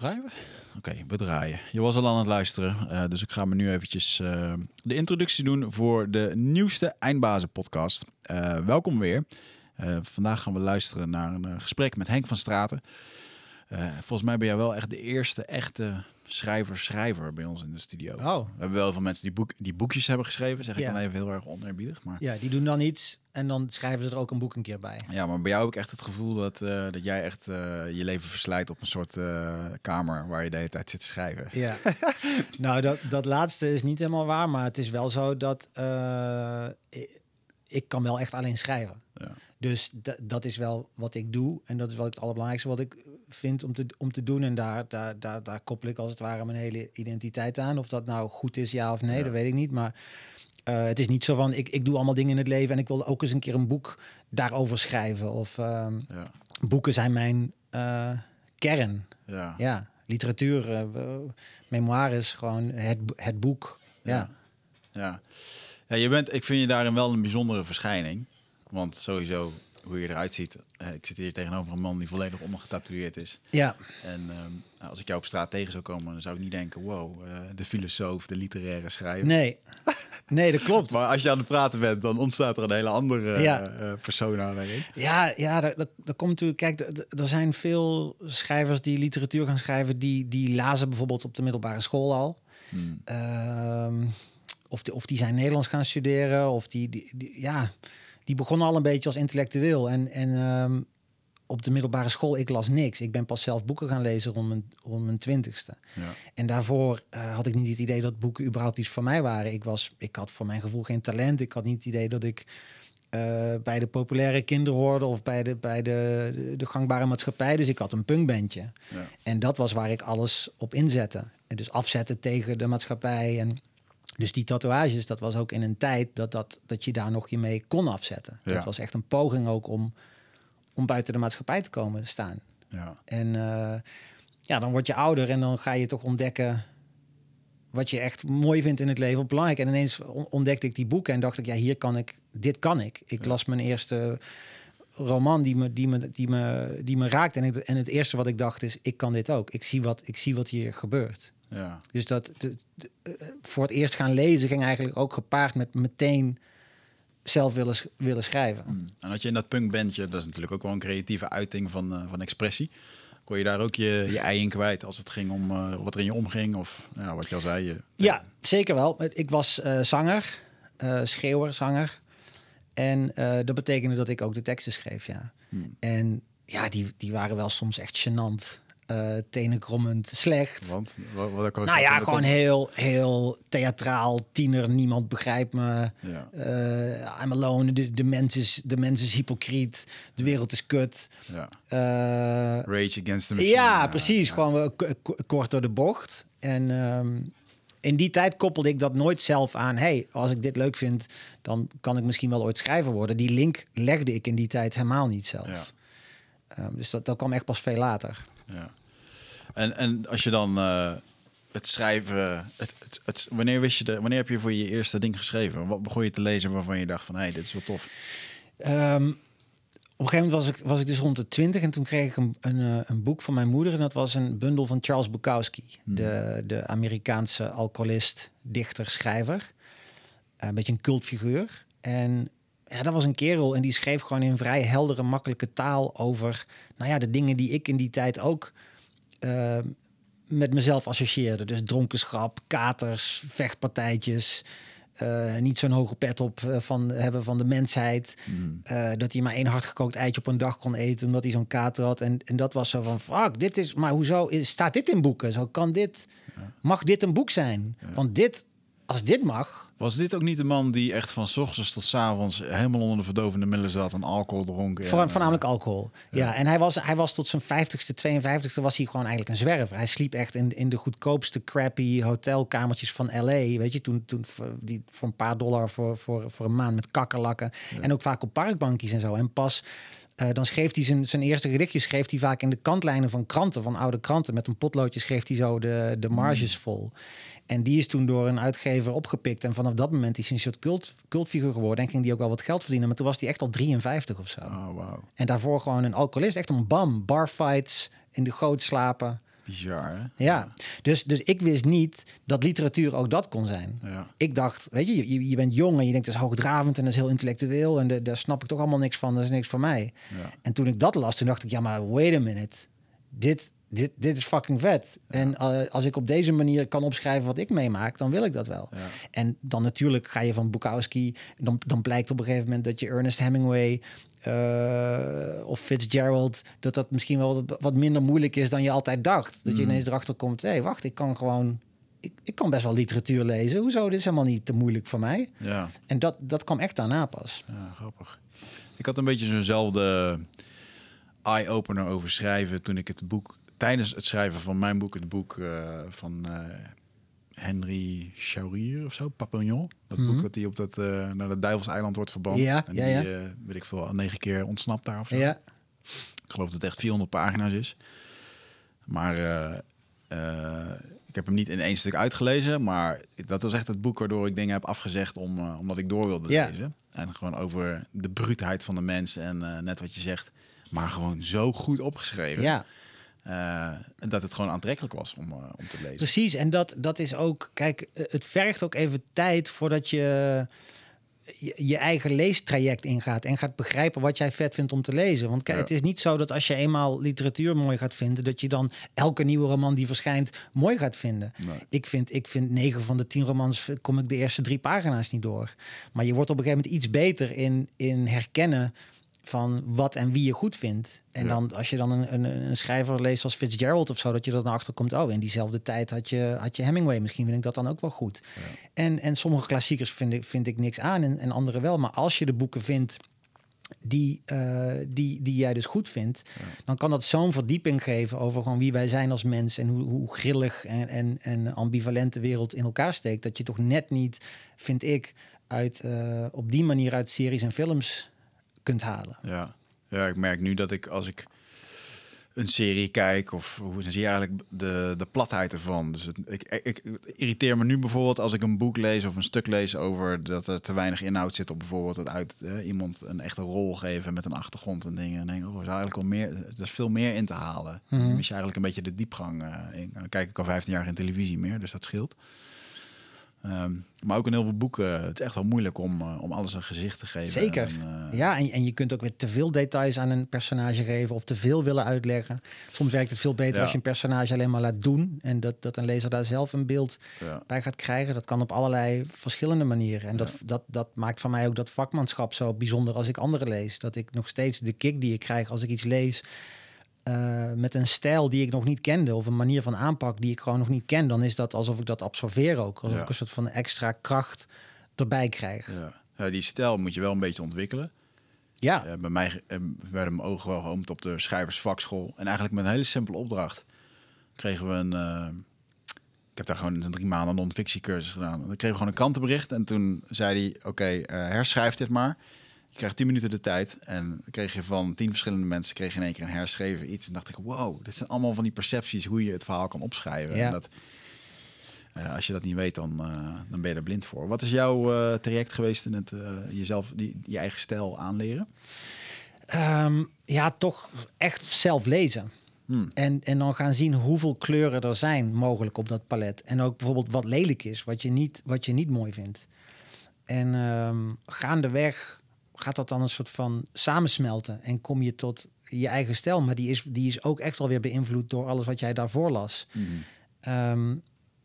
Draaien? Oké, we draaien. Je was al aan het luisteren, uh, dus ik ga me nu eventjes uh, de introductie doen voor de nieuwste Eindbazen podcast. Uh, welkom weer. vandaag gaan we luisteren naar een gesprek met Henk van Straten. volgens mij ben jij wel echt de eerste echte schrijver-schrijver bij ons in de studio. Oh. We hebben wel veel mensen die, boek, die boekjes hebben geschreven, zeg ik dan even heel erg oneerbiedig. Maar... Ja, die doen dan iets en dan schrijven ze er ook een boek een keer bij. Ja, maar bij jou heb ik echt het gevoel dat, uh, dat jij echt uh, je leven verslijt op een soort uh, kamer waar je de hele tijd zit te schrijven. Ja, nou dat, dat laatste is niet helemaal waar, maar het is wel zo dat ik, kan wel echt alleen schrijven. Ja. Dus dat is wel wat ik doe. En dat is wel het allerbelangrijkste wat ik vind om te, om te doen. En daar, daar, daar, daar koppel ik als het ware mijn hele identiteit aan. Of dat nou goed is, ja of nee, dat weet ik niet. Maar uh, het is niet zo van, ik, ik doe allemaal dingen in het leven... en ik wil ook eens een keer een boek daarover schrijven. Of um, ja. boeken zijn mijn uh, kern. Ja. ja. Literatuur, uh, memoires, gewoon het, het boek. Ja. ja. Ja. je bent, ik vind je daarin wel een bijzondere verschijning. Want sowieso hoe je eruit ziet. Uh, ik zit hier tegenover een man die volledig ondergetatoeëerd is. Ja. En um, als ik jou op straat tegen zou komen, dan zou ik niet denken: wow, uh, de filosoof, de literaire schrijver. Nee. Nee, dat klopt. maar als je aan het praten bent, dan ontstaat er een hele andere ja. uh, persona, denk ik. Ja, ja dat, dat, komt natuurlijk... Kijk, er zijn veel schrijvers die literatuur gaan schrijven... die, die lazen bijvoorbeeld op de middelbare school al. Hmm. Of, die, of die zijn Nederlands gaan studeren, of die, die, die ja die begon al een beetje als intellectueel. En, en um, op de middelbare school, ik las niks. Ik ben pas zelf boeken gaan lezen rond mijn, rond mijn twintigste. Ja. En daarvoor uh, had ik niet het idee dat boeken überhaupt iets voor mij waren. Ik, was, ik had voor mijn gevoel geen talent. Ik had niet het idee dat ik uh, bij de populaire kinderen hoorde of bij de, bij de, de, de gangbare maatschappij. Dus ik had een punkbandje. Ja. En dat was waar ik alles op inzette. En dus afzetten tegen de maatschappij en dus die tatoeages, dat was ook in een tijd dat, dat, dat je daar nog je mee kon afzetten. Ja. Dat was echt een poging ook om, om buiten de maatschappij te komen staan. Ja. En uh, ja, dan word je ouder en dan ga je toch ontdekken wat je echt mooi vindt in het leven, belangrijk. En ineens ontdekte ik die boeken en dacht ik, ja, hier kan ik, dit kan ik. Ik las mijn eerste roman die me, die me, die me, die me raakt. En, ik, en het eerste wat ik dacht is, ik kan dit ook. Ik zie wat, ik zie wat hier gebeurt. Ja. Dus dat de, eh, voor het eerst gaan lezen ging eigenlijk ook gepaard met meteen zelf willen, willen schrijven. Mm. En had je in dat punkbandje, dat is natuurlijk ook wel een creatieve uiting van, uh, van expressie. Kon je daar ook je, je ei in kwijt als het ging om uh, wat er in je omging? Of ja, wat je al zei? Je, ja, zeker wel. Ik was zanger, schreeuwer, zanger. En dat betekende dat ik ook de teksten schreef, ja. Mm. En ja, die, die waren wel soms echt gênant uh, tenenkrommend slecht. Want? Wat, wat nou ja, gewoon heel, heel theatraal, tiener, niemand begrijpt me. Ja. Uh, I'm alone, de, de, mens is, de mens is hypocriet, de wereld is kut. Ja. Uh, Rage against the machine. Ja, precies. Ja. Gewoon kort door de bocht. En um, in die tijd koppelde ik dat nooit zelf aan. hey, als ik dit leuk vind, dan kan ik misschien wel ooit schrijver worden. Die link legde ik in die tijd helemaal niet zelf. Um, dus dat, dat kwam echt pas veel later. Ja. En, en als je dan uh, het schrijven, het, het, het, wanneer wist je de, wanneer heb je voor je eerste ding geschreven? Wat begon je te lezen waarvan je dacht van, hé, hey, dit is wel tof? Um, op een gegeven moment was ik, was ik dus rond de twintig en toen kreeg ik een, een, eh, een, boek van mijn moeder. En dat was een bundel van Charles Bukowski, hmm. de, de Amerikaanse alcoholist, dichter, schrijver. Een beetje een cultfiguur. En ja, dat was een kerel en die schreef gewoon in vrij heldere, makkelijke taal over, nou ja, de dingen die ik in die tijd ook uh, met mezelf associeerde. Dus dronkenschap, katers, vechtpartijtjes. Uh, niet zo'n hoge pet op uh, van hebben van de mensheid. Mm. Uh, dat hij maar één hardgekookt eitje op een dag kon eten omdat hij zo'n kater had. En, en dat was zo van, fuck, dit is, maar hoezo is, staat dit in boeken? Zo kan dit, ja. mag dit een boek zijn? Ja. Want dit, als dit mag, was dit ook niet de man die echt van s ochtends tot s avonds helemaal onder de verdovende middelen zat en alcohol dronk? Voor, voornamelijk alcohol. Ja. en hij was, hij was tot zijn 50ste, 52ste was hij gewoon eigenlijk een zwerver. Hij sliep echt in, in de goedkoopste crappy hotelkamertjes van LA. Weet je, toen, toen die voor een paar dollar voor, voor, voor een maand met kakkerlakken. En ook vaak op parkbankjes en zo. En pas uh, dan schreef hij zijn, zijn eerste gedichtje schreef hij vaak in de kantlijnen van kranten, van oude kranten. Met een potloodje schreef hij zo de, de marges mm. En die is toen door een uitgever opgepikt. En vanaf dat moment is hij een soort cult, cultfiguur geworden. En ging die ook wel wat geld verdienen. Maar toen was hij echt al 53 of zo. Oh, wow. En daarvoor gewoon een alcoholist. Echt een bam. Barfights, in de goot slapen. Bizar, hè? Ja, dus, dus ik wist niet dat literatuur ook dat kon zijn. Ja. Ik dacht, weet je, je, je bent jong en je denkt dat is hoogdravend en dat is heel intellectueel en de, daar snap ik toch allemaal niks van, dat is niks voor mij. Ja. En toen ik dat las, toen dacht ik, ja maar wait a minute, dit, dit, dit is fucking vet. En eh, als ik op deze manier kan opschrijven wat ik meemaak, dan wil ik dat wel. Ja. En dan natuurlijk ga je van Bukowski, dan, dan blijkt op een gegeven moment dat je Ernest Hemingway eh, of Fitzgerald, dat dat misschien wel wat, wat minder moeilijk is dan je altijd dacht. Dat je Mhm. ineens erachter komt, hé, hey, wacht, ik kan gewoon, ik, ik kan best wel literatuur lezen. Hoezo? Dit is helemaal niet te moeilijk voor mij. Ja. En dat, dat kwam echt daarna pas. Ja, grappig. Ik had een beetje zo'nzelfde eye-opener over schrijven toen ik het boek, tijdens het schrijven van mijn boek, het boek eh, van eh, Henry Chaurier of zo, Papillon. Dat Mhm. boek dat hij op dat, eh, naar het Duivelseiland wordt verbannen. Ja, en ja, die, ja. weet ik veel, negen keer ontsnapt daar of zo. Ja, Ik geloof dat het echt 400 pagina's is. Maar ik heb hem niet in één stuk uitgelezen. Maar dat was echt het boek waardoor ik dingen heb afgezegd om, omdat ik door wilde Ja. lezen. En gewoon over de bruutheid van de mens en net wat je zegt. Maar gewoon zo goed opgeschreven. ja. Eh, en dat het gewoon aantrekkelijk was om, eh, om te lezen. Precies, en dat, dat is ook, kijk, eh, het vergt ook even tijd voordat je je, eigen leestraject ingaat en gaat begrijpen wat jij vet vindt om te lezen. Want kijk, Ja. het is niet zo dat als je eenmaal literatuur mooi gaat vinden, dat je dan elke nieuwe roman die verschijnt mooi gaat vinden. Nee. Ik vind, ik vind negen van de tien romans kom ik de eerste drie pagina's niet door. Maar je wordt op een gegeven moment iets beter in, in herkennen van wat en wie je goed vindt. En Ja. dan als je dan een, een, een schrijver leest als Fitzgerald of zo, dat je er dan achter komt. Oh, in diezelfde tijd had je, had je Hemingway. Misschien vind ik dat dan ook wel goed. En, en sommige klassiekers vind ik, vind ik niks aan en, en andere wel. Maar als je de boeken vindt die, eh, die, die jij dus goed vindt, dan kan dat zo'n verdieping geven over gewoon wie wij zijn als mens en hoe, hoe grillig en, en, en ambivalent de wereld in elkaar steekt. Dat je toch net niet, vind ik, uit, eh, op die manier uit series en films kunt halen. Ja. ja, ik merk nu dat ik als ik een serie kijk of hoe zie je eigenlijk de, de platheid ervan. Dus het, ik, ik, het irriteer me nu bijvoorbeeld als ik een boek lees of een stuk lees over dat er te weinig inhoud zit op bijvoorbeeld het uit eh, iemand een echte rol geven met een achtergrond en dingen. En denk, oh, is eigenlijk wel meer, er is veel meer in te halen. Dan mis je eigenlijk een beetje de diepgang eh, in. Dan kijk ik al 15 jaar geen televisie meer, dus dat scheelt. Ehm, maar ook in heel veel boeken, het is echt wel moeilijk om, eh, om alles een gezicht te geven. Zeker. En, eh, Ja, en, en je kunt ook weer te veel details aan een personage geven of te veel willen uitleggen. Soms werkt het veel beter Ja. als je een personage alleen maar laat doen en dat, dat een lezer daar zelf een beeld ja. bij gaat krijgen. Dat kan op allerlei verschillende manieren. En dat, dat, dat maakt van mij ook dat vakmanschap zo bijzonder als ik anderen lees. Dat ik nog steeds de kick die ik krijg als ik iets lees. Eh, met een stijl die ik nog niet kende of een manier van aanpak die ik gewoon nog niet ken, dan is dat alsof ik dat absorbeer ook. Alsof Ja. ik een soort van extra kracht erbij krijg. Ja. ja, die stijl moet je wel een beetje ontwikkelen. Ja, Eh, bij mij eh, werden mijn ogen wel geopend op de schrijversvakschool. En eigenlijk met een hele simpele opdracht kregen we een... ik heb daar gewoon een drie maanden non-fictiecursus gedaan. Dan kregen we gewoon een krantenbericht. En toen zei hij, oké, herschrijf dit maar. Je krijgt tien minuten de tijd. En kreeg je van tien verschillende mensen... kreeg je in één keer een herschreven iets. En dacht ik, wow, dit zijn allemaal van die percepties... hoe je het verhaal kan opschrijven. Ja. En dat, eh, als je dat niet weet, dan, eh, dan ben je er blind voor. Wat is jouw eh, traject geweest in het jezelf, die, je eigen stijl aanleren? Ehm, ja, toch echt zelf lezen. Hmm. En, en dan gaan zien hoeveel kleuren er zijn mogelijk op dat palet. En ook bijvoorbeeld wat lelijk is, wat je niet, wat je niet mooi vindt. En ehm, gaandeweg gaat dat dan een soort van samensmelten. En kom je tot je eigen stijl. Maar die is, die is ook echt wel weer beïnvloed door alles wat jij daarvoor las. Ehm,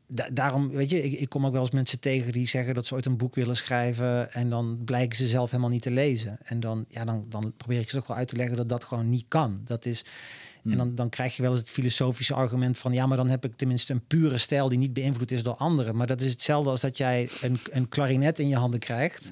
da- daarom, weet je, ik, ik kom ook wel eens mensen tegen die zeggen dat ze ooit een boek willen schrijven en dan blijken ze zelf helemaal niet te lezen. En dan, ja, dan, dan probeer ik ze toch wel uit te leggen dat dat gewoon niet kan. Dat is, En dan, dan krijg je wel eens het filosofische argument van ja, maar dan heb ik tenminste een pure stijl die niet beïnvloed is door anderen. Maar dat is hetzelfde als dat jij een, een klarinet in je handen krijgt.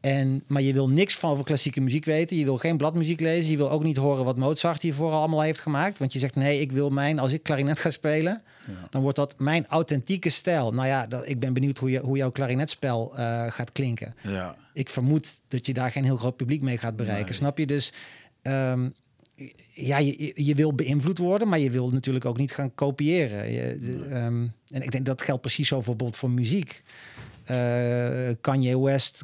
En, maar je wil niks van over klassieke muziek weten. Je wil geen bladmuziek lezen. Je wil ook niet horen wat Mozart hiervoor allemaal heeft gemaakt. Want je zegt nee, ik wil mijn, als ik klarinet ga spelen, dan wordt dat mijn authentieke stijl. Nou ja, dat, ik ben benieuwd hoe, je, hoe jouw klarinetspel eh, gaat klinken. Ja, Ik vermoed dat je daar geen heel groot publiek mee gaat bereiken. Nee. Snap je? Dus ehm, ja, je, je wil beïnvloed worden, maar je wil natuurlijk ook niet gaan kopiëren. Je, de, ehm, en ik denk dat geldt precies zo voor, bijvoorbeeld voor muziek. Eh, Kanye West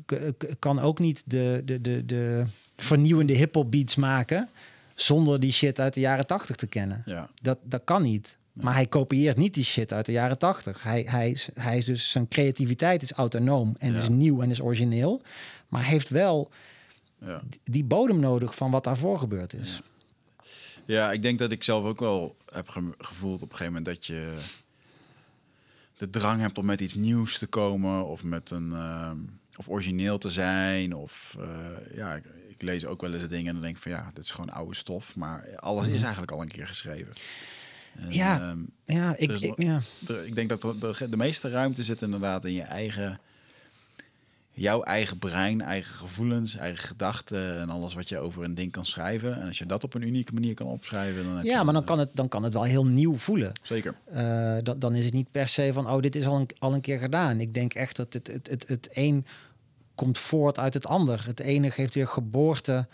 kan ook niet de, de, de, de vernieuwende hip-hop beats maken zonder die shit uit de jaren tachtig te kennen. ja. Dat, dat kan niet. Maar hij kopieert niet die shit uit de jaren tachtig. Hij, hij, hij is dus, zijn creativiteit is autonoom en Ja. is nieuw en is origineel. Maar heeft wel Ja. die bodem nodig van wat daarvoor gebeurd is. Ja, ik denk dat ik zelf ook wel heb ge- gevoeld op een gegeven moment dat je de drang hebt om met iets nieuws te komen of met een ehm, of origineel te zijn of eh, ja, ik, ik lees ook wel eens dingen en dan denk ik van ja, dit is gewoon oude stof, maar alles is eigenlijk al een keer geschreven. En, Mhm. Ja. ehm, Ja, ik, Dus ik- ja. ik denk dat de, de, de meeste ruimte zit inderdaad in je eigen, jouw eigen brein, eigen gevoelens, eigen gedachten en alles wat je over een ding kan schrijven. En als je dat op een unieke manier kan opschrijven, dan heb je ja, maar dan een, kan, het, dan kan het wel heel nieuw voelen. eh, Zeker. Eh, dat, dan is het niet per se van, oh, dit is al een, al een keer gedaan. Ik denk echt dat het, het, het, het een komt voort uit het ander. Het ene geeft weer geboorte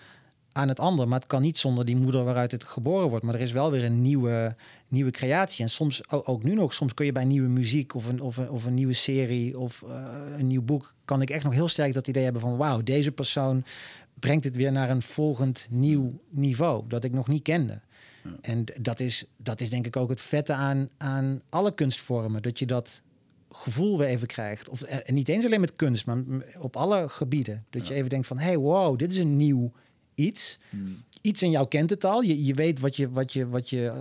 aan het ander. Maar het kan niet zonder die moeder waaruit het geboren wordt. Maar er is wel weer een nieuwe, nieuwe creatie. En soms, ook nu nog, soms kun je bij nieuwe muziek of een, of een, of een nieuwe serie of eh, een nieuw boek... kan ik echt nog heel sterk dat idee hebben van... wauw, deze persoon brengt het weer naar een volgend nieuw niveau... dat ik nog niet kende. En dat is, dat is denk ik ook het vette aan, aan alle kunstvormen. Dat je dat gevoel weer even krijgt. Of eh, en niet eens alleen met kunst, maar op alle gebieden. Dat je even denkt van, hey, wow, dit is een nieuw iets. Iets in jou kent het al. Je, je weet wat je, wat je, wat je eh,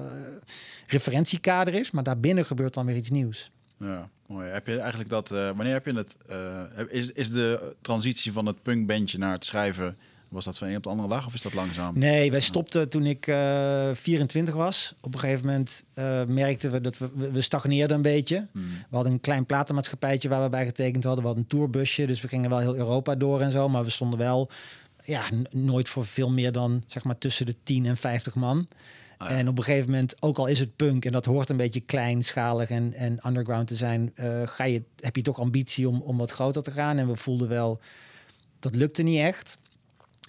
referentiekader is, maar daarbinnen gebeurt dan weer iets nieuws. Ja, mooi. Heb je eigenlijk dat, eh, wanneer heb je het, eh, heb- is, is de transitie van het punkbandje naar het schrijven, was dat van een op de andere dag of is dat langzaam? Nee, wij stopten toen ik eh 24 was. Op een gegeven moment merkten we dat we, we- we stagneerden een beetje. Hmm. We hadden een klein platenmaatschappijtje waar we bij getekend hadden. We hadden een tourbusje, dus we gingen wel heel Europa door en zo. Maar we stonden wel ja, nooit voor veel meer dan zeg maar tussen de 10 en 50 man. Ah, ja. En op een gegeven moment, ook al is het punk en dat hoort een beetje kleinschalig en, en underground te zijn, eh, ga je, heb je toch ambitie om, om wat groter te gaan. En we voelden wel, dat lukte niet echt.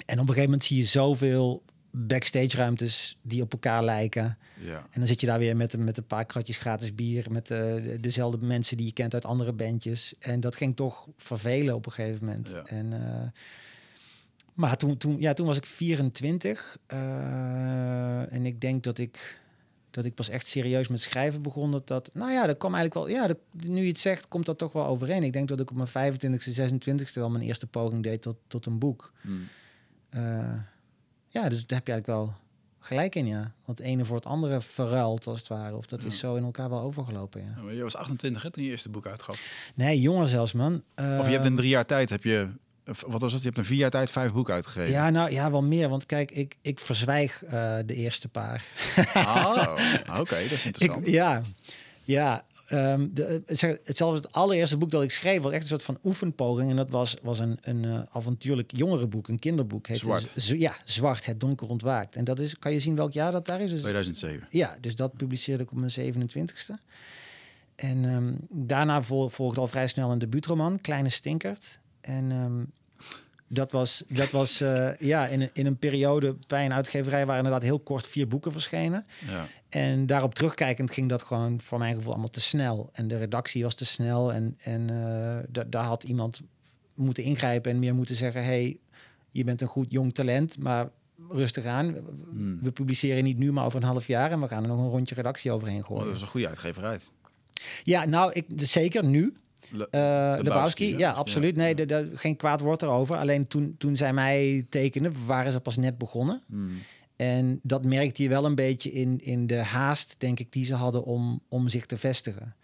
En op een gegeven moment zie je zoveel backstage ruimtes die op elkaar lijken. Ja. En dan zit je daar weer met, een- met een paar kratjes gratis bier. Met eh, de- dezelfde mensen die je kent uit andere bandjes. En dat ging toch vervelen op een gegeven moment. Ja. En, eh, maar toen, toen, ja, toen was ik 24. eh, en ik denk dat ik, dat ik pas echt serieus met schrijven begon. Dat, dat, nou ja, dat kwam eigenlijk wel... Ja, dat, nu je het zegt, komt dat toch wel overeen. Ik denk dat ik op mijn 25e, 26e wel mijn eerste poging deed tot, tot een boek. Hmm. Eh, ja, dus daar heb je eigenlijk wel gelijk in, ja. Want het ene voor het andere verruilt, als het ware. Of dat is zo in elkaar wel overgelopen, ja. Ja, maar Je was 28 hè, toen je eerste boek uitgaf. Nee, jonger zelfs, man. Of je hebt in Ehm, drie jaar tijd, heb je, wat was het? Je hebt in vier jaar tijd vijf boeken uitgegeven. Ja, nou ja, wel meer. Want kijk, ik, ik verzwijg eh, de eerste paar. Oh, oké, dat is interessant. Ik, ja, ja. ehm, de, het hetzelfde het allereerste boek dat ik schreef was echt een soort van oefenpoging. En dat was, was een, een eh, avontuurlijk jongerenboek, een kinderboek. Heette Zwart. Z- ja, Zwart, het donker ontwaakt. En dat is, kan je zien welk jaar dat daar is? Dus 2007. Ja, dus dat publiceerde ik op mijn 27ste. En ehm, daarna vol- volgde al vrij snel een debuutroman, Kleine Stinkert. En ehm, dat was, dat was eh, ja, in, een- in een periode bij een uitgeverij waar inderdaad heel kort vier boeken verschenen. Ja. En daarop terugkijkend ging dat gewoon voor mijn gevoel allemaal te snel. En de redactie was te snel. En, en da- daar had iemand moeten ingrijpen en meer moeten zeggen... hey, je bent een goed jong talent, maar rustig aan. We- Hmm. We publiceren niet nu, maar over een half jaar. En we gaan er nog een rondje redactie overheen Oh, dat gooien. was een goede uitgeverij. Ja, nou, ik, zeker nu. Le- Eh Lebowski, ja, absoluut. Nee, de, de- geen kwaad woord erover. Alleen toen, toen zij mij tekenden, waren ze pas net begonnen. Hmm. En dat merkte je wel een beetje in, in de haast, denk ik, die ze hadden om, om zich te vestigen.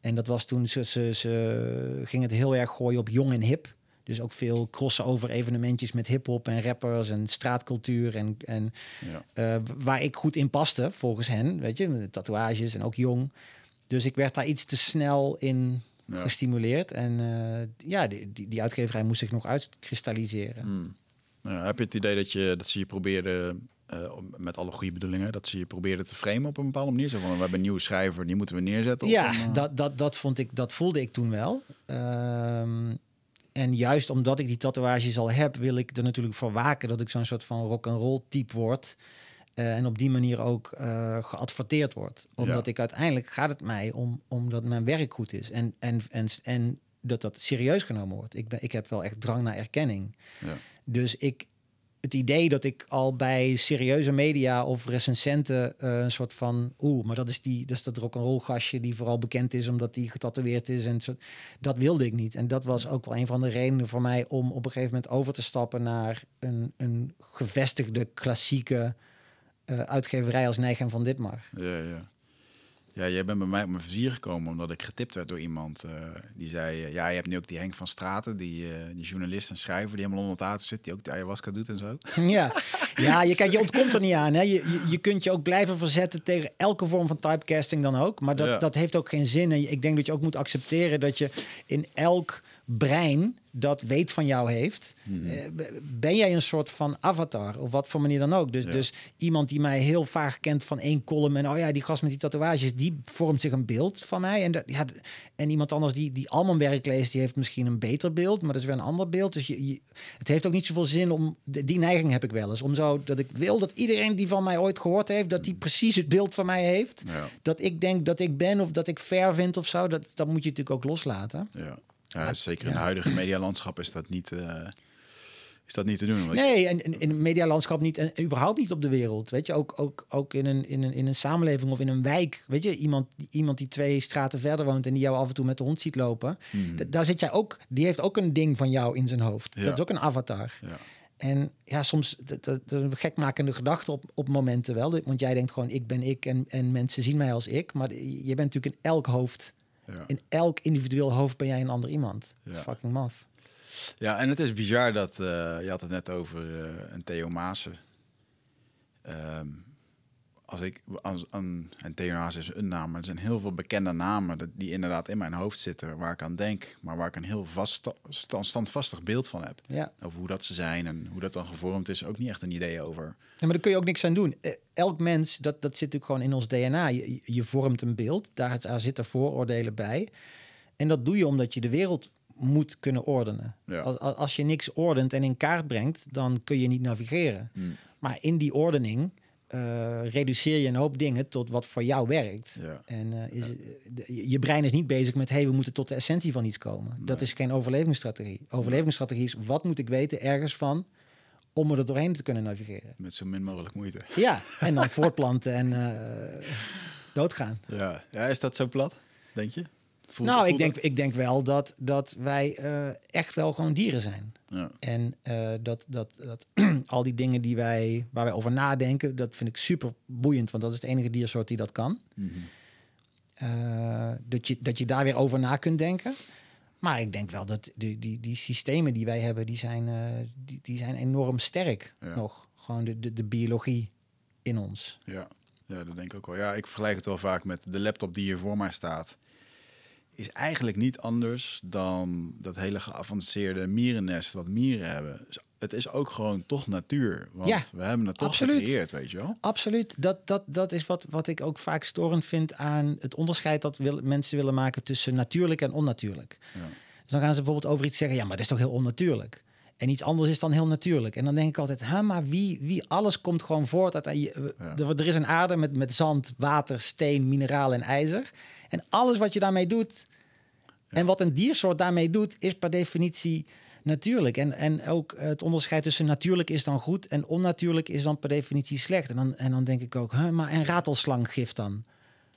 En dat was toen ze, ze, ze gingen het heel erg gooien op jong en hip. Dus ook veel crossover evenementjes met hip-hop en rappers en straatcultuur. En, en Ja. eh, waar ik goed in paste, volgens hen. Weet je, tatoeages en ook jong. Dus ik werd daar iets te snel in Ja. gestimuleerd. En eh, ja, die, die, die uitgeverij moest zich nog uitkristalliseren. Hmm. Ja, heb je het idee dat, je, dat ze je probeerden, om- met alle goede bedoelingen, dat ze je probeerden te framen op een bepaalde manier? Zo van, we hebben een nieuwe schrijver, die moeten we neerzetten. Ja, een, eh, dat, dat, dat, vond ik, dat voelde ik toen wel. Ehm, en juist omdat ik die tatoeages al heb, wil ik er natuurlijk voor waken dat ik zo'n soort van rock and roll type word. Eh, en op die manier ook eh, geadverteerd wordt. Omdat Ja. ik uiteindelijk gaat het mij om, om dat mijn werk goed is. En, en, en, en dat dat serieus genomen wordt. Ik, ben, ik heb wel echt drang naar erkenning. Ja. Dus ik, het idee dat ik al bij serieuze media of recensenten uh, een soort van oeh, maar dat is die dat is dat rock'n'roll gastje die vooral bekend is omdat hij getatoeëerd is en zo, dat wilde ik niet. En dat was ook wel een van de redenen voor mij om op een gegeven moment over te stappen naar een, een gevestigde klassieke uh, uitgeverij als Nijgen van Ditmar. Ja, ja. Ja, jij bent bij mij op mijn vizier gekomen omdat ik getipt werd door iemand. Uh, die zei, uh, ja, je hebt nu ook die Henk van Straten, die, uh, die journalist en schrijver die helemaal onder het zit, die ook de ayahuasca doet en zo. Ja, ja je, kijk, je ontkomt er niet aan. Hè. Je, je, je, kunt je ook blijven verzetten tegen elke vorm van typecasting dan ook. Maar dat, ja. dat heeft ook geen zin. En ik denk dat je ook moet accepteren dat je in elk brein dat weet van jou heeft, mm -hmm. ben jij een soort van avatar, of wat voor manier dan ook. Dus, ja. dus iemand die mij heel vaag kent van één column en oh ja, die gast met die tatoeages, die vormt zich een beeld van mij. En, dat, ja, en iemand anders die, die al mijn werk leest, die heeft misschien een beter beeld, maar dat is weer een ander beeld. Dus je, je, het heeft ook niet zoveel zin om, die neiging heb ik wel eens, om zo dat ik wil dat iedereen die van mij ooit gehoord heeft, dat die precies het beeld van mij heeft. Ja. Dat ik denk dat ik ben of dat ik fair vind of zo, dat, dat moet je natuurlijk ook loslaten. Ja. Ja, zeker in het huidige medialandschap is dat niet, uh, is dat niet te doen. Nee, en, en in het medialandschap niet en überhaupt niet op de wereld. Weet je, ook, ook, ook in, een, in, een, in een samenleving of in een wijk. Weet je, iemand, iemand die twee straten verder woont en die jou af en toe met de hond ziet lopen. Hmm. Daar zit jij ook, die heeft ook een ding van jou in zijn hoofd. Ja. Dat is ook een avatar. Ja. En ja, soms dat, dat, dat een gekmakende gedachte op, op momenten wel. Want jij denkt gewoon, ik ben ik en, en mensen zien mij als ik. Maar je bent natuurlijk in elk hoofd ja. In elk individueel hoofd ben jij een ander iemand. Ja. fucking maf. Ja, en het is bizar dat... Uh, je had het net over uh, een Theo Maassen. Um, als ik... Als, een, en Maassen is een naam, maar er zijn heel veel bekende namen... die inderdaad in mijn hoofd zitten, waar ik aan denk... maar waar ik een heel vast, standvastig beeld van heb. Ja. Over hoe dat ze zijn en hoe dat dan gevormd is. Ook niet echt een idee over. Ja, maar daar kun je ook niks aan doen. Elk mens, dat, dat zit natuurlijk gewoon in ons DNA. Je, je vormt een beeld, daar, daar zitten vooroordelen bij. En dat doe je omdat je de wereld moet kunnen ordenen. Ja. Als, als je niks ordent en in kaart brengt, dan kun je niet navigeren. Hmm. Maar in die ordening uh, reduceer je een hoop dingen tot wat voor jou werkt. Ja. En uh, is, ja. je brein is niet bezig met, hey, we moeten tot de essentie van iets komen. Nee. Dat is geen overlevingsstrategie. Overlevingsstrategie is, wat moet ik weten ergens van om er doorheen te kunnen navigeren. Met zo min mogelijk moeite. Ja, en dan voortplanten en uh, doodgaan. Ja. ja, is dat zo plat, denk je? Nou, ik denk, ik denk wel dat, dat wij uh, echt wel gewoon dieren zijn. Ja. En uh, dat, dat, dat al die dingen die wij, waar wij over nadenken, dat vind ik super boeiend, want dat is het enige diersoort die dat kan. Mm -hmm. uh, dat, je, dat je daar weer over na kunt denken. Maar ik denk wel dat die, die, die systemen die wij hebben, die zijn, die, die zijn enorm sterk ja. nog. Gewoon de, de, de biologie in ons. Ja. ja, dat denk ik ook wel. Ja, ik vergelijk het wel vaak met de laptop die hier voor mij staat is eigenlijk niet anders dan dat hele geavanceerde mierennest wat mieren hebben. Het is ook gewoon toch natuur. Want ja, we hebben het toch absoluut. gecreëerd, weet je wel? Absoluut. Dat, dat, dat is wat, wat ik ook vaak storend vind aan het onderscheid dat wil, mensen willen maken tussen natuurlijk en onnatuurlijk. Ja. Dus dan gaan ze bijvoorbeeld over iets zeggen, ja, maar dat is toch heel onnatuurlijk. En iets anders is dan heel natuurlijk. En dan denk ik altijd, hè, maar wie, wie alles komt gewoon voort uit... Ja. Er is een aarde met, met zand, water, steen, mineraal en ijzer. En alles wat je daarmee doet... En wat een diersoort daarmee doet, is per definitie natuurlijk. En, en ook het onderscheid tussen natuurlijk is dan goed... en onnatuurlijk is dan per definitie slecht. En dan, en dan denk ik ook, hè, maar en ratelslanggif dan?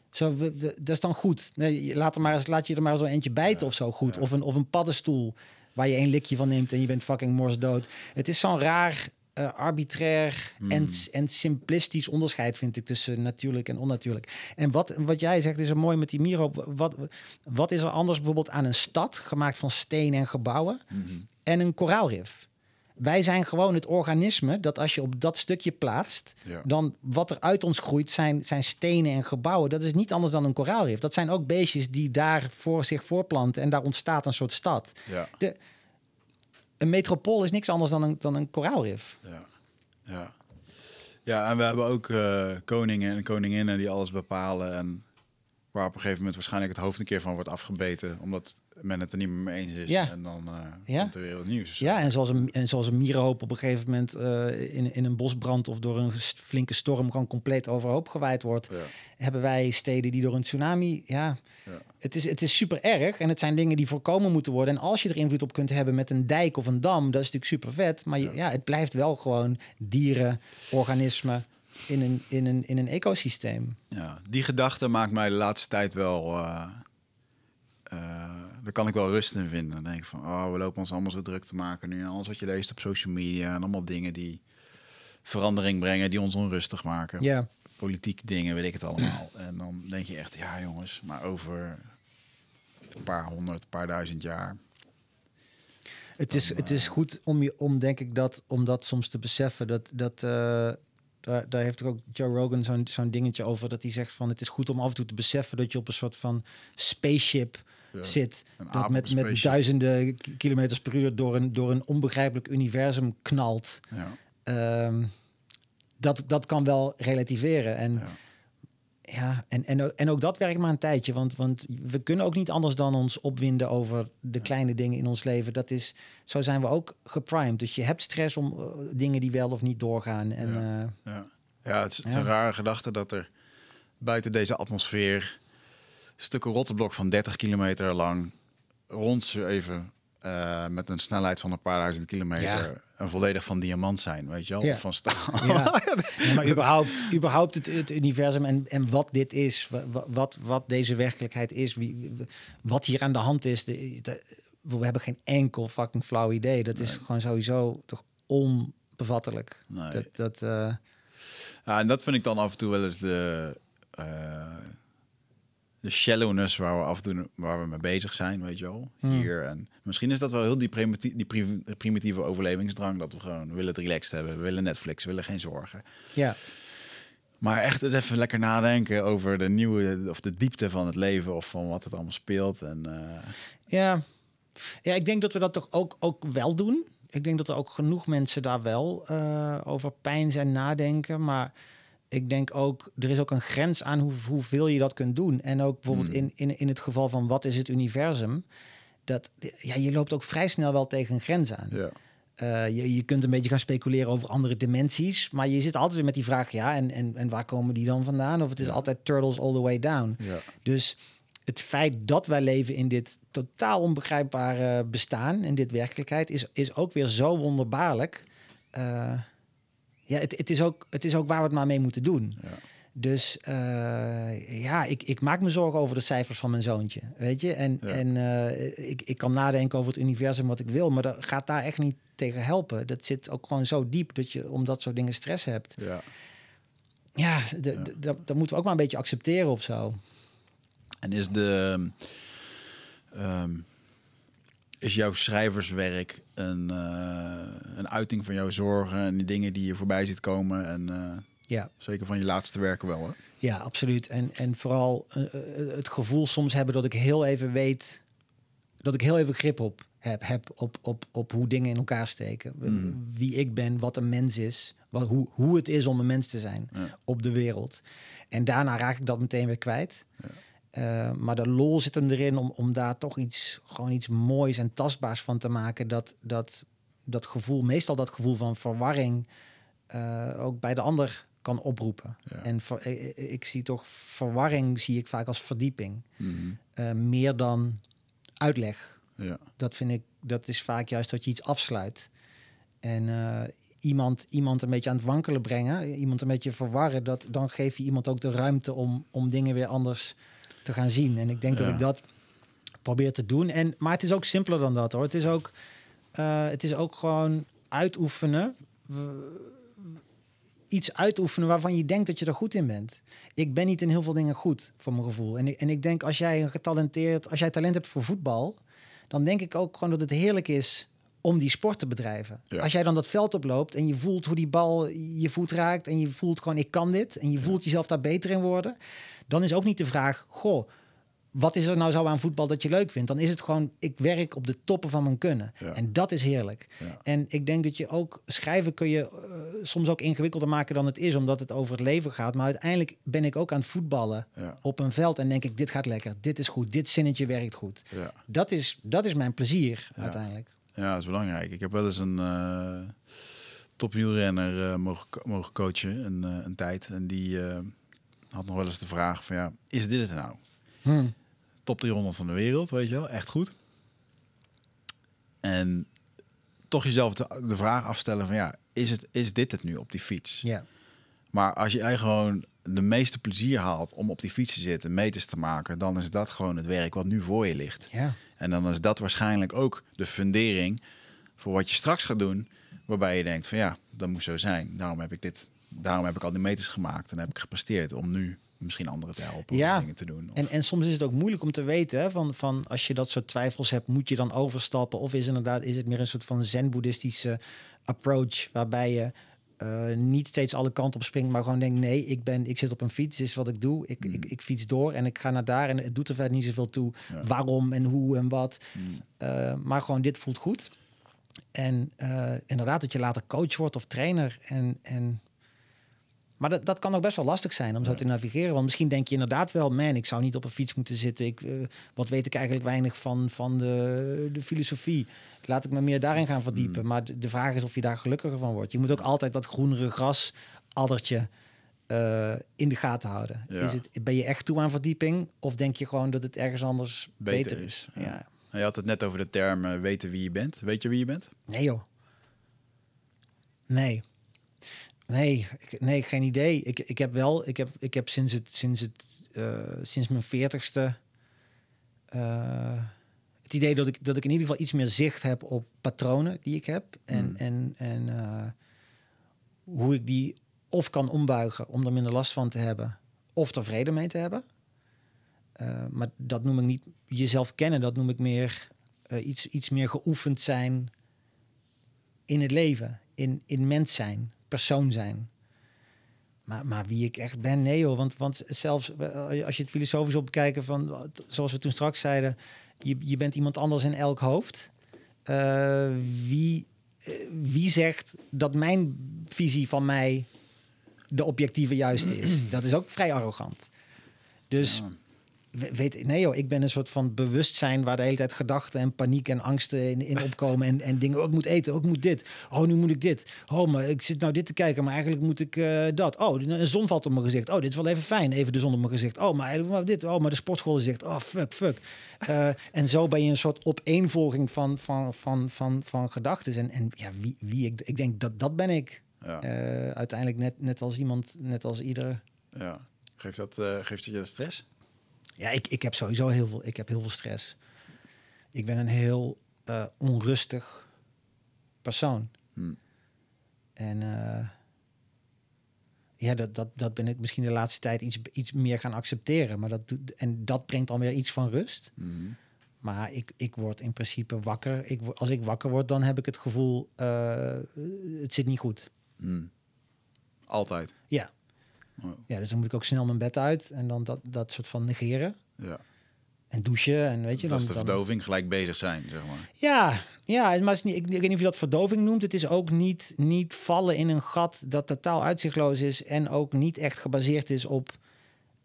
Zo, we, we, dat is dan goed. Nee, laat, er maar, laat je er maar zo eentje bijten ja. of zo goed. Of, een, of een paddenstoel waar je één likje van neemt en je bent fucking morsdood. Het is zo'n raar, uh, arbitrair Hmm. en, en simplistisch onderscheid, vind ik, tussen natuurlijk en onnatuurlijk. En wat, wat jij zegt is er mooi met die Miro. Wat, wat is er anders bijvoorbeeld aan een stad, gemaakt van steen en gebouwen, mm-hmm. en een koraalrif? Wij zijn gewoon het organisme dat als je op dat stukje plaatst, Ja. dan wat er uit ons groeit zijn, zijn stenen en gebouwen. Dat is niet anders dan een koraalrif. Dat zijn ook beestjes die daar voor zich voorplanten en daar ontstaat een soort stad. Ja, De, een metropool is niks anders dan een, dan een koraalrif. ja, ja. Ja, en we hebben ook eh, koningen en koninginnen die alles bepalen. En Waar op een gegeven moment waarschijnlijk het hoofd een keer van wordt afgebeten. Omdat men het er niet meer mee eens is. Ja. En dan eh Ja. komt er weer wat nieuws. Ja, en zoals een, en zoals een mierenhoop op een gegeven moment eh, in, in een bosbrand of door een flinke storm gewoon compleet overhoop gewaaid wordt, Ja. hebben wij steden die door een tsunami, ja, Ja. het, is, het is super erg en het zijn dingen die voorkomen moeten worden. En als je er invloed op kunt hebben met een dijk of een dam, dat is natuurlijk super vet. Maar je- ja. het blijft wel gewoon dieren, organismen in een, in een, in een ecosysteem. Ja, die gedachte maakt mij de laatste tijd wel. eh, daar kan ik wel rust in vinden. Dan denk ik van, oh, we lopen ons allemaal zo druk te maken nu. En alles wat je leest op social media en allemaal dingen die verandering brengen, die ons onrustig maken. Ja, Politiek dingen, weet ik het allemaal. En dan denk je echt, ja jongens, maar over een paar honderd, een paar duizend jaar. Het is, het is goed om, je, om denk ik dat, om dat soms te beseffen. Dat, dat, eh, daar, daar heeft ook Joe Rogan zo'n zo'n dingetje over. Dat hij zegt van het is goed om af en toe te beseffen dat je op een soort van spaceship Ja, zit. Dat met, met duizenden kilometers per uur door een, door een onbegrijpelijk universum knalt. Ja, Ehm, dat, dat kan wel relativeren. En ja. ja, en, en, ook- en ook dat werkt maar een tijdje. Want, want we kunnen ook niet anders dan ons opwinden over de kleine dingen in ons leven. Dat is, zo zijn we ook geprimed. Dus je hebt stress om eh, dingen die wel of niet doorgaan. En Ja. eh, Ja, ja het is, een rare gedachte dat er buiten deze atmosfeer stukken rotteblok van 30 kilometer lang rondzweven eh met een snelheid van een paar duizend kilometer Ja. en volledig van diamant zijn, weet je wel, Ja. of van staal. ja. Ja, maar überhaupt, überhaupt het, het universum en, en wat dit is, wa- wa- wat, wat deze werkelijkheid is, wie, wat hier aan de hand is. De, de- we hebben geen enkel fucking flauw idee. Dat is gewoon sowieso toch onbevattelijk. Nee. Dat, dat, eh, Ja, en dat vind ik dan af en toe wel eens de, eh, de shallowness waar we af en toe waar we mee bezig zijn, weet je wel. Hmm. Hier en misschien is dat wel heel die, primiti die pri- primitieve overlevingsdrang dat we gewoon willen het relaxed hebben, we willen Netflix, we willen geen zorgen. ja. Maar echt eens even lekker nadenken over de nieuwe of de diepte van het leven of van wat het allemaal speelt. En eh, Ja. ja, ik denk dat we dat toch ook, ook wel doen. Ik denk dat er ook genoeg mensen daar wel eh, over pijn zijn nadenken. Maar ik denk ook, er is ook een grens aan hoe, hoeveel je dat kunt doen. En ook bijvoorbeeld Hmm. in, in, in het geval van wat is het universum. Dat, ja, je loopt ook vrij snel wel tegen een grens aan. ja. Eh, je, je kunt een beetje gaan speculeren over andere dimensies. Maar je zit altijd weer met die vraag, ja, en, en, en waar komen die dan vandaan? Of het is Ja. altijd turtles all the way down. Ja. Dus het feit dat wij leven in dit totaal onbegrijpbare bestaan, in dit werkelijkheid, is, is ook weer zo wonderbaarlijk. Eh, ja, het, het, is ook, het is ook waar we het maar mee moeten doen. Ja. Dus eh, ja, ik, ik maak me zorgen over de cijfers van mijn zoontje. Weet je? En, Ja. en eh, ik, ik kan nadenken over het universum wat ik wil, maar dat gaat daar echt niet tegen helpen. Dat zit ook gewoon zo diep dat je om dat soort dingen stress hebt. ja. Ja, dat, dat moeten we ook maar een beetje accepteren of zo. En is de ehm, is jouw schrijverswerk een, eh, een uiting van jouw zorgen en die dingen die je voorbij ziet komen en eh, Ja. zeker van je laatste werken wel, hè? Ja, absoluut. En, en vooral eh, het gevoel soms hebben dat ik heel even weet, dat ik heel even grip op heb, heb op, op, op hoe dingen in elkaar steken. Mhm. Wie ik ben, wat een mens is, wat, hoe, hoe het is om een mens te zijn Ja. op de wereld. En daarna raak ik dat meteen weer kwijt. Eh, maar de lol zit hem erin om, om daar toch iets, gewoon iets moois en tastbaars van te maken. Dat, dat, dat gevoel, meestal dat gevoel van verwarring, eh, ook bij de ander kan oproepen. Ja. En ver- ik, zie toch verwarring zie ik vaak als verdieping. Mhm. Eh, meer dan uitleg. Ja. Dat vind ik, dat is vaak juist dat je iets afsluit. En eh, iemand, iemand een beetje aan het wankelen brengen, iemand een beetje verwarren, dat, dan geef je iemand ook de ruimte om, om dingen weer anders te gaan zien. En ik denk dat ik dat probeer te doen. En, maar het is ook simpeler dan dat hoor. Het is ook, eh, het is ook gewoon uitoefenen. Iets uitoefenen waarvan je denkt dat je er goed in bent. Ik ben niet in heel veel dingen goed, voor mijn gevoel. En ik, en ik denk, als jij een getalenteerd, als jij talent hebt voor voetbal, dan denk ik ook gewoon dat het heerlijk is om die sport te bedrijven. Ja. Als jij dan dat veld oploopt en je voelt hoe die bal je voet raakt en je voelt gewoon, ik kan dit, en je voelt jezelf daar beter in worden, dan is ook niet de vraag, goh, wat is er nou zo aan voetbal dat je leuk vindt? Dan is het gewoon, ik werk op de toppen van mijn kunnen. Ja. En dat is heerlijk. Ja. En ik denk dat je ook, schrijven kun je eh, soms ook ingewikkelder maken dan het is, omdat het over het leven gaat. Maar uiteindelijk ben ik ook aan het voetballen Ja. op een veld en denk ik, dit gaat lekker, dit is goed, dit zinnetje werkt goed. Dat is, dat is mijn plezier uiteindelijk. Ja, dat is belangrijk. Ik heb wel eens een eh topwielrenner eh, mogen, mogen coachen een, eh, een tijd. En die had nog wel eens de vraag van ja, is dit het nou? Hm. Top 300 van de wereld, weet je wel, echt goed. En toch jezelf de, de vraag afstellen van ja, is, het, is dit het nu op die fiets? Ja. Maar als jij gewoon de meeste plezier haalt om op die fiets te zitten, meters te maken, dan is dat gewoon het werk wat nu voor je ligt. Ja. En dan is dat waarschijnlijk ook de fundering voor wat je straks gaat doen. Waarbij je denkt van ja, dat moet zo zijn. Daarom heb ik dit, daarom heb ik al die meters gemaakt en heb ik gepresteerd om nu misschien anderen te helpen Ja. om dingen te doen. Of- En, en soms is het ook moeilijk om te weten, hè, van, van als je dat soort twijfels hebt, moet je dan overstappen? Of is, inderdaad, is het meer een soort van zen-boeddhistische approach, waarbij je eh, niet steeds alle kanten op springt, maar gewoon denkt, nee, ik, ben, ik zit op een fiets, is wat ik doe. Ik, Mm. ik, ik fiets door en ik ga naar daar en het doet er verder niet zoveel toe Ja. waarom en hoe en wat. Mm. Eh, maar gewoon, dit voelt goed. En eh, inderdaad, dat je later coach wordt of trainer. En, en... Maar dat, dat kan ook best wel lastig zijn om zo te navigeren. Want misschien denk je inderdaad wel, man, ik zou niet op een fiets moeten zitten. Ik, eh, wat weet ik eigenlijk weinig van, van de, de filosofie. Laat ik me meer daarin gaan verdiepen. Mm. Maar de, de vraag is of je daar gelukkiger van wordt. Je moet ook altijd dat groenere gras, addertje, eh, in de gaten houden. Ja. Is het, ben je echt toe aan verdieping? Of denk je gewoon dat het ergens anders Beter beter, is, ja. ja. Je had het net over de term eh, weten wie je bent. Weet je wie je bent? Nee joh. Nee. Nee, ik, nee, geen idee. Ik, ik heb wel, ik heb, ik heb sinds het, sinds het, eh, sinds mijn veertigste eh, het idee dat ik, dat ik in ieder geval iets meer zicht heb op patronen die ik heb en, Hmm. en, en eh, hoe ik die of kan ombuigen om er minder last van te hebben, of er vrede mee te hebben. Maar dat noem ik niet jezelf kennen, dat noem ik meer iets, iets meer geoefend zijn in het leven, in, in mens zijn, persoon zijn. Maar, maar wie ik echt ben, nee hoor. Want, want zelfs eh, als je het filosofisch wil bekijken, van, zoals we toen straks zeiden, je, je bent iemand anders in elk hoofd. Eh, wie, eh, wie zegt dat mijn visie van mij de objectieve juiste is? Dat is ook vrij arrogant. Dus Ja. We- weet, nee joh, ik ben een soort van bewustzijn waar de hele tijd gedachten en paniek en angsten in, in opkomen en, en dingen. Oh, ik moet eten, oh, ik moet dit. Oh, nu moet ik dit. Oh, maar ik zit nou dit te kijken, maar eigenlijk moet ik eh, dat. Oh, een zon valt op mijn gezicht. Oh, dit is wel even fijn, even de zon op mijn gezicht. Oh, maar dit. Oh, maar de sportschool zegt, oh, fuck, fuck. Eh, en zo ben je een soort opeenvolging van, van, van, van, van gedachten. En, en ja, wie, wie ik, ik denk dat dat ben ik. Ja. Eh, uiteindelijk net, net als iemand, net als ieder. ja. Geeft, dat, geeft dat je de stress? Ja, ik, ik heb sowieso heel veel, ik heb heel veel stress. Ik ben een heel eh, onrustig persoon. Hm. En eh, ja, dat, dat, dat ben ik misschien de laatste tijd iets, iets meer gaan accepteren. Maar dat, doet- en dat brengt dan weer iets van rust. Mhm. Maar ik, ik word in principe wakker. Ik, als ik wakker word, dan heb ik het gevoel, eh, het zit niet goed. Hm. Altijd. Ja. Oh, ja, dus dan moet ik ook snel mijn bed uit en dan dat, dat soort van negeren. ja. En douchen en weet je dat dan... is de dan, verdoving, gelijk bezig zijn, zeg maar. Ja, ja maar niet, ik, ik weet niet of je dat verdoving noemt. Het is ook niet, niet vallen in een gat dat totaal uitzichtloos is en ook niet echt gebaseerd is op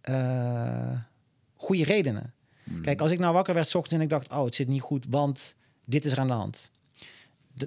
eh, goede redenen. Mhm. Kijk, als ik nou wakker werd 's ochtends en ik dacht, oh, het zit niet goed, want dit is er aan de hand.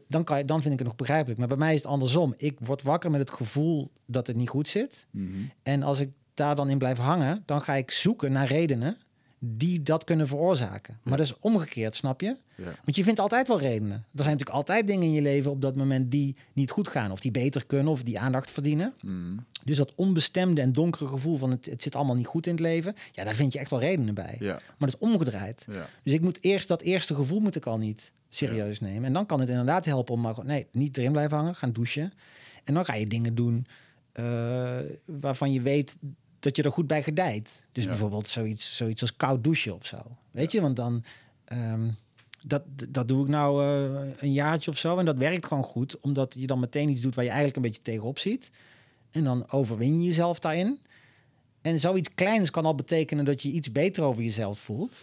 Dan, kan je, dan vind ik het nog begrijpelijk. Maar bij mij is het andersom. Ik word wakker met het gevoel dat het niet goed zit. Mhm. En als ik daar dan in blijf hangen, dan ga ik zoeken naar redenen die dat kunnen veroorzaken. Maar Ja. dat is omgekeerd, snap je? Ja. Want je vindt altijd wel redenen. Er zijn natuurlijk altijd dingen in je leven op dat moment die niet goed gaan. Of die beter kunnen of die aandacht verdienen. Mhm. Dus dat onbestemde en donkere gevoel van het, het zit allemaal niet goed in het leven. Ja, daar vind je echt wel redenen bij. Ja. Maar dat is omgedraaid. Dus ik moet eerst dat eerste gevoel moet ik al niet serieus nemen. En dan kan het inderdaad helpen om maar nee, niet erin blijven hangen, gaan douchen. En dan ga je dingen doen eh, waarvan je weet dat je er goed bij gedijt. Dus Ja. bijvoorbeeld zoiets, zoiets als koud douchen of zo. Weet je, want dan... ehm, dat, dat doe ik nou eh, een jaartje of zo. En dat werkt gewoon goed. Omdat je dan meteen iets doet waar je eigenlijk een beetje tegenop ziet. En dan overwin je jezelf daarin. En zoiets kleins kan al betekenen dat je iets beter over jezelf voelt.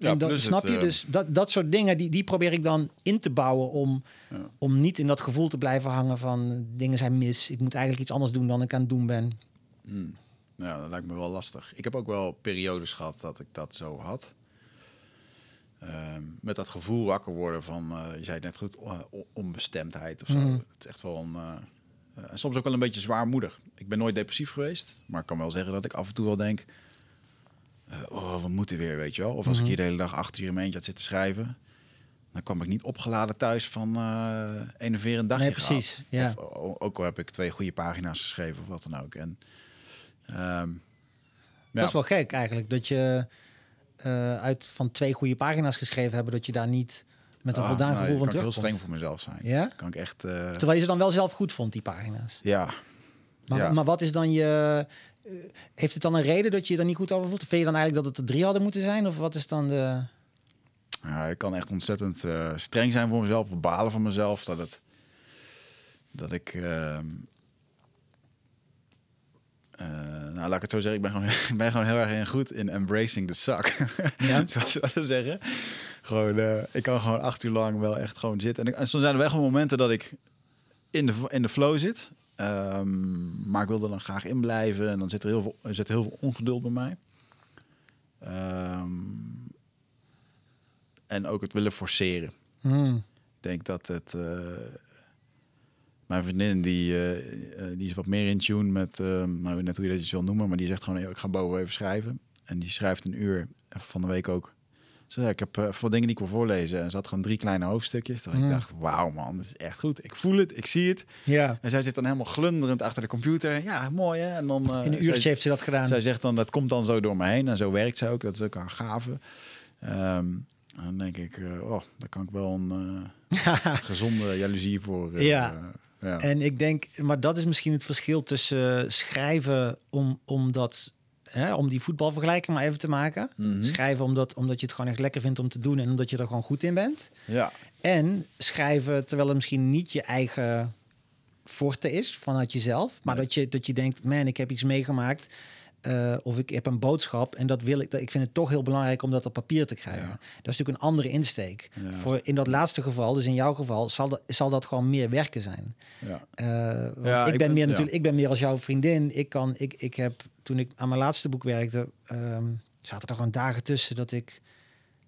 Ja, en dat, snap het, je? eh, Dus dat, dat soort dingen, die, die probeer ik dan in te bouwen om, Ja. om niet in dat gevoel te blijven hangen van dingen zijn mis. Ik moet eigenlijk iets anders doen dan ik aan het doen ben. Hmm. Ja, dat lijkt me wel lastig. Ik heb ook wel periodes gehad dat ik dat zo had. Ehm, met dat gevoel wakker worden van, eh, je zei net goed, eh, on- onbestemdheid of zo. Mhm. Het is echt wel een... en soms ook wel een beetje zwaarmoedig. Ik ben nooit depressief geweest, maar ik kan wel zeggen dat ik af en toe wel denk... eh, oh, we moeten weer, weet je wel. Of als Mhm. ik hier de hele dag achter je in mijn eentje had zitten schrijven... dan kwam ik niet opgeladen thuis van eh een dagje Nee, gehad. precies, ja. Of, ook al heb ik twee goede pagina's geschreven of wat dan ook. En, ehm, Dat is wel gek eigenlijk, dat je eh, uit van twee goede pagina's geschreven hebben, dat je daar niet met een ah, voldaan nou, gevoel van kan ik heel terugkomt. streng voor mezelf zijn. Ja? Kan ik echt... Terwijl je ze dan wel zelf goed vond, die pagina's. ja, Maar, Ja. maar wat is dan je... heeft het dan een reden dat je je er niet goed over voelt? Vind je dan eigenlijk dat het er drie hadden moeten zijn? Of wat is dan de... Ja, ik kan echt ontzettend eh, streng zijn voor mezelf, of balen van mezelf. Dat, het, dat ik. ehm, eh, nou, laat ik het zo zeggen. Ik ben gewoon, ik ben gewoon heel erg goed in embracing the suck. Ja. Zoals ze dat zeggen. Gewoon, eh, ik kan gewoon acht uur lang wel echt gewoon zitten. En, ik, en soms zijn er wel gewoon momenten dat ik in de, in de flow zit. Ehm, maar ik wil er dan graag in blijven. En dan zit er heel veel, er zit heel veel ongeduld bij mij. Ehm, en ook het willen forceren. Hmm. Ik denk dat het. eh, mijn vriendin die, eh, eh, die is wat meer in tune met. eh, nou, net hoe je dat je wil noemen, maar die zegt gewoon: "Yo, ik ga boven even schrijven. En die schrijft een uur van de week ook. Ze zei, ik heb eh, voor dingen die ik wil voorlezen. En ze had gewoon drie kleine hoofdstukjes. Dat Mm. ik dacht: wauw man, dat is echt goed. Ik voel het, ik zie het. Ja, En zij zit dan helemaal glunderend achter de computer. Ja, mooi hè. En dan. eh, in een zij- uurtje heeft ze dat gedaan. zij zegt dan, dat komt dan zo door me heen. En zo werkt zij ook. Dat is ook haar gave. Ehm, dan denk ik, eh, oh, daar kan ik wel een gezonde jaloezie voor. Ja. ja. En ik denk, maar dat is misschien het verschil tussen schrijven om, om, dat, hè, om die voetbalvergelijking maar even te maken. Mhm. Schrijven omdat, omdat je het gewoon echt lekker vindt om te doen en omdat je er gewoon goed in bent. ja. En schrijven terwijl het misschien niet je eigen forte is vanuit jezelf. Maar Nee. dat, je, dat je denkt, man, ik heb iets meegemaakt. eh, of ik heb een boodschap en dat wil ik. Dat, ik vind het toch heel belangrijk om dat op papier te krijgen. Ja. Dat is natuurlijk een andere insteek. Ja. Voor in dat laatste geval, dus in jouw geval, zal dat, zal dat gewoon meer werken zijn. ja. Eh, ik, ik ben ben- meer natuurlijk, ik ben meer als jouw vriendin. Ik kan, ik, ik heb toen ik aan mijn laatste boek werkte, ehm, zaten er gewoon dagen tussen dat ik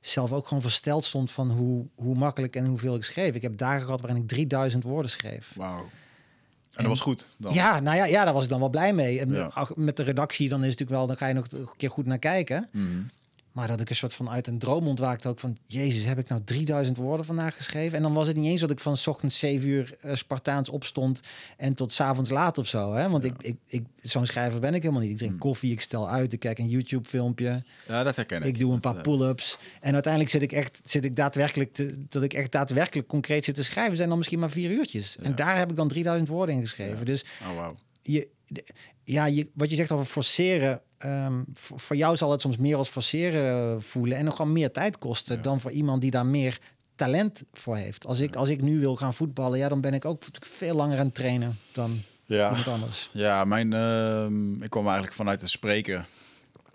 zelf ook gewoon versteld stond van hoe, hoe makkelijk en hoeveel ik schreef. Ik heb dagen gehad waarin ik 3000 woorden schreef. Wauw. En dat was goed dan. Ja, nou ja, ja, daar was ik dan wel blij mee. En Ja. met de redactie dan is het natuurlijk wel, dan ga je nog een keer goed naar kijken. Mhm. Maar dat ik een soort van uit een droom ontwaakte ook van... Jezus, heb ik nou 3000 woorden vandaag geschreven? En dan was het niet eens dat ik van 's ochtends 7 uur eh, Spartaans opstond... en tot 's avonds laat of zo. Hè? Want Ja. ik, ik, ik, zo'n schrijver ben ik helemaal niet. Ik drink Hmm. koffie, ik stel uit, ik kijk een YouTube-filmpje... Ja, dat herken ik. ik doe een paar eh, pull-ups. En uiteindelijk zit ik echt, zit ik daadwerkelijk... Te, dat ik echt daadwerkelijk concreet zit te schrijven... zijn dan misschien maar vier uurtjes. En daar heb ik dan 3000 woorden in geschreven. Dus Oh, wauw. je, ja, je, wat je zegt over forceren. Ehm, voor, voor jou zal het soms meer als forceren voelen en nog gewoon meer tijd kosten Ja. dan voor iemand die daar meer talent voor heeft. Als ik, als ik nu wil gaan voetballen, ja, dan ben ik ook veel langer aan het trainen dan Ja. iemand anders. Ja, mijn, ehm, ik kwam eigenlijk vanuit het spreken.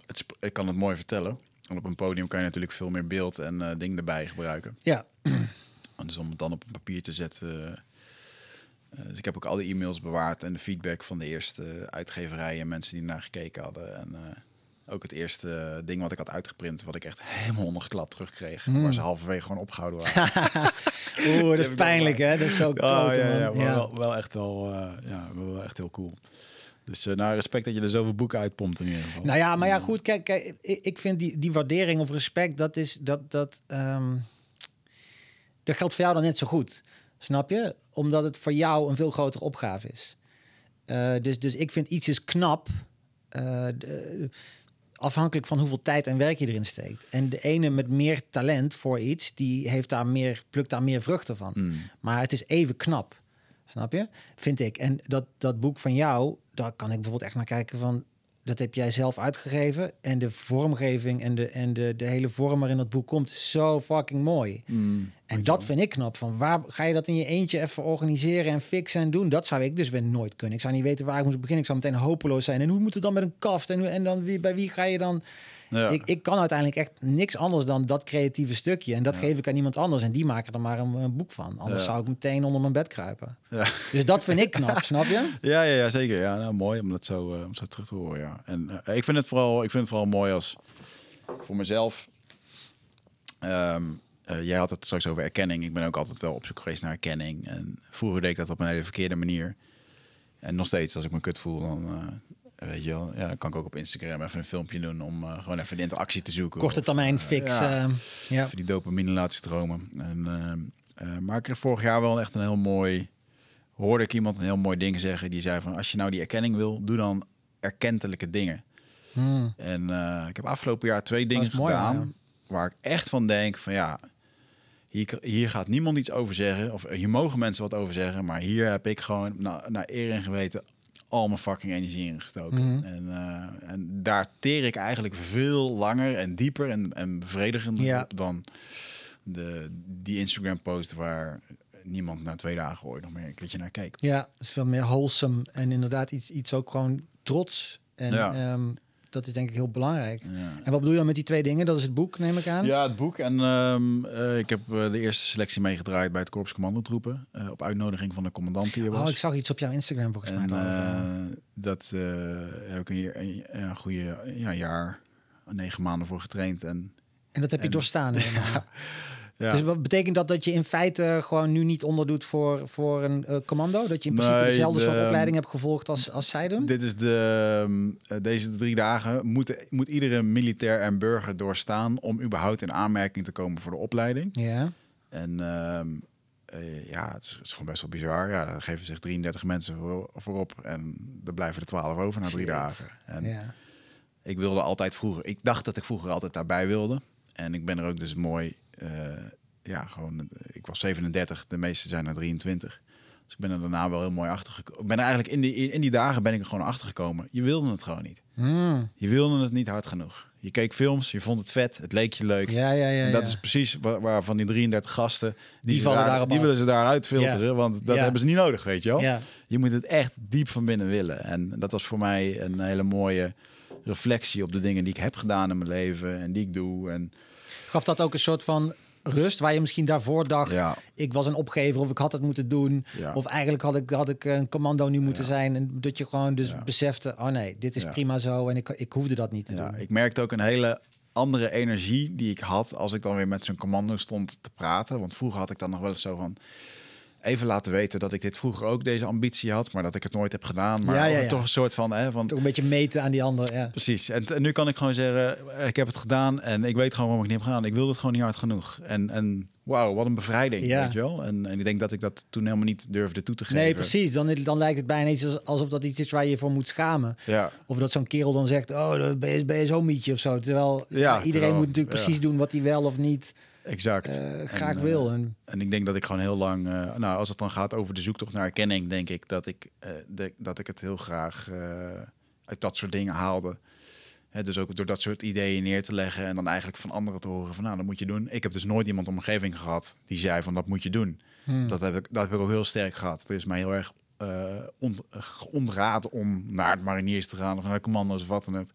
Het sp- ik kan het mooi vertellen. En op een podium kan je natuurlijk veel meer beeld en eh, dingen erbij gebruiken. Ja, En dus om het dan op een papier te zetten. Eh, dus ik heb ook al die e-mails bewaard en de feedback van de eerste uitgeverijen en mensen die naar gekeken hadden. En eh, ook het eerste ding wat ik had uitgeprint, wat ik echt helemaal ondergeklad terugkreeg. Hmm. Waar ze halverwege gewoon opgehouden waren. oeh, dat is pijnlijk, hè? Dat is zo Oh, ja, ja, Ja. Wel, wel echt wel, eh, ja, wel echt heel cool. Dus eh nou, respect dat je er zoveel boeken uitpompt in ieder geval. Nou ja, maar ja, goed, kijk, kijk ik, ik vind die, die waardering of respect, dat is dat dat ehm, dat geldt voor jou dan net zo goed, snap je? Omdat het voor jou een veel grotere opgave is. Eh, dus, dus ik vind iets is knap, eh, de- afhankelijk van hoeveel tijd en werk je erin steekt. En de ene met meer talent voor iets, die heeft daar meer, plukt daar meer vruchten van. Mm. Maar het is even knap. Snap je? Vind ik. En dat, dat boek van jou, daar kan ik bijvoorbeeld echt naar kijken van... Dat heb jij zelf uitgegeven. En de vormgeving en de, en de, de hele vorm waarin dat boek komt... is zo fucking mooi. Mm. En dat vind ik knap. Van waar ga je dat in je eentje even organiseren en fixen en doen? Dat zou ik dus weer nooit kunnen. Ik zou niet weten waar ik moet beginnen. Ik zou meteen hopeloos zijn. En hoe moet het dan met een kaft? En, en dan wie, bij wie ga je dan? Ja. Ik, ik kan uiteindelijk echt niks anders dan dat creatieve stukje. En dat Ja. geef ik aan iemand anders. En die maken er maar een, een boek van. Anders Ja. zou ik meteen onder mijn bed kruipen. Ja. Dus dat vind ik knap, snap je? Ja, ja, ja zeker. Ja, nou, mooi om dat zo, eh, om zo terug te horen. Ja. En eh, ik, vind het vooral, ik vind het vooral mooi als voor mezelf. Ehm, eh, jij had het straks over erkenning. Ik ben ook altijd wel op zoek geweest naar erkenning. En vroeger deed ik dat op een hele verkeerde manier. En nog steeds, als ik me kut voel, dan, weet je wel, ja, dan kan ik ook op Instagram even een filmpje doen om eh, gewoon even de interactie te zoeken. Korte Of, termijn eh, fix. ja. eh, ja. Even die dopamine laten stromen. En, maar ik kreeg vorig jaar wel echt een heel mooi... Hoorde ik iemand een heel mooi ding zeggen. Die zei van, als je nou die erkenning wil, doe dan erkentelijke dingen. Hmm. En ik heb afgelopen jaar twee dingen is mooi, gedaan... ja. waar ik echt van denk van ja... Hier, hier gaat niemand iets over zeggen. Of hier mogen mensen wat over zeggen. Maar hier heb ik gewoon na- naar eer en geweten al mijn fucking energie in gestoken. Mhm. En, eh, en daar teer ik eigenlijk veel langer en dieper en, en bevredigender Ja. op dan de, die Instagram post waar niemand na twee dagen ooit nog meer een keertje naar keek. Ja, het is veel meer wholesome en inderdaad iets, iets ook gewoon trots. En Ja. ehm, dat is denk ik heel belangrijk. Ja. En wat bedoel je dan met die twee dingen? Dat is het boek, neem ik aan. Ja, het boek. En ehm, eh, ik heb eh, de eerste selectie meegedraaid bij het Korps Commandotroepen. eh, op uitnodiging van de commandant die er was. Oh, ik zag iets op jouw Instagram volgens mij. En dat heb ik een, een, een goede ja, jaar, negen maanden voor getraind. En, en dat heb je doorstaan. helemaal. ja. Dus wat betekent dat dat je in feite gewoon nu niet onderdoet voor, voor een eh, commando? Dat je in principe Nee, dezelfde de- soort opleiding hebt gevolgd als, als zij doen? Dit is de, ehm, eh, deze drie dagen moet, moet iedere militair en burger doorstaan om überhaupt in aanmerking te komen voor de opleiding. Ja. En ehm, eh, ja, het is, het is gewoon best wel bizar. Ja, daar geven zich 33 mensen voor, voorop en er blijven er 12 over na drie Shit. dagen. En ja. ik wilde altijd vroeger, ik dacht dat ik vroeger altijd daarbij wilde. En ik ben er ook dus mooi, ja, gewoon, eh, ik was 37, de meeste zijn er 23. Dus ik ben er daarna wel heel mooi achter gekomen. Ik ben er eigenlijk in die, in die dagen ben ik er gewoon achter gekomen. Je wilde het gewoon niet. Hmm. Je wilde het niet hard genoeg. Je keek films, je vond het vet, het leek je leuk. ja, ja, ja. en dat ja. is precies waar, waar van die 33 gasten, die, vallen daar, daarop die af. willen ze daaruit filteren, Ja. want dat Ja. hebben ze niet nodig, weet je wel. Je moet het echt diep van binnen willen. En dat was voor mij een hele mooie reflectie op de dingen die ik heb gedaan in mijn leven en die ik doe. En Gaf dat ook een soort van rust waar je misschien daarvoor dacht... ja, ik was een opgever of ik had het moeten doen. ja, Of eigenlijk had ik, had ik een commando nu moeten Ja. zijn. En dat je gewoon dus besefte, oh nee, dit is prima zo. En ik, ik hoefde dat niet te ja, doen. ik merkte ook een hele andere energie die ik had als ik dan weer met zo'n commando stond te praten. Want vroeger had ik dan nog wel eens zo van even laten weten dat ik dit vroeger ook deze ambitie had, maar dat ik het nooit heb gedaan. Maar Ja, ja, ja. toch een soort van, hè, van Toch een beetje meten aan die ander. Ja. Precies. En, en nu kan ik gewoon zeggen, ik heb het gedaan en ik weet gewoon waarom ik niet heb gedaan. Ik wilde het gewoon niet hard genoeg. En, en wauw, wat een bevrijding, Ja. weet je wel. En, en ik denk dat ik dat toen helemaal niet durfde toe te geven. Nee, precies. Dan, dan lijkt het bijna iets als- alsof dat iets is waar je je voor moet schamen. Ja, Of dat zo'n kerel dan zegt, oh, ben je, ben je zo'n mietje of zo. Terwijl Ja, iedereen terwijl- moet natuurlijk precies doen wat hij wel of niet exact. eh, graag En, wil. eh, En, En ik denk dat ik gewoon heel lang, eh, nou, als het dan gaat over de zoektocht naar erkenning, denk ik dat ik, eh, de, dat ik het heel graag eh, uit dat soort dingen haalde. Hè, dus ook door dat soort ideeën neer te leggen en dan eigenlijk van anderen te horen van, nou, dat moet je doen. Ik heb dus nooit iemand om mijn omgeving gehad die zei van, dat moet je doen. hmm. Dat heb ik, dat heb ik ook heel sterk gehad. Er is mij heel erg eh ont, ontraad om naar het mariniers te gaan of naar de commando's of wat dan ook.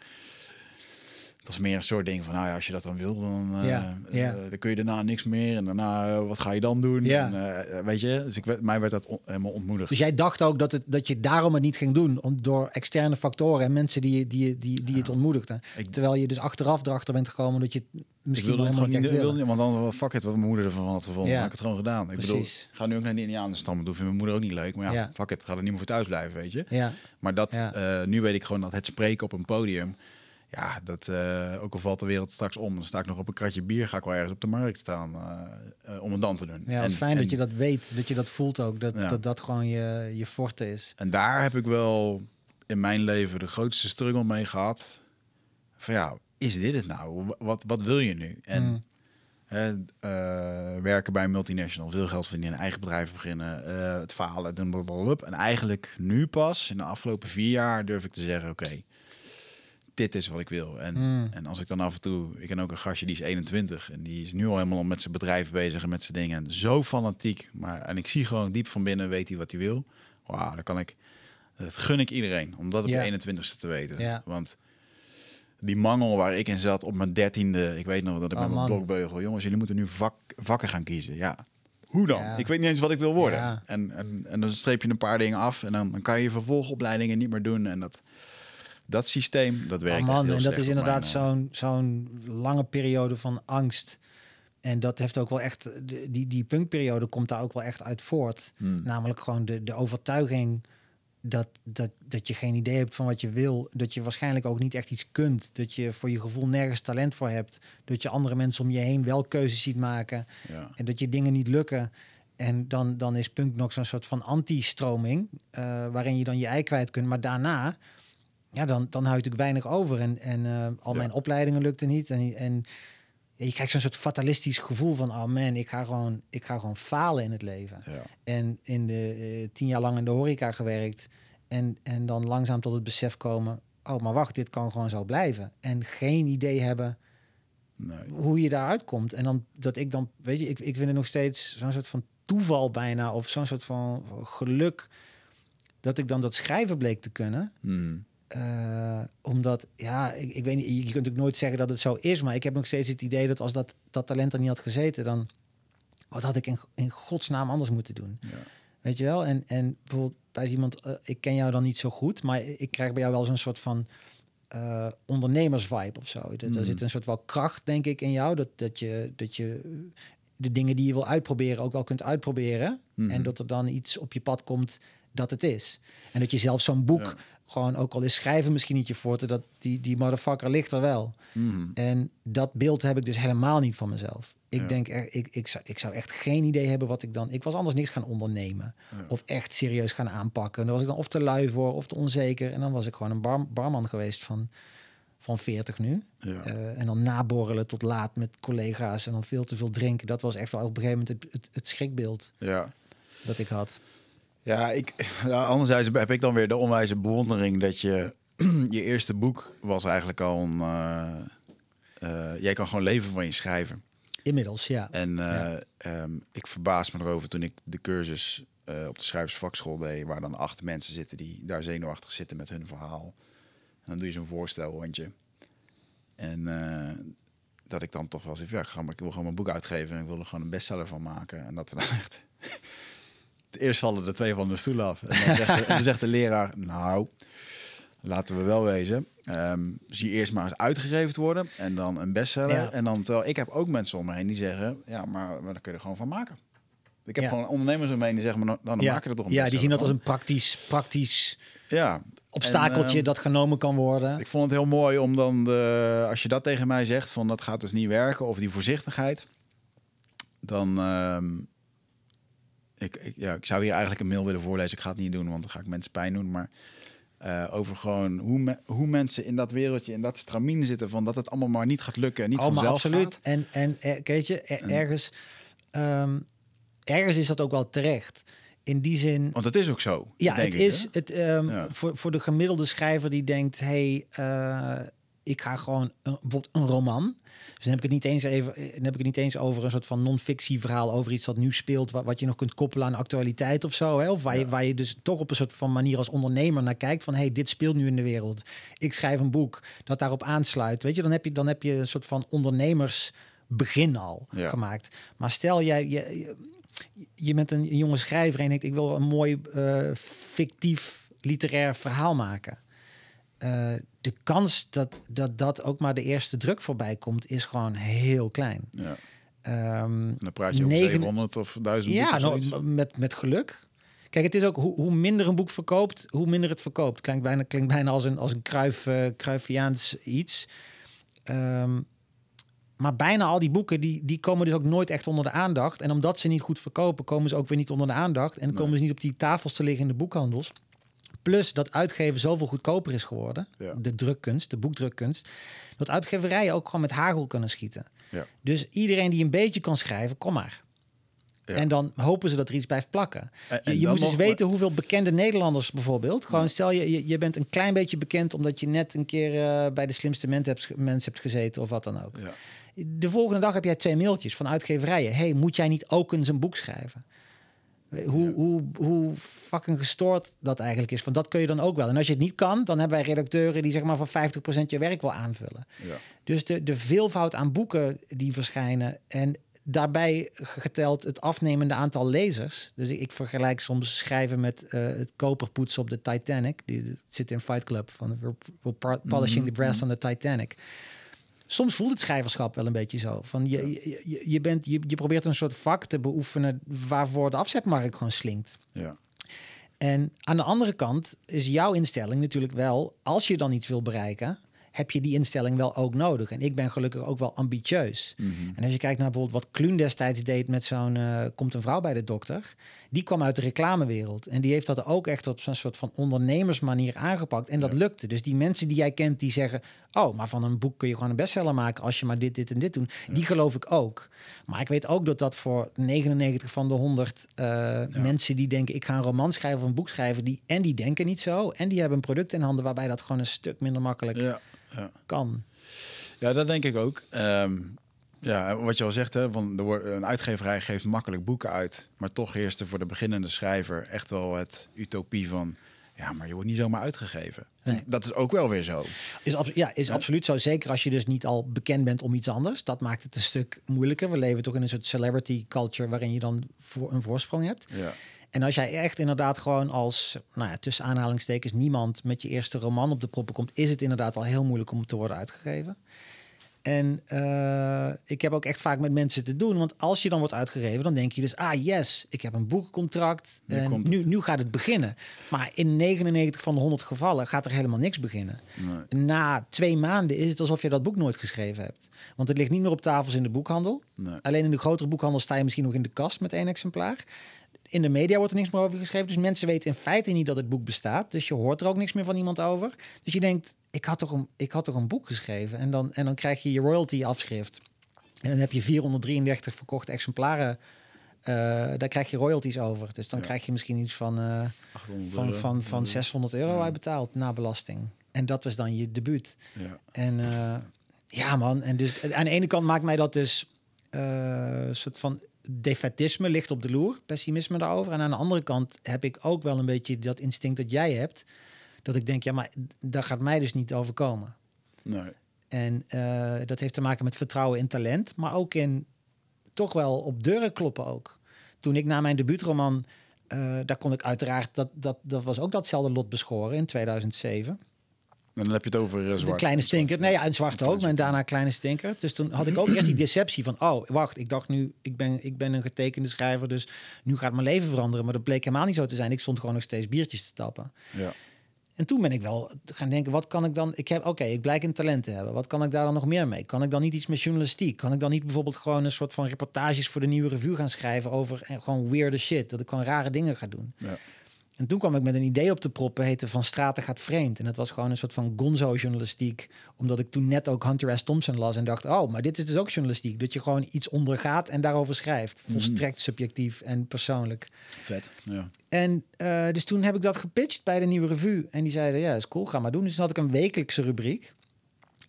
Het was meer een soort ding van, nou ja, als je dat dan wil, dan, eh, Ja, eh, dan kun je daarna niks meer. En daarna, eh, wat ga je dan doen? Ja. En, weet je, dus ik, werd- mij werd dat on- helemaal ontmoedigd. Dus jij dacht ook dat, het, dat je daarom het niet ging doen. Om, door externe factoren en mensen die, die, die, die het ontmoedigden. ik, Terwijl je dus achteraf erachter bent gekomen dat je het ik misschien wilde wel het helemaal gewoon niet niet, echt wilde, wilde. niet, want dan, fuck it, wat mijn moeder ervan had gevonden. Ja. Ja. ik het gewoon gedaan. Ik bedoel, Precies. ik ga nu ook naar de Indianenstam. Dat vindt mijn moeder ook niet leuk. Maar ja, fuck it, ga er niet meer voor thuis blijven, weet je. Ja, Maar dat, nu weet ik gewoon dat het spreken op een podium, ja, dat eh, ook al valt de wereld straks om, dan sta ik nog op een kratje bier, ga ik wel ergens op de markt staan eh, eh, om het dan te doen. ja het is fijn en, dat je dat weet. Dat je dat voelt ook. Dat Ja. dat, dat gewoon je, je forte is. En daar heb ik wel in mijn leven de grootste struggle mee gehad. Van ja, is dit het nou? Wat, wat wil je nu? En Mm. hè, werken bij een multinational, veel geld verdienen, een eigen bedrijf beginnen, het falen, doen blablabla. En eigenlijk nu pas, in de afgelopen vier jaar, durf ik te zeggen, oké, dit is wat ik wil. En, Mm. en als ik dan af en toe, ik ken ook een gastje die is 21 en die is nu al helemaal met zijn bedrijf bezig en met zijn dingen. En zo fanatiek, maar en ik zie gewoon diep van binnen weet hij wat hij wil. Wauw, dan kan ik, dat gun ik iedereen om dat op je 21ste te weten. Want die mangel waar ik in zat op mijn dertiende, ik weet nog dat ik Oh, met mijn blokbeugel, jongens, jullie moeten nu vak, vakken gaan kiezen. Ja, hoe dan? Ja. Ik weet niet eens wat ik wil worden. Ja. En, en, en dan streep je een paar dingen af en dan, dan kan je vervolgopleidingen niet meer doen. En dat, dat systeem, dat werkt Oh man, heel en dat is inderdaad eh, zo'n zo'n lange periode van angst. En dat heeft ook wel echt, die, die punkperiode komt daar ook wel echt uit voort. Hmm. Namelijk gewoon de, de overtuiging dat, dat, dat je geen idee hebt van wat je wil. Dat je waarschijnlijk ook niet echt iets kunt. Dat je voor je gevoel nergens talent voor hebt. Dat je andere mensen om je heen wel keuzes ziet maken. Ja. En dat je dingen niet lukken. En dan, dan is punk nog zo'n soort van anti-stroming. eh, waarin je dan je ei kwijt kunt. Maar daarna, ja, dan, dan hou je natuurlijk weinig over. En, en eh, al Ja. mijn opleidingen lukten niet. En, en ja, je krijgt zo'n soort fatalistisch gevoel van... oh man, ik ga gewoon, ik ga gewoon falen in het leven. Ja. En in de eh, tien jaar lang in de horeca gewerkt. En, en dan langzaam tot het besef komen... oh, maar wacht, dit kan gewoon zo blijven. En geen idee hebben Nee. hoe je daaruit komt. En dan dat ik dan, weet je, ik, ik vind het nog steeds zo'n soort van toeval bijna, of zo'n soort van geluk, dat ik dan dat schrijven bleek te kunnen. Hmm. Eh, omdat, ja, ik, ik weet niet, je kunt natuurlijk nooit zeggen dat het zo is, maar ik heb nog steeds het idee dat als dat, dat talent er niet had gezeten, dan wat had ik in, in godsnaam anders moeten doen? Ja. Weet je wel? En, en bijvoorbeeld bij iemand, eh, ik ken jou dan niet zo goed, maar ik krijg bij jou wel zo'n soort van eh ondernemersvibe of zo. Er, Mhm. zit een soort wel kracht, denk ik, in jou. Dat, dat, je, dat je de dingen die je wil uitproberen ook wel kunt uitproberen. Mhm. En dat er dan iets op je pad komt dat het is. En dat je zelf zo'n boek, Ja. gewoon ook al is schrijven misschien niet je forte, dat die, die motherfucker ligt er wel. Mhm. En dat beeld heb ik dus helemaal niet van mezelf. Ik Ja. denk, er, ik, ik, zou, ik zou echt geen idee hebben wat ik dan... Ik was anders niks gaan ondernemen. Ja. Of echt serieus gaan aanpakken. Daar was ik dan of te lui voor, of te onzeker. En dan was ik gewoon een bar, barman geweest van, van 40 nu. Ja. Eh, en dan naborrelen tot laat met collega's. En dan veel te veel drinken. Dat was echt wel op een gegeven moment het, het, het schrikbeeld ja. dat ik had. Ja, ik, ja, anderzijds heb ik dan weer de onwijze bewondering dat je je eerste boek was eigenlijk al een. eh, eh, jij kan gewoon leven van je schrijven. Inmiddels, ja. En eh, Ja. ehm, ik verbaas me erover toen ik de cursus op de schrijversvakschool deed, waar dan acht mensen zitten die daar zenuwachtig zitten met hun verhaal. En dan doe je zo'n voorstelrondje. En dat ik dan toch wel eens ja, ik wil gewoon mijn boek uitgeven en ik wil er gewoon een bestseller van maken. En dat er dan echt... Eerst vallen er twee van de stoel af. En dan zegt de, dan zegt de leraar, nou, laten we wel wezen. ehm zie eerst maar eens uitgegeven worden en dan een bestseller. Ja. En dan, terwijl ik heb ook mensen om me heen die zeggen, ja, maar, maar dan kun je er gewoon van maken. Ik heb Ja. gewoon ondernemers om me heen die zeggen, maar dan, dan ja. maak je er toch een ja, die zien dat als een praktisch, praktisch. Ja. obstakeltje En, dat genomen kan worden. ik vond het heel mooi om dan, de, als je dat tegen mij zegt, van dat gaat dus niet werken, of die voorzichtigheid, dan, ehm, ik, ik, ja, ik zou hier eigenlijk een mail willen voorlezen. Ik ga het niet doen, want dan ga ik mensen pijn doen, maar eh, over gewoon hoe, me- hoe mensen in dat wereldje, in dat stramien zitten, van dat het allemaal maar niet gaat lukken, en niet maar vanzelf absoluut. gaat. En, en er- weet je, er- ergens, ehm, ergens is dat ook wel terecht. In die zin, Want het is ook zo. ja, denk het ik, is hè? het, ehm, Ja. voor, voor de gemiddelde schrijver die denkt, hey, eh, ik ga gewoon een, bijvoorbeeld een roman. Dus dan heb ik het niet eens even, dan heb ik het niet eens over een soort van non-fictie verhaal over iets dat nu speelt, wat, wat je nog kunt koppelen aan actualiteit of zo, hè? of waar, je, waar je dus toch op een soort van manier als ondernemer naar kijkt van, hey, dit speelt nu in de wereld. Ik schrijf een boek dat daarop aansluit. Weet je, dan heb je dan heb je een soort van ondernemersbegin al Ja. gemaakt. Maar stel jij je, je, bent een jonge schrijver en denkt, ik wil een mooi eh, fictief literair verhaal maken. Eh, de kans dat, dat dat ook maar de eerste druk voorbij komt, is gewoon heel klein. Ja. Ehm, dan praat je over Negen- 700 of 1000 ja, nou, met, met geluk. Kijk, het is ook hoe, hoe minder een boek verkoopt, hoe minder het verkoopt. Klinkt bijna, klinkt bijna als een, als een kruif, kruifiaans iets. Ehm, maar bijna al die boeken, die, die komen dus ook nooit echt onder de aandacht. En omdat ze niet goed verkopen, komen ze ook weer niet onder de aandacht. En Nee. komen ze niet op die tafels te liggen in de boekhandels. Plus dat uitgeven zoveel goedkoper is geworden. Ja. De drukkunst, de boekdrukkunst. Dat uitgeverijen ook gewoon met hagel kunnen schieten. Ja. Dus iedereen die een beetje kan schrijven, kom maar. Ja. En dan hopen ze dat er iets blijft plakken. En- Je, en je dan moet eens nog- weten hoeveel bekende Nederlanders bijvoorbeeld. Gewoon stel je, je, je bent een klein beetje bekend omdat je net een keer eh, bij de slimste men hebt, mensen hebt gezeten of wat dan ook. Ja. De volgende dag heb jij twee mailtjes van uitgeverijen. hey, moet jij niet ook eens een boek schrijven? Hoe, hoe, hoe fucking gestoord dat eigenlijk is. Van dat kun je dan ook wel. En als je het niet kan, dan hebben wij redacteuren die zeg maar van 50% je werk wil aanvullen. Ja. Dus de, de veelvoud aan boeken die verschijnen en daarbij geteld het afnemende aantal lezers. Dus ik, ik vergelijk soms schrijven met eh, het koperpoetsen op de Titanic. Die, die zit in Fight Club van we're, we're par- polishing the brass on the Titanic. Soms voelt het schrijverschap wel een beetje zo. Van je, je, je, je, bent, je, je probeert een soort vak te beoefenen waarvoor de afzetmarkt gewoon slinkt. Ja. En aan de andere kant is jouw instelling natuurlijk wel, als je dan iets wil bereiken, heb je die instelling wel ook nodig. En ik ben gelukkig ook wel ambitieus. Mhm. En als je kijkt naar bijvoorbeeld wat Kluun destijds deed met zo'n eh, Komt een vrouw bij de dokter, die kwam uit de reclamewereld. En die heeft dat ook echt op zo'n soort van ondernemersmanier aangepakt. En dat Ja. lukte. Dus die mensen die jij kent die zeggen, oh, maar van een boek kun je gewoon een bestseller maken als je maar dit, dit en dit doet. Die geloof ik ook. Maar ik weet ook dat dat voor 99 van de 100 eh, mensen die denken, ik ga een roman schrijven of een boek schrijven, die, en die denken niet zo. En die hebben een product in handen waarbij dat gewoon een stuk minder makkelijk Ja. Ja. kan. ja, dat denk ik ook. Ehm, ja, wat je al zegt, hè, van wordt, een uitgeverij geeft makkelijk boeken uit. Maar toch heerst er voor de beginnende schrijver echt wel het utopie van... Ja, maar je wordt niet zomaar uitgegeven. Nee. dat is ook wel weer zo. Is, ja, is Ja. absoluut zo. Zeker als je dus niet al bekend bent om iets anders. Dat maakt het een stuk moeilijker. We leven toch in een soort celebrity culture waarin je dan voor een voorsprong hebt. Ja. En als jij echt inderdaad gewoon als, nou ja, tussen aanhalingstekens, niemand met je eerste roman op de proppen komt, is het inderdaad al heel moeilijk om te worden uitgegeven. En eh, ik heb ook echt vaak met mensen te doen, want als je dan wordt uitgegeven, dan denk je dus, ah yes, ik heb een boekcontract Nu en nu, nu gaat het beginnen. Maar in 99 van de 100 gevallen gaat er helemaal niks beginnen. Nee, Na twee maanden is het alsof je dat boek nooit geschreven hebt. Want het ligt niet meer op tafels in de boekhandel. nee. Alleen in de grotere boekhandel sta je misschien nog in de kast met één exemplaar. In de media wordt er niks meer over geschreven. Dus mensen weten in feite niet dat het boek bestaat. Dus je hoort er ook niks meer van iemand over. Dus je denkt, ik had toch een, ik had toch een boek geschreven. En dan, en dan krijg je je royalty afschrift. En dan heb je 433 verkochte exemplaren. eh, daar krijg je royalties over. Dus dan Ja. krijg je misschien iets van, 800 van, van, van Ja. 600 euro Ja. uitbetaald na belasting. En dat was dan je debuut. Ja. En eh, ja, man. En dus aan de ene kant maakt mij dat dus een soort van defetisme ligt op de loer, pessimisme daarover. En aan de andere kant heb ik ook wel een beetje dat instinct dat jij hebt. Dat ik denk, ja, maar dat gaat mij dus niet overkomen. Nee. En eh, dat heeft te maken met vertrouwen in talent, maar ook in toch wel op deuren kloppen ook. Toen ik na mijn debuutroman, eh, daar kon ik uiteraard, dat, dat, dat was ook datzelfde lot beschoren in 2007. En dan heb je het over uh, zwart. De kleine stinker. Nee, ja. en zwart ook. En daarna kleine stinker. Dus toen had ik ook eerst die deceptie van... oh, wacht, ik dacht nu... ik ben, ik ben een getekende schrijver... dus nu gaat mijn leven veranderen. Maar dat bleek helemaal niet zo te zijn. Ik stond gewoon nog steeds biertjes te tappen. Ja. En toen ben ik wel gaan denken... wat kan ik dan... Ik heb, Oké, ik blijk een talent te hebben. Wat kan ik daar dan nog meer mee? Kan ik dan niet iets met journalistiek? Kan ik dan niet bijvoorbeeld gewoon een soort van reportages... voor de Nieuwe Revue gaan schrijven over en gewoon weirde shit? Dat ik gewoon rare dingen ga doen. Ja. En toen kwam ik met een idee op te proppen, heette Van Straten gaat vreemd. En dat was gewoon een soort van gonzo-journalistiek. Omdat ik toen net ook Hunter S. Thompson las en dacht... oh, maar dit is dus ook journalistiek. Dat je gewoon iets ondergaat en daarover schrijft. Volstrekt subjectief en persoonlijk. Vet. Ja. En eh, dus toen heb ik dat gepitcht bij de Nieuwe Revue. En die zeiden, ja, is cool, ga maar doen. Dus toen had ik een wekelijkse rubriek.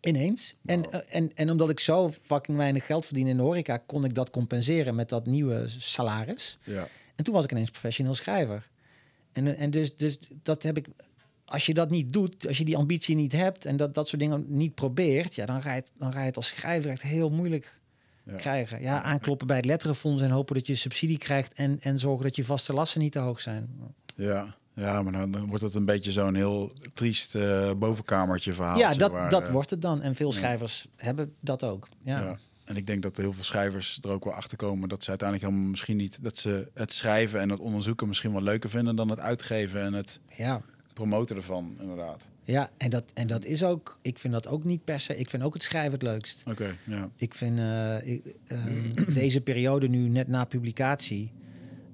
Ineens. En, eh, en, en omdat ik zo fucking weinig geld verdien in de horeca... kon ik dat compenseren met dat nieuwe salaris. Ja. En toen was ik ineens professioneel schrijver. En, en dus, dus dat heb ik. Als je dat niet doet, als je die ambitie niet hebt en dat, dat soort dingen niet probeert, ja, dan ga je het, dan ga je het als schrijver echt heel moeilijk Ja. krijgen. Ja, aankloppen bij het letterenfonds en hopen dat je subsidie krijgt en, en zorgen dat je vaste lasten niet te hoog zijn. Ja. Ja, maar dan, dan wordt het een beetje zo'n heel triest eh, bovenkamertje verhaal. ja, dat, dat eh, wordt het dan. En veel ja. schrijvers hebben dat ook. Ja. Ja. En ik denk dat heel veel schrijvers er ook wel achter komen dat ze uiteindelijk helemaal misschien niet dat ze het schrijven en het onderzoeken misschien wel leuker vinden dan het uitgeven en het ja. promoten ervan, inderdaad. Ja, en dat, en dat is ook, ik vind dat ook niet per se, ik vind ook het schrijven het leukst. Oké, ja. Ik vind eh, ik, ehm, deze periode nu net na publicatie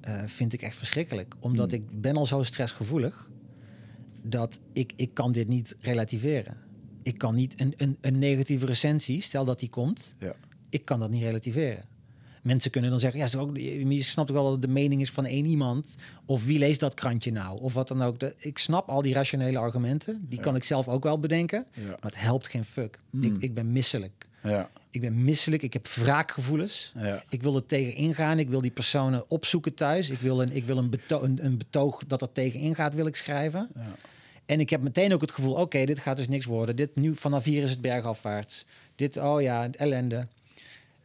eh, vind ik echt verschrikkelijk. Omdat Hmm. ik ben al zo stressgevoelig dat ik, ik kan dit niet relativeren. Ik kan niet een, een, een negatieve recensie, stel dat die komt, Ja. Ik kan dat niet relativeren. mensen kunnen dan zeggen, ja, ook, je snapt ook wel dat het de mening is van één iemand. Of wie leest dat krantje nou? Of wat dan ook. Ik snap al die rationele argumenten. Die kan ik zelf ook wel bedenken. Ja. Maar het helpt geen fuck. Hmm. Ik, ik ben misselijk. Ja, Ik ben misselijk. Ik heb wraakgevoelens. ja, Ik wil er tegen ingaan. Ik wil die personen opzoeken thuis. Ik wil een, ik wil een, beto een, een betoog dat er tegen ingaat, wil ik schrijven. ja. En ik heb meteen ook het gevoel, oké, dit gaat dus niks worden. Dit nu vanaf hier is het bergafwaarts. Dit, oh ja, ellende.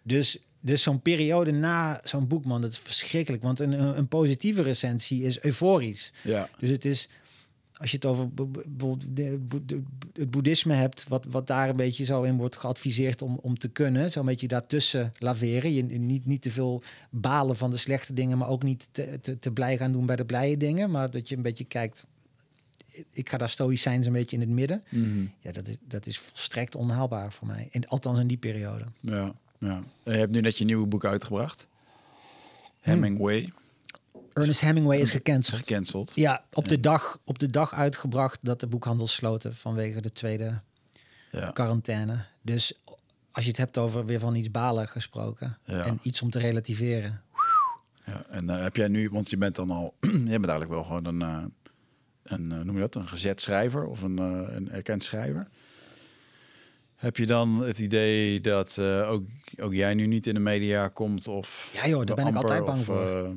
Dus, dus zo'n periode na zo'n boek, man, dat is verschrikkelijk. Want een, een positieve recensie is euforisch. ja. Dus het is, als je het over het boeddhisme hebt, wat, wat daar een beetje zo in wordt geadviseerd om, om te kunnen, zo'n beetje daartussen laveren. Je niet, niet te veel balen van de slechte dingen, maar ook niet te, te, te blij gaan doen bij de blije dingen. Maar dat je een beetje kijkt, ik ga daar stoïcijns een beetje in het midden. Mhm. Ja, dat is, dat is volstrekt onhaalbaar voor mij. In, althans in die periode. ja, ja. Je hebt nu net je nieuwe boek uitgebracht. Hemingway. Ernest Hemingway is gecanceld. gecanceld. Ja, op de, dag, op de dag uitgebracht dat de boekhandel sloten vanwege de tweede Ja. quarantaine. Dus als je het hebt over weer van iets balen gesproken Ja. en iets om te relativeren. Ja, en eh, heb jij nu, want je bent dan al, je bent eigenlijk wel gewoon een, eh, een eh, noem je dat, een gezet schrijver of een, eh, een erkend schrijver. Heb je dan het idee dat eh, ook, ook jij nu niet in de media komt of Ja joh, daar ben ik altijd bang of, voor. eh,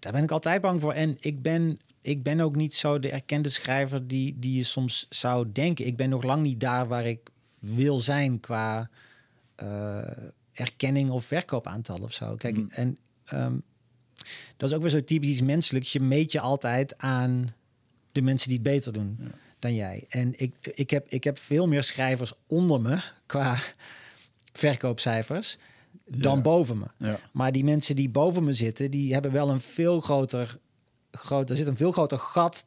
Daar ben ik altijd bang voor. En ik ben, ik ben ook niet zo de erkende schrijver die, die je soms zou denken. Ik ben nog lang niet daar waar ik wil zijn qua eh, erkenning of verkoopaantal of zo. Kijk, Mm. en ehm, dat is ook weer zo typisch iets menselijks. Je meet je altijd aan de mensen die het beter doen Ja. Dan jij. En ik, ik, heb, ik heb veel meer schrijvers onder me qua verkoopcijfers dan Ja. boven me. ja, Maar die mensen die boven me zitten, die hebben wel een veel groter, groot, er zit een veel groter gat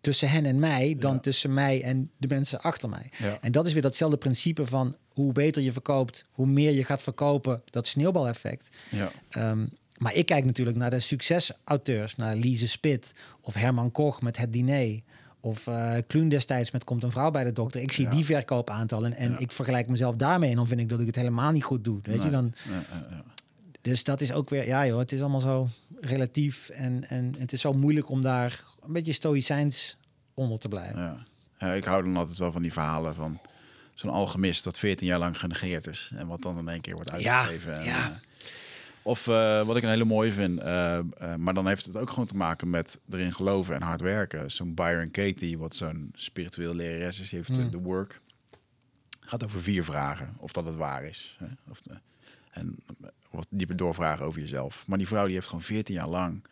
tussen hen en mij dan Ja. tussen mij en de mensen achter mij. En dat is weer datzelfde principe van hoe beter je verkoopt, hoe meer je gaat verkopen, dat sneeuwbaleffect. ja, Ehm, maar ik kijk natuurlijk naar de succesauteurs, naar Lise Spit of Herman Koch met Het Diner. Of Kluun destijds met Komt een vrouw bij de dokter. Ik zie Ja. die verkoopaantallen en Ja. ik vergelijk mezelf daarmee. En dan vind ik dat ik het helemaal niet goed doe. Weet je, dan, ja, dus dat is ook weer, ja joh, het is allemaal zo relatief. En, en het is zo moeilijk om daar een beetje stoïcijns onder te blijven. Ja. Ik hou dan altijd wel van die verhalen van zo'n alchemist dat 14 jaar lang genegeerd is en wat dan in één keer wordt uitgegeven. en, ja. eh, of eh, wat ik een hele mooie vind, eh, eh, maar dan heeft het ook gewoon te maken met erin geloven en hard werken. Zo'n Byron Katie, wat zo'n spiritueel lerares is, die heeft eh, Mm. de work. Gaat over vier vragen, of dat het waar is. Hè? Of, en wat dieper doorvragen over jezelf. Maar die vrouw die heeft gewoon 14 jaar lang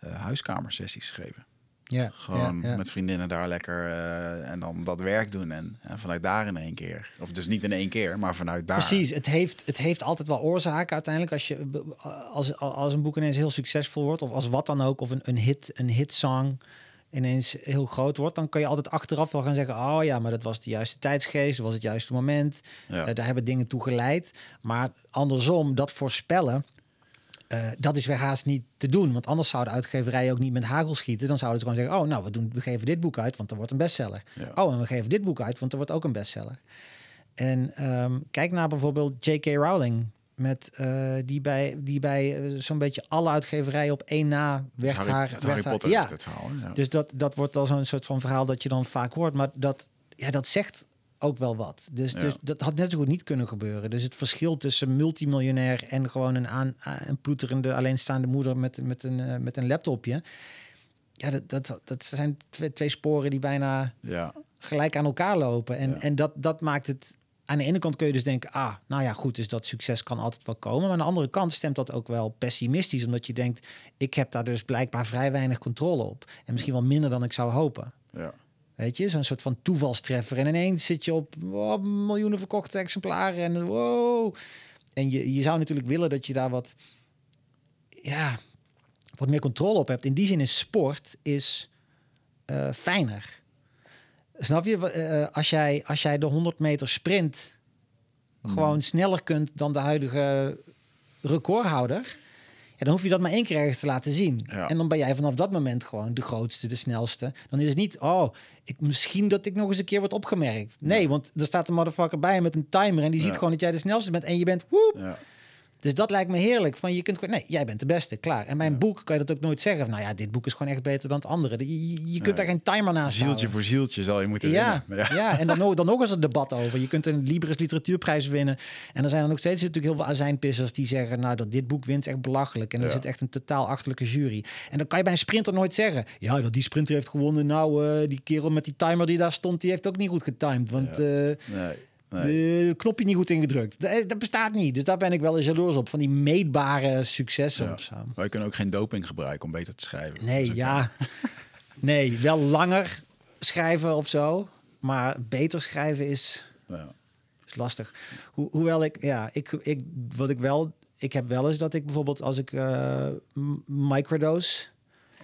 huiskamersessies geschreven. Ja, Gewoon ja, ja. met vriendinnen daar lekker eh, en dan dat werk doen. En, en vanuit daar in één keer. Of dus niet in één keer, maar vanuit daar. Precies, het heeft, het heeft altijd wel oorzaken uiteindelijk. Als, je, als, als een boek ineens heel succesvol wordt, of als wat dan ook, of een, een hit, een hitsong ineens heel groot wordt, dan kun je altijd achteraf wel gaan zeggen: Oh ja, maar dat was de juiste tijdsgeest, dat was het juiste moment. Ja. Eh, daar hebben dingen toe geleid. Maar andersom, dat voorspellen. Eh, dat is weer haast niet te doen. Want anders zouden uitgeverijen ook niet met hagel schieten. Dan zouden ze gewoon zeggen: Oh, nou, we, doen, we geven dit boek uit, want er wordt een bestseller. Ja. Oh, en we geven dit boek uit, want er wordt ook een bestseller. En ehm, kijk naar bijvoorbeeld J.K. Rowling. Met, eh, die bij, die bij eh, zo'n beetje alle uitgeverijen op één na werd haar... werd Harry haar- Potter ja, het verhaal. Ja. dus dat, dat wordt al zo'n soort van verhaal dat je dan vaak hoort. Maar dat, ja, dat zegt ook wel wat. Dus, Ja. dus dat had net zo goed niet kunnen gebeuren. Dus het verschil tussen multimiljonair en gewoon een, aan, een ploeterende alleenstaande moeder met, met, een, eh, met een laptopje. Ja, dat, dat, dat zijn twee, twee sporen die bijna ja, gelijk aan elkaar lopen. En, Ja. en dat, dat maakt het. Aan de ene kant kun je dus denken, ah, nou ja, goed, dus dat succes kan altijd wel komen. Maar aan de andere kant stemt dat ook wel pessimistisch, omdat je denkt, ik heb daar dus blijkbaar vrij weinig controle op. En misschien wel minder dan ik zou hopen. ja, Weet je, zo'n soort van toevalstreffer. En ineens zit je op wow, miljoenen verkochte exemplaren en wow. En je, je zou natuurlijk willen dat je daar wat, ja, wat meer controle op hebt. In die zin is sport is eh, fijner. Snap je? Eh, als, jij, als jij de 100 meter sprint gewoon sneller kunt dan de huidige recordhouder, ja, dan hoef je dat maar één keer ergens te laten zien. Ja. En dan ben jij vanaf dat moment gewoon de grootste, de snelste. Dan is het niet, oh, ik, misschien dat ik nog eens een keer word opgemerkt. Nee, want er staat een motherfucker bij met een timer en die ziet gewoon dat jij de snelste bent en je bent, woep. Ja. Dus dat lijkt me heerlijk. Van je kunt gewoon, nee, jij bent de beste, klaar. En mijn boek kan je dat ook nooit zeggen. Van, nou ja, dit boek is gewoon echt beter dan het andere. Je, je kunt daar geen timer naast Zieltje houden. voor zieltje zal je moeten Ja, winnen. ja. en dan, nog- dan nog eens een debat over. Je kunt een Libris literatuurprijs winnen. En er zijn er nog steeds natuurlijk heel veel azijnpissers die zeggen... nou, dat dit boek wint is echt belachelijk. En er Ja. zit echt een totaal achterlijke jury. En dan kan je bij een sprinter nooit zeggen... ja, dat die sprinter heeft gewonnen. Nou, eh, die kerel met die timer die daar stond... die heeft ook niet goed getimed. Want Ja. eh, Nee, nee. de knopje niet goed ingedrukt. Dat, dat bestaat niet. Dus daar ben ik wel eens jaloers op. Van die meetbare successen Ja. of zo. Maar je kunt ook geen doping gebruiken om beter te schrijven. Nee, ja. Nee, wel langer schrijven of zo. Maar beter schrijven is, Ja. is lastig. Ho hoewel ik, ja, ik, ik, wat ik wel, ik heb wel eens dat ik bijvoorbeeld als ik eh, m- microdose,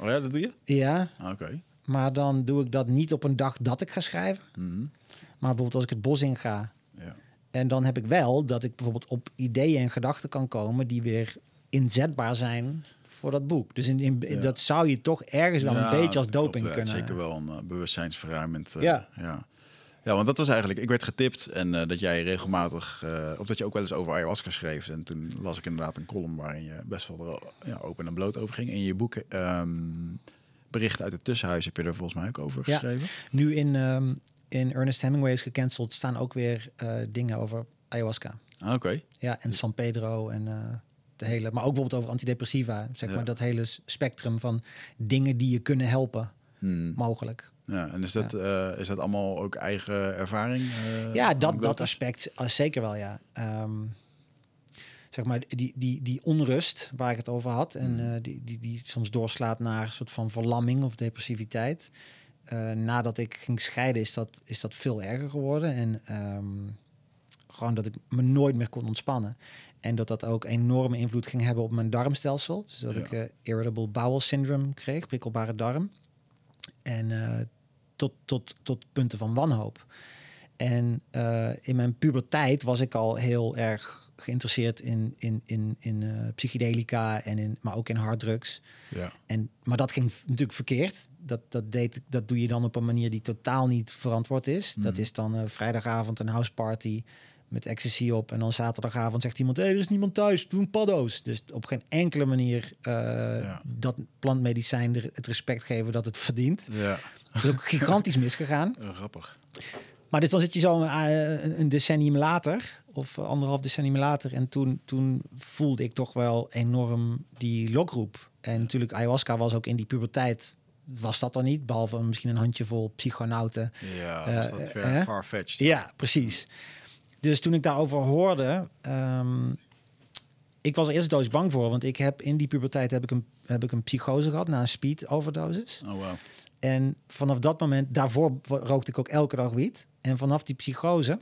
Oh ja, dat doe je? ja, Ah, Oké. maar dan doe ik dat niet op een dag dat ik ga schrijven. Mhm. Maar bijvoorbeeld als ik het bos in ga. Ja. En dan heb ik wel dat ik bijvoorbeeld op ideeën en gedachten kan komen die weer inzetbaar zijn voor dat boek. Dus in, in, Ja. dat zou je toch ergens wel Ja, een beetje als klopt doping wel. kunnen. Zeker wel een uh, bewustzijnsverruimend. eh, Ja. ja. Ja, want dat was eigenlijk... Ik werd getipt en eh, dat jij regelmatig... of dat je ook wel eens over ayahuasca schreef. En toen las ik inderdaad een column waarin je best wel ja, open en bloot over ging. In je boek ehm Berichten uit het Tussenhuis heb je er volgens mij ook over Ja. geschreven. Nu in, ehm, in Ernest Hemingway is gecanceld, staan ook weer eh, dingen over ayahuasca. Ah, Oké. Ja, en San Pedro en eh, de hele, maar ook bijvoorbeeld over antidepressiva. Zeg Ja. maar dat hele spectrum van dingen die je kunnen helpen, Hmm. mogelijk. Ja, en is dat, eh, is dat allemaal ook eigen ervaring? Ja, dat, dat aspect zeker wel, ja. Ehm, zeg maar, die, die, die onrust waar ik het over had... en Mm. eh, die, die, die soms doorslaat naar een soort van verlamming of depressiviteit... Eh, nadat ik ging scheiden is dat, is dat veel erger geworden. En ehm, gewoon dat ik me nooit meer kon ontspannen. En dat dat ook enorme invloed ging hebben op mijn darmstelsel. Dus dat Ja. ik eh, irritable bowel syndrome kreeg, prikkelbare darm. En eh, tot, tot, tot punten van wanhoop. En in mijn puberteit was ik al heel erg geïnteresseerd in, in, in, in psychedelica, en in, maar ook in harddrugs. Ja. En, maar dat ging natuurlijk verkeerd. Dat, dat, deed, dat doe je dan op een manier die totaal niet verantwoord is. Dat Mhm. is dan eh, vrijdagavond een houseparty met ecstasy op. En dan zaterdagavond zegt iemand, hé, hey, er is niemand thuis, doe een paddo's. Dus op geen enkele manier eh, Ja. dat plantmedicijn het respect geven dat het verdient. Ja, Dat is ook gigantisch misgegaan. eh, grappig. Maar dus dan zit je zo een, een decennium later, of anderhalf decennium later. En toen, toen voelde ik toch wel enorm die lokroep. En natuurlijk, ayahuasca was ook in die puberteit, was dat er niet. Behalve misschien een handjevol psychonauten. Ja, was Eh, dat eh, ver, hè? far-fetched. Ja, precies. Dus toen ik daarover hoorde, ehm, ik was er eerst doos bang voor. Want ik heb in die puberteit heb ik een, heb ik een psychose gehad na een speed overdosis. Oh, wow. En vanaf dat moment, daarvoor rookte ik ook elke dag wiet. En vanaf die psychose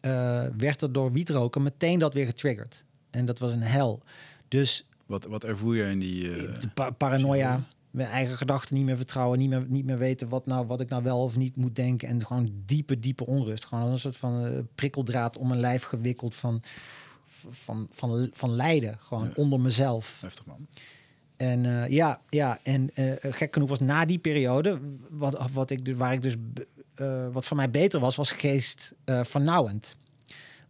eh, werd er door wietroken meteen dat weer getriggerd. En dat was een hel. Dus Wat, wat ervoer je in die... eh, de pa- paranoia? Mijn eigen gedachten niet meer vertrouwen, niet meer, niet meer weten wat, nou, wat ik nou wel of niet moet denken. En gewoon diepe, diepe onrust. Gewoon een soort van eh, prikkeldraad om mijn lijf gewikkeld van, van, van, van lijden. Gewoon Ja. onder mezelf. Heftig, man. En eh, ja, ja, en eh, gek genoeg was na die periode, wat, wat ik, waar ik dus, wat voor mij beter was, was geest vernauwend.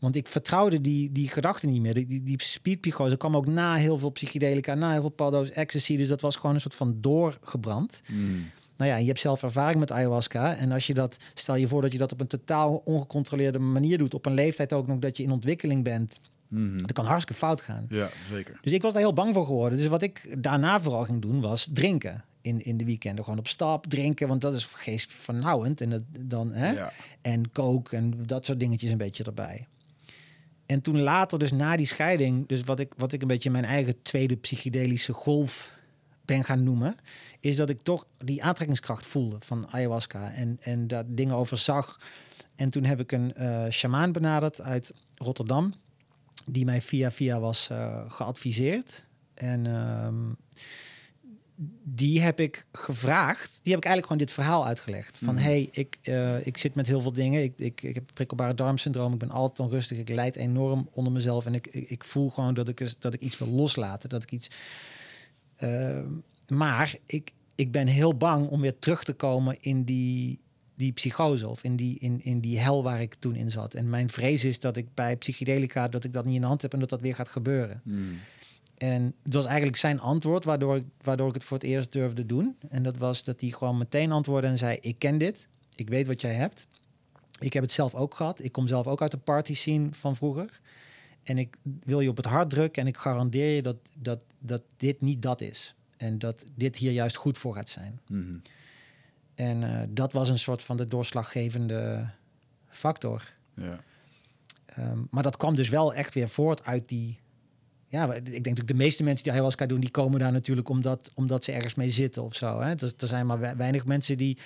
Want ik vertrouwde die, die gedachten niet meer. Die, die, die speedpsychose kwam ook na heel veel psychedelica, na heel veel paddo's, ecstasy. Dus dat was gewoon een soort van doorgebrand. Mm. Nou ja, je hebt zelf ervaring met ayahuasca. En als je dat, stel je voor dat je dat op een totaal ongecontroleerde manier doet, op een leeftijd ook nog dat je in ontwikkeling bent, Mhm. dat kan hartstikke fout gaan. Ja, zeker. Dus ik was daar heel bang voor geworden. Dus wat ik daarna vooral ging doen, was drinken. In, in de weekenden gewoon op stap drinken, want dat is geestvernauwend. En, dat, dan, hè? Ja. en coke en dat soort dingetjes een beetje erbij. En toen later, dus na die scheiding, dus wat ik, wat ik een beetje mijn eigen tweede psychedelische golf ben gaan noemen, is dat ik toch die aantrekkingskracht voelde van ayahuasca en, en daar dingen over zag. En toen heb ik een eh shamaan benaderd uit Rotterdam, die mij via via was eh, geadviseerd. En ehm, die heb ik gevraagd. Die heb ik eigenlijk gewoon dit verhaal uitgelegd. Van Mhm. hey, ik, eh, ik zit met heel veel dingen. Ik, ik, ik heb prikkelbare darmsyndroom. Ik ben altijd onrustig. Ik leid enorm onder mezelf. En ik, ik, ik voel gewoon dat ik, dat ik iets wil loslaten. Dat ik iets. Ehm, maar ik, ik ben heel bang om weer terug te komen in die die psychose of in die, in, in die hel waar ik toen in zat. En mijn vrees is dat ik bij psychedelica dat ik dat niet in de hand heb en dat dat weer gaat gebeuren. Hmm. En het was eigenlijk zijn antwoord waardoor ik, waardoor ik het voor het eerst durfde doen. En dat was dat hij gewoon meteen antwoordde en zei: Ik ken dit, ik weet wat jij hebt. Ik heb het zelf ook gehad. Ik kom zelf ook uit de party scene van vroeger. En ik wil je op het hart drukken en ik garandeer je dat, dat, dat dit niet dat is. En dat dit hier juist goed voor gaat zijn. Mhm. En eh, dat was een soort van de doorslaggevende factor. Ja. Ehm, maar dat kwam dus wel echt weer voort uit die. Ja, ik denk dat de meeste mensen die ayahuasca doen, die komen daar natuurlijk omdat, omdat ze ergens mee zitten of zo. Hè? Er, er zijn maar we- weinig mensen die,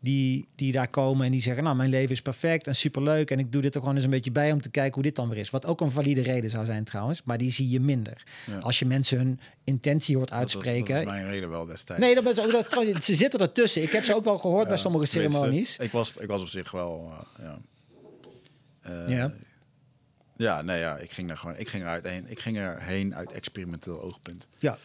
die, die daar komen en die zeggen: Nou, mijn leven is perfect en superleuk. En ik doe dit er gewoon eens een beetje bij om te kijken hoe dit dan weer is. Wat ook een valide reden zou zijn trouwens, maar die zie je minder. Ja. Als je mensen hun intentie hoort Dat was- uitspreken. Dat was, mijn reden wel destijds. Nee, dat is ook, dat, ze zitten ertussen. Ik heb ze ook wel gehoord bij sommige ceremonies. Ik was, ik was op zich wel, uh, ja. Eh, Ja. Ja, nee, ja, ik ging er gewoon, ik ging eruit heen, ik ging erheen uit experimenteel oogpunt. Ja.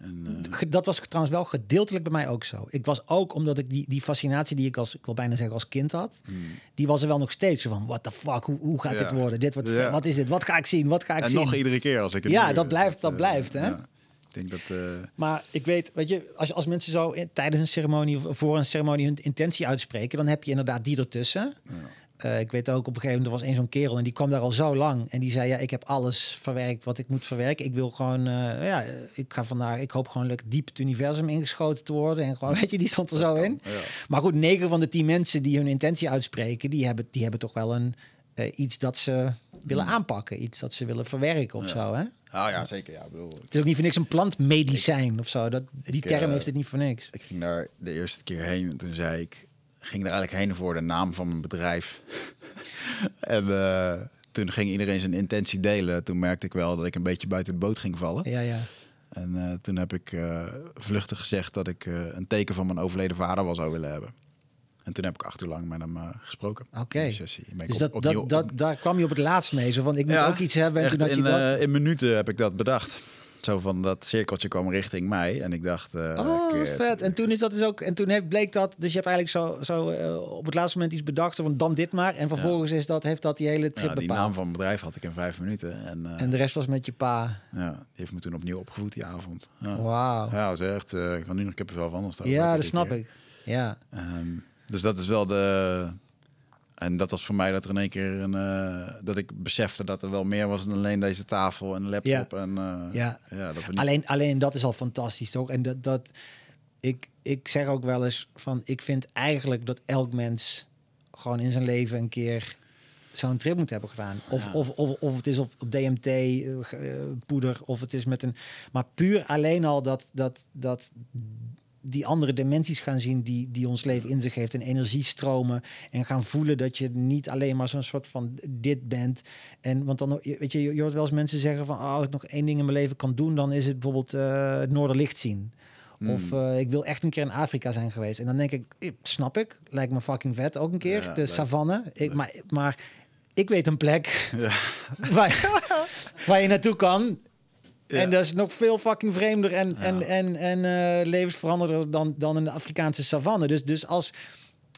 En, eh, Dat was trouwens wel gedeeltelijk bij mij ook zo. Ik was ook, omdat ik die, die fascinatie die ik als, ik wil bijna zeggen als kind had, die was er wel nog steeds van, what the fuck, hoe, hoe gaat Hmm. Ja. dit worden? Dit wordt, Ja. Wat is dit? Wat ga ik zien? Wat ga ik en zien? nog iedere keer als ik het Ja, dat blijft- dat eh, blijft, hè? ja. Ik denk dat, eh, Maar ik weet, weet je, als, als mensen zo in- tijdens een ceremonie of voor een ceremonie hun intentie uitspreken, dan heb je inderdaad die ertussen. Eh, ik weet ook op een gegeven moment, er was één zo'n kerel en die kwam daar al zo lang. En die zei, ja, ik heb alles verwerkt wat ik moet verwerken. Ik wil gewoon, eh, ja, ik ga vandaag, ik hoop gewoon lekker diep het universum ingeschoten te worden. En gewoon, weet je, die stond er zo kan, in. ja. Maar goed, negen van de tien mensen die hun intentie uitspreken, die hebben, die hebben toch wel een, eh, iets dat ze willen aanpakken. Iets dat ze willen verwerken of Ja. zo, hè? Ah ja, zeker. Ja, ik bedoel, Het is ook niet voor niks een plantmedicijn of zo. Dat, die Ik, term heeft het niet voor niks. ik ging daar de eerste keer heen en toen zei ik, ging er eigenlijk heen voor de naam van mijn bedrijf. en eh, toen ging iedereen zijn intentie delen. Toen merkte ik wel dat ik een beetje buiten de boot ging vallen. Ja, ja. En eh, toen heb ik eh, vluchtig gezegd dat ik een teken van mijn overleden vader wel zou willen hebben. En toen heb ik acht uur lang met hem gesproken. Oké. Dus op- dat, opnieuw- dat, dat, daar kwam je op het laatst mee. Zo van, ik moet Ja, ook iets hebben. En Echt toen had je in, dat. in minuten heb ik dat bedacht. Zo van dat cirkeltje kwam richting mij. En ik dacht... eh, oh, vet. En toen is dat dus ook... En toen heeft, bleek dat... Dus je hebt eigenlijk zo, zo eh, op het laatste moment iets bedacht. Van, dan dit maar. En vervolgens is dat, heeft dat die hele trip Ja, die bepaald. naam van mijn bedrijf had ik in vijf minuten. En, eh, En de rest was met je pa. ja, die heeft me toen opnieuw opgevoed die avond. Ja, Wauw. ja is echt... ik kan nu nog kippenvel van. staan. Ja, dat snap ik. Ja. Ehm, dus dat is wel de... En dat was voor mij dat er in één keer een... eh, dat ik besefte dat er wel meer was dan alleen deze tafel en laptop. En, eh, Ja. ja, dat we niet... Alleen, alleen dat is al fantastisch, toch? En dat, dat ik, ik zeg ook wel eens van, ik vind eigenlijk dat elk mens gewoon in zijn leven een keer zo'n trip moet hebben gedaan. Of, Ja. of, of, of het is op, op DMT, eh, poeder, of het is met een... Maar puur alleen al dat, dat, dat die andere dimensies gaan zien die, die ons leven in zich heeft. En energiestromen en gaan voelen dat je niet alleen maar zo'n soort van dit bent. En want dan weet je je hoort wel eens mensen zeggen van oh als ik nog één ding in mijn leven kan doen dan is het bijvoorbeeld eh, het Noorderlicht zien. Of Hmm. eh, ik wil echt een keer in Afrika zijn geweest. En dan denk ik snap ik. Lijkt me fucking vet ook een keer. Ja, de savanne. Ik, maar maar ik weet een plek Ja. waar, waar je naartoe kan Ja. en dat is nog veel fucking vreemder en, Ja. en, en, en eh, levensveranderder dan, dan in de Afrikaanse savanne. Dus, dus als,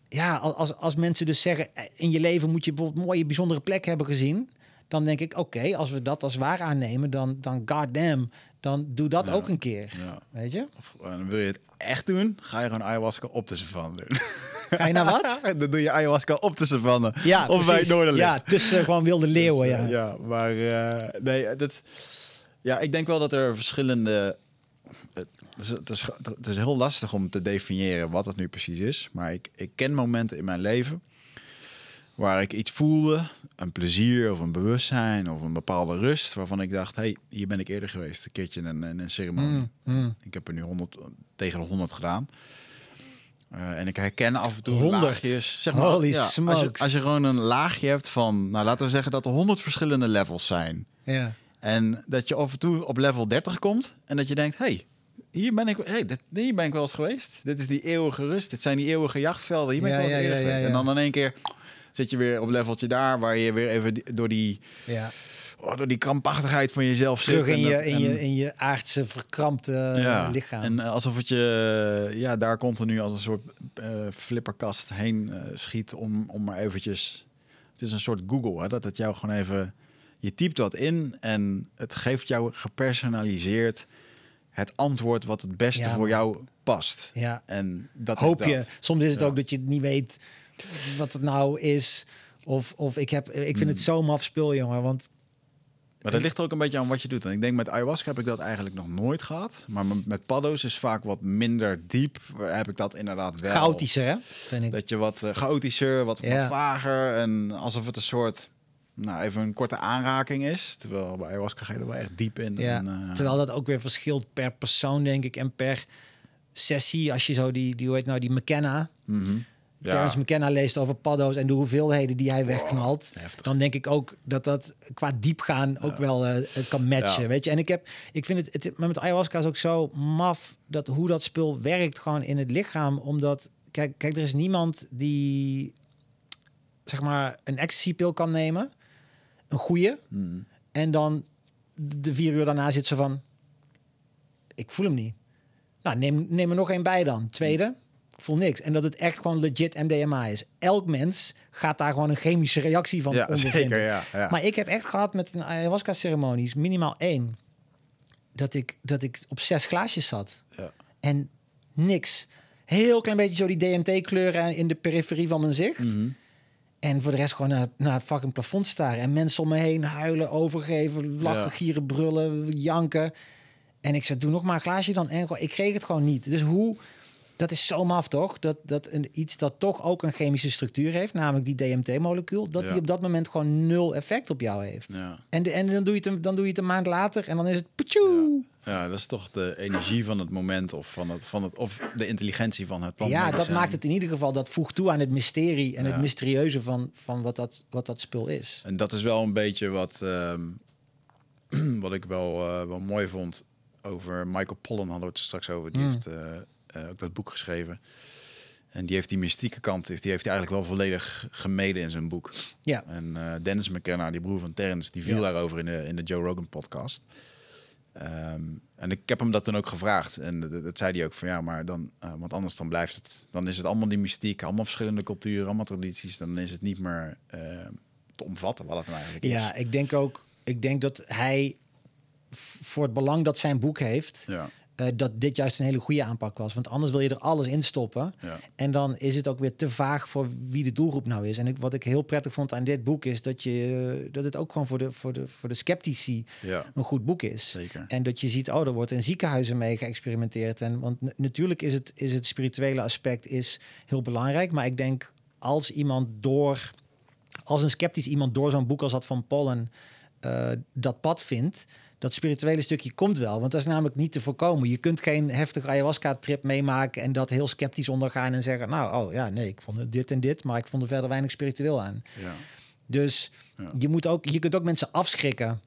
ja, als, als mensen dus zeggen, eh, in je leven moet je bijvoorbeeld mooie, bijzondere plek hebben gezien. Dan denk ik, oké, als we dat als waar aannemen, dan, dan goddamn, dan doe dat Ja. ook een keer. Weet je? Of, eh, wil je het echt doen, ga je gewoon ayahuasca op de savanne doen. Ga je naar wat? dan doe je ayahuasca op de savanne. Ja, of bij het precies. Ja, tussen gewoon wilde leeuwen, Dus, ja. ja, maar nee, dat, ja, ik denk wel dat er verschillende. Het is, het, is, het is heel lastig om te definiëren wat het nu precies is. Maar ik, ik ken momenten in mijn leven waar ik iets voelde, een plezier of een bewustzijn of een bepaalde rust, waarvan ik dacht, hey, hier ben ik eerder geweest, een keertje in een, in een ceremonie. Mm, mm. Ik heb er nu 100, tegen de 100 gedaan. Eh, en ik herken af en toe 100? laagjes. Zeg maar, Holy ja, als, je, als je gewoon een laagje hebt van, nou laten we zeggen dat er 100 verschillende levels zijn. ja. En dat je af en toe op level 30 komt en dat je denkt, hey, hier ben ik, hey, dit, hier ben ik wel eens geweest. Dit is die eeuwige rust. Dit zijn die eeuwige jachtvelden. Hier ben Ja, ik wel eens ja, ja, geweest. En dan in één keer zit je weer op leveltje daar, waar je weer even door die ja. oh, door die krampachtigheid van jezelf terug zit. in en je, in, en- je, in je aardse verkrampte eh, ja, lichaam. En eh, alsof het je ja, daar continu als een soort eh, flipperkast heen eh, schiet om, om maar eventjes... Het is een soort Google, hè, dat het jou gewoon even... Je typt wat in en het geeft jou gepersonaliseerd het antwoord wat het beste Ja, voor jou past. ja. En dat Hoop is je. dat. Soms is het Ja. ook dat je niet weet wat het nou is. Of, of ik, heb, ik vind Hmm. het zo maf spul, jongen. Want Maar dat ligt er ook een beetje aan wat je doet. En ik denk met ayahuasca heb ik dat eigenlijk nog nooit gehad. Maar met- paddo's is vaak wat minder diep. Heb ik dat inderdaad wel. chaotischer, hè? Vind ik. Dat je wat eh, chaotischer, wat, Ja. wat vager. En alsof het een soort, nou even een korte aanraking is. Terwijl bij ayahuasca ga je er wel echt diep in. Ja, En, eh, terwijl dat ook weer verschilt per persoon, denk ik, en per sessie. Als je zo die, die hoe heet nou, die McKenna, mhm. Ja. Terence McKenna leest over paddo's en de hoeveelheden die hij wegknalt, heftig. dan denk ik ook dat dat qua diepgaan ook wel eh, het kan matchen, Ja. weet je. En ik heb, ik vind het, het, maar met ayahuasca is ook zo maf dat hoe dat spul werkt gewoon in het lichaam, omdat kijk, kijk, er is niemand die zeg maar een ecstasy-pil kan nemen, een goede, Mhm. en dan de vier uur daarna zit ze van... Ik voel hem niet. Nou, neem, neem er nog één bij dan. Tweede, ik voel niks. En dat het echt gewoon legit MDMA is. Elk mens gaat daar gewoon een chemische reactie van Ja, ondervinden. zeker. Ja, ja. Maar ik heb echt gehad met een ayahuasca-ceremonies, minimaal één... Dat ik, dat ik op zes glaasjes zat. Ja. En niks. Heel klein beetje zo die DMT-kleuren in de periferie van mijn zicht. Mhm. En voor de rest gewoon naar, naar het fucking plafond staren. En mensen om me heen huilen, overgeven, lachen, Ja. gieren, brullen, janken. En ik zei, doe nog maar een glaasje dan. En ik kreeg het gewoon niet. Dus hoe... Dat is zo maf, toch? Dat, dat een, iets dat toch ook een chemische structuur heeft, namelijk die DMT-molecuul, dat Ja. die op dat moment gewoon nul effect op jou heeft. Ja. En, de, en dan, doe je het, een- dan doe je het een maand later en dan is het... Ja, dat is toch de energie van het moment of, van het, van het, of de intelligentie van het Ja, plantmedicijn. dat maakt het in ieder geval, dat voegt toe aan het mysterie en Ja. het mysterieuze van, van wat, dat, wat dat spul is. En dat is wel een beetje wat, ehm, wat ik wel, eh, wel mooi vond over Michael Pollan hadden we het straks over. Die Mm. heeft eh, eh, ook dat boek geschreven. En die heeft die mystieke kant, die heeft hij eigenlijk wel volledig gemeden in zijn boek. Ja. En eh, Dennis McKenna, die broer van Terrence, die viel Ja. daarover in de, in de Joe Rogan podcast. Ehm, en ik heb hem dat dan ook gevraagd. En dat, dat zei hij ook van ja, maar dan, eh, want anders dan blijft het, dan is het allemaal die mystiek, allemaal verschillende culturen, allemaal tradities. Dan is het niet meer te omvatten wat het nou eigenlijk is. Ja, ik denk ook, ik denk dat hij voor het belang dat zijn boek heeft, Ja, eh, dat dit juist een hele goede aanpak was. Want anders wil je er alles in stoppen. ja, En dan is het ook weer te vaag voor wie de doelgroep nou is. En ik, wat ik heel prettig vond aan dit boek is dat, je, eh, dat het ook gewoon voor de, voor, de, voor de sceptici ja, een goed boek is. zeker. En dat je ziet, oh, er wordt in ziekenhuizen mee geëxperimenteerd. En, want natuurlijk is het, is het spirituele aspect is heel belangrijk. Maar ik denk, als iemand door, als een sceptisch iemand door zo'n boek als dat van Pollen eh, dat pad vindt, dat spirituele stukje komt wel. Want dat is namelijk niet te voorkomen. Je kunt geen heftige ayahuasca-trip meemaken en dat heel sceptisch ondergaan en zeggen, nou, oh ja, nee, ik vond het dit en dit, maar ik vond er verder weinig spiritueel aan. Ja, Dus Ja. je, moet ook, je kunt ook mensen afschrikken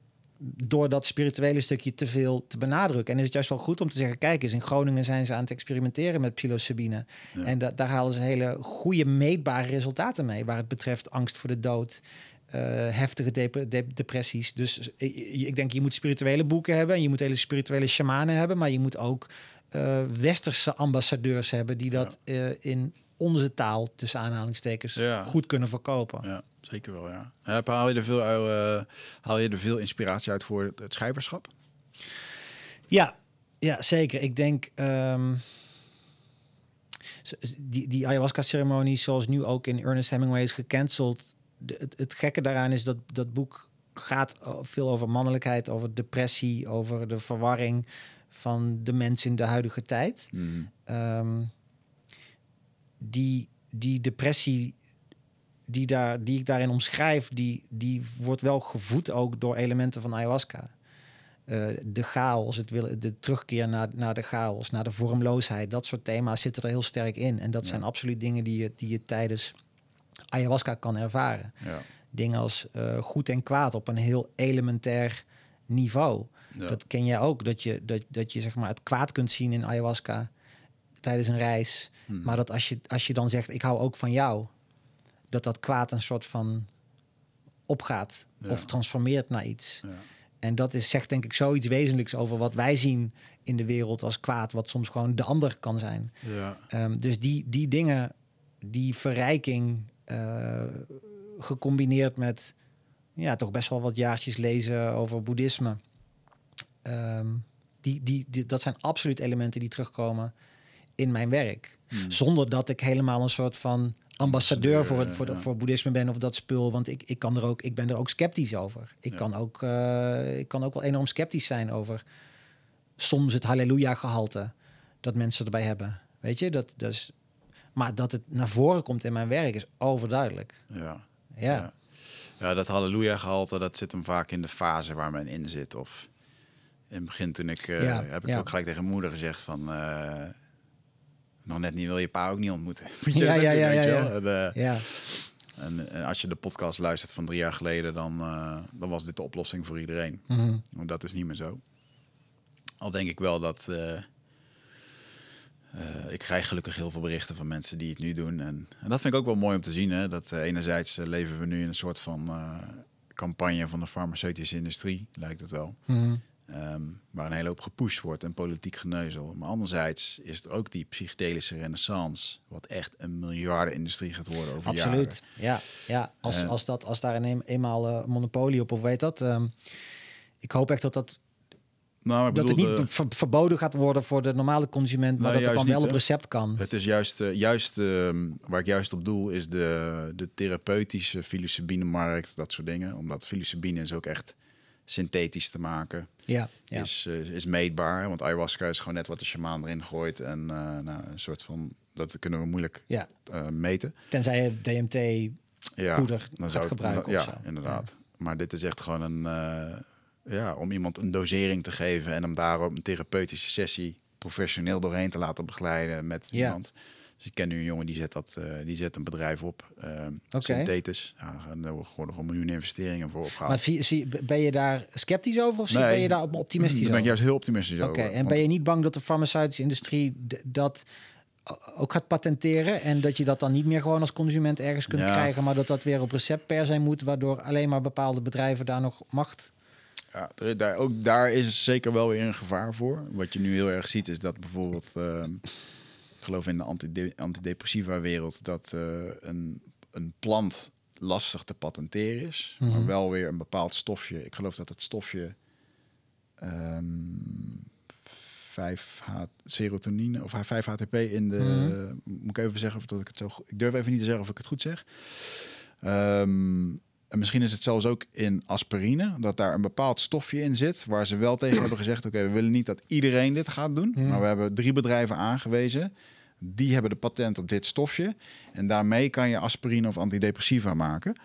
door dat spirituele stukje te veel te benadrukken. En is het juist wel goed om te zeggen, kijk eens, in Groningen zijn ze aan het experimenteren met psilocybine. Ja. En da- daar halen ze hele goede meetbare resultaten mee, waar het betreft angst voor de dood. Eh, heftige dep- de- depressies. Dus ik, ik denk, je moet spirituele boeken hebben en je moet hele spirituele shamanen hebben, maar je moet ook eh, westerse ambassadeurs hebben die dat eh, in onze taal, tussen aanhalingstekens, Ja. goed kunnen verkopen. ja, zeker wel, ja. Ja, Haal je, er veel, eh, haal je er veel inspiratie uit voor het, schrijverschap? Ja, ja zeker. Ik denk z- die, die ayahuasca-ceremonie, zoals nu ook in Ernest Hemingway is gecanceld. De, het, het gekke daaraan is dat dat boek gaat veel over mannelijkheid, over depressie, over de verwarring van de mens in de huidige tijd. Mhm. Ehm, die, die depressie die, daar, die ik daarin omschrijf, die, die wordt wel gevoed ook door elementen van ayahuasca. Eh, de chaos, het willen, de terugkeer naar, naar de chaos, naar de vormloosheid, dat soort thema's zitten er heel sterk in. En dat Ja. zijn absoluut dingen die je, die je tijdens ayahuasca kan ervaren. Ja, Dingen als eh, goed en kwaad op een heel elementair niveau. ja. Dat ken jij ook, dat je, dat, dat je zeg maar het kwaad kunt zien in ayahuasca tijdens een reis. Mhm. Maar dat als je, als je dan zegt, ik hou ook van jou, dat dat kwaad een soort van opgaat Ja. of transformeert naar iets. Ja. En dat is, zegt denk ik zoiets wezenlijks over wat wij zien in de wereld als kwaad, wat soms gewoon de ander kan zijn. Ja. Ehm, dus die, die dingen, die verrijking, eh, gecombineerd met ja, toch best wel wat jaartjes lezen over boeddhisme. Ehm, die, die, die, dat zijn absoluut elementen die terugkomen in mijn werk. Hmm. Zonder dat ik helemaal een soort van ambassadeur voor, het, voor, ja. voor boeddhisme ben of dat spul. Want ik, ik, kan er ook, ik ben er ook sceptisch over. Ik, Ja. kan ook, eh, ik kan ook wel enorm sceptisch zijn over soms het halleluja-gehalte dat mensen erbij hebben. Weet je, dat, dat is, maar dat het naar voren komt in mijn werk is overduidelijk. Ja. Ja, Ja. Dat halleluja gehalte, dat zit hem vaak in de fase waar men in zit. Of in het begin toen ik, eh, Ja, heb ik ja. ook gelijk tegen mijn moeder gezegd van... eh, nog net niet wil je pa ook niet ontmoeten. Weet je, Ja, ja, ja, ja? En, eh, ja. en, en als je de podcast luistert van drie jaar geleden, dan, dan was dit de oplossing voor iedereen. Maar dat is niet meer zo. Al denk ik wel dat. Eh, ik krijg gelukkig heel veel berichten van mensen die het nu doen. En, en dat vind ik ook wel mooi om te zien. Hè? Dat eh, enerzijds eh, leven we nu in een soort van campagne van de farmaceutische industrie, lijkt het wel. Mhm. Ehm, waar een hele hoop gepusht wordt en politiek geneuzel. Maar anderzijds is er ook die psychedelische renaissance, wat echt een miljardenindustrie gaat worden over jaren. Absoluut. Ja, ja. Als, als, dat, als daar een, eenmaal monopolie op, of weet dat. ehm, ik hoop echt dat, dat, Nou, dat het niet ver- verboden gaat worden voor de normale consument, maar Nou, dat het dan wel op hè? recept kan. Het is juist, eh, juist ehm, waar ik juist op doel, is de, de therapeutische psilocybine-markt, dat soort dingen. Omdat psilocybine is ook echt synthetisch te maken, Ja, ja. is, eh, is meetbaar. Want ayahuasca is gewoon net wat de shamaan erin gooit. En eh, nou, een soort van, dat kunnen we moeilijk ja. eh, meten. Tenzij je DMT Ja, poeder dan gaat zou het, gebruiken Ja, of zo. inderdaad. Maar dit is echt gewoon een, eh, ja, om iemand een dosering te geven en hem daarop een therapeutische sessie professioneel doorheen te laten begeleiden met Ja. iemand. Dus ik ken nu een jongen die zet, dat, eh, die zet een bedrijf op, eh Oké. synthetisch. Ja, en er worden gewoon miljoenen investeringen voor opgehaald. Maar zie, zie, ben je daar sceptisch over of Nee. ben je daar op- optimistisch Daar ben ik over? juist heel optimistisch Oké, over. en want- ben je niet bang dat de farmaceutische industrie dat ook gaat patenteren en dat je dat dan niet meer gewoon als consument ergens kunt Ja. krijgen, maar dat dat weer op recept per se moet, waardoor alleen maar bepaalde bedrijven daar nog macht. Ja, er- daar, ook daar is zeker wel weer een gevaar voor. Wat je nu heel erg ziet is dat bijvoorbeeld, ehm, ik geloof in de antide- antidepressiva wereld, dat eh, een, een plant lastig te patenteren is, Mhm. maar wel weer een bepaald stofje. Ik geloof dat het stofje ehm 5H serotonine of 5-HTP in de. Mhm. Moet ik even zeggen of dat ik het zo. Ik durf even niet te zeggen of ik het goed zeg. Ehm, en misschien is het zelfs ook in aspirine, dat daar een bepaald stofje in zit, waar ze wel tegen hebben gezegd: oké, we willen niet dat iedereen dit gaat doen, Mhm. maar we hebben drie bedrijven aangewezen. Die hebben de patent op dit stofje. En daarmee kan je aspirine of antidepressiva maken.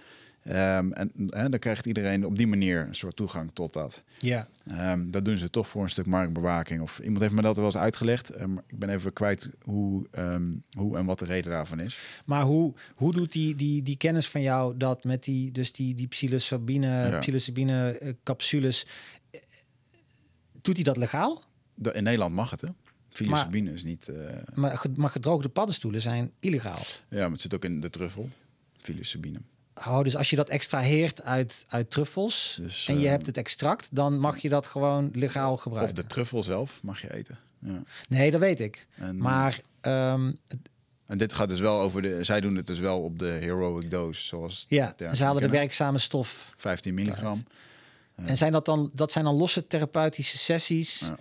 Ehm, en dan krijgt iedereen op die manier een soort toegang tot dat. Ja. Ehm, dat doen ze toch voor een stuk marktbewaking. Of iemand heeft me dat wel eens uitgelegd. Ehm, ik ben even kwijt hoe, hoe en wat de reden daarvan is. Maar hoe, hoe doet die, die, die kennis van jou dat met die, dus die, die psilocybine, Ja. psilocybine eh, capsules, eh, doet hij dat legaal? De- in Nederland mag het, hè? Psilocybine is niet... eh, Maar, maar gedroogde paddenstoelen zijn illegaal. ja, maar het zit ook in de truffel. Psilocybine. Dus als je dat extraheert uit, uit truffels Dus, en je eh, hebt het extract, dan mag je dat gewoon legaal Of gebruiken. de truffel zelf mag je eten. Ja. Nee, dat weet ik. En, Maar ehm, en dit gaat dus wel over de... Zij doen het dus wel op de heroic dose, zoals... ja, ze halen de werkzame stof. 15 milligram. En zijn dat dan, dat zijn dan losse therapeutische sessies Ja.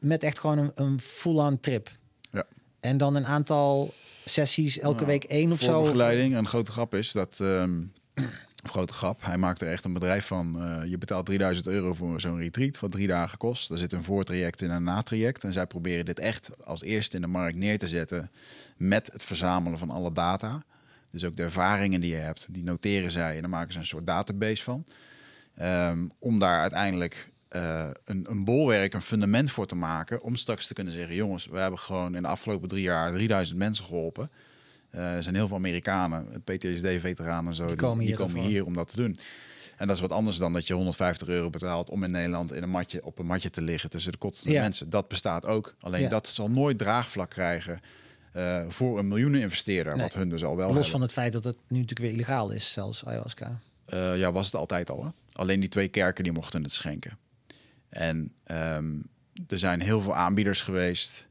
met echt gewoon een, een full-on trip. Ja. En dan een aantal sessies, elke Nou, week één of zo. begeleiding. En een grote grap is dat... of grote grap, hij maakt er echt een bedrijf van. Eh, je betaalt 3000 euro voor zo'n retreat, wat drie dagen kost. Er zit een voortraject en een natraject. En zij proberen dit echt als eerste in de markt neer te zetten met het verzamelen van alle data. Dus ook de ervaringen die je hebt, die noteren zij en dan maken ze een soort database van. Ehm, om daar uiteindelijk eh, een, een bolwerk, een fundament voor te maken. Om straks te kunnen zeggen: jongens, we hebben gewoon in de afgelopen drie jaar 3000 mensen geholpen. Eh, er zijn heel veel Amerikanen, PTSD-veteranen en zo, die, komen die hier komen ervoor. hier om dat te doen. En dat is wat anders dan dat je 150 euro betaalt om in Nederland in een matje, op een matje te liggen tussen de kotsende Ja. mensen. Dat bestaat ook. Alleen Ja. dat zal nooit draagvlak krijgen eh, voor een miljoenen investeerder, Nee. wat hun dus al wel Los hebben. van het feit dat het nu natuurlijk weer illegaal is, zelfs ayahuasca. ja, was het altijd al. Hè? Alleen die twee kerken die mochten het schenken. En ehm, er zijn heel veel aanbieders geweest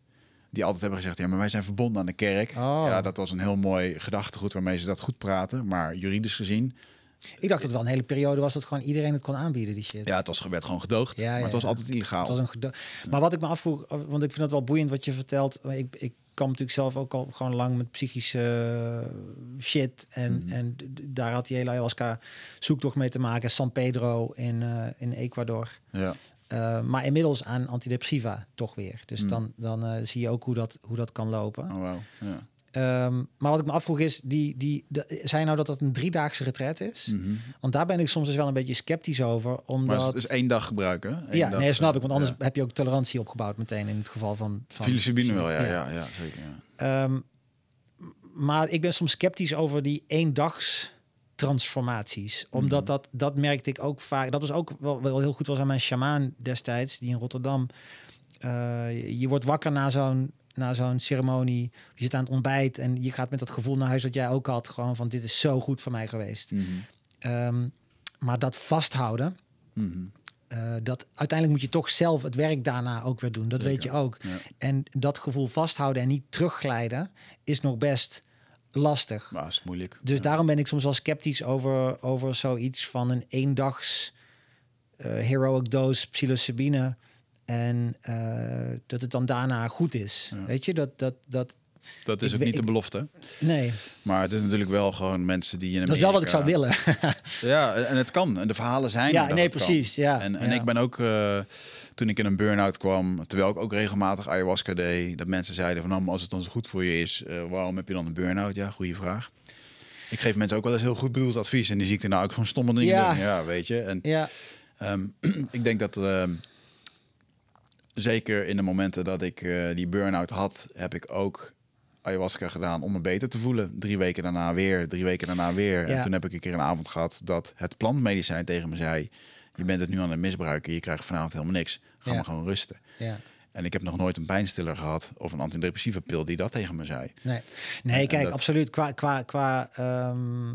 die altijd hebben gezegd: ja, maar wij zijn verbonden aan de kerk. Oh. Ja, dat was een heel mooi gedachtegoed waarmee ze dat goed praten. Maar juridisch gezien, Ik dacht dat het wel een hele periode was dat gewoon iedereen het kon aanbieden, die shit. ja, het was, werd gewoon gedoogd. Ja, maar ja, het was ja. altijd illegaal. Het was een gedo- Maar wat ik me afvroeg, want ik vind het wel boeiend wat je vertelt. Ik, ik kwam natuurlijk zelf ook al gewoon lang met psychische eh, shit. En, Mhm. en daar had die hele ayahuasca zoektocht mee te maken. San Pedro in, eh, in Ecuador. Ja. Eh, maar inmiddels aan antidepressiva toch weer. Dus Hmm. dan, dan eh, zie je ook hoe dat, hoe dat kan lopen. Oh, wauw. Ja. Ehm, maar wat ik me afvroeg is, die, die, de, zei nou dat dat een driedaagse retret is? Mhm. Want daar ben ik soms dus wel een beetje sceptisch over. Maar Omdat... het is één dag gebruiken. Eén ja, dag, nee, snap eh, ik. Want anders ja. heb je ook tolerantie opgebouwd meteen in het geval van... van Psilocybine wel, ja, ja. ja, zeker. Ja. Ehm, maar ik ben soms sceptisch over die eendags transformaties. Omdat Mhm. dat, dat merkte ik ook vaak. Dat was ook wel, wel heel goed was aan mijn shamaan destijds, die in Rotterdam. eh, je, wordt wakker na zo'n na zo'n ceremonie. Je zit aan het ontbijt en je gaat met dat gevoel naar huis dat jij ook had. Gewoon van dit is zo goed voor mij geweest. Mhm. Ehm, maar dat vasthouden. Mhm. eh, dat uiteindelijk moet je toch zelf het werk daarna ook weer doen. Dat weet je ook. Ja. En dat gevoel vasthouden en niet terugglijden is nog best lastig. Maar is moeilijk. Dus Ja. daarom ben ik soms wel sceptisch over, over zoiets van een eendags eh heroic dose psilocybine. En eh, dat het dan daarna goed is. Ja. Weet je, dat, dat, dat, Dat is ik ook niet de belofte. nee, Maar het is natuurlijk wel gewoon mensen die in dat is wel wat ik zou Amerika- willen. Ja, en het kan. En de verhalen zijn ja, nee, kan. precies. Ja, En, en ja. ik ben ook, eh, toen ik in een burn-out kwam, terwijl ik ook regelmatig ayahuasca deed, dat mensen zeiden van, nou, als het dan zo goed voor je is, eh, waarom heb je dan een burn-out? Ja, goede vraag. Ik geef mensen ook wel eens heel goed bedoeld advies en die zie ik er nou ook gewoon stomme dingen Ja. doen. Ja, weet je. En Ja, Ehm, ik denk dat ehm, zeker in de momenten dat ik eh, die burn-out had, heb ik ook ayahuasca gedaan om me beter te voelen. Drie weken daarna weer, drie weken daarna weer. Ja. En toen heb ik een keer een avond gehad dat het plantmedicijn tegen me zei: Je bent het nu aan het misbruiken, je krijgt vanavond helemaal niks. Ga Ja. maar gewoon rusten. ja. En ik heb nog nooit een pijnstiller gehad of een antidepressieve pil die dat tegen me zei. Nee, nee kijk, dat- absoluut. Qua, qua, qua ehm,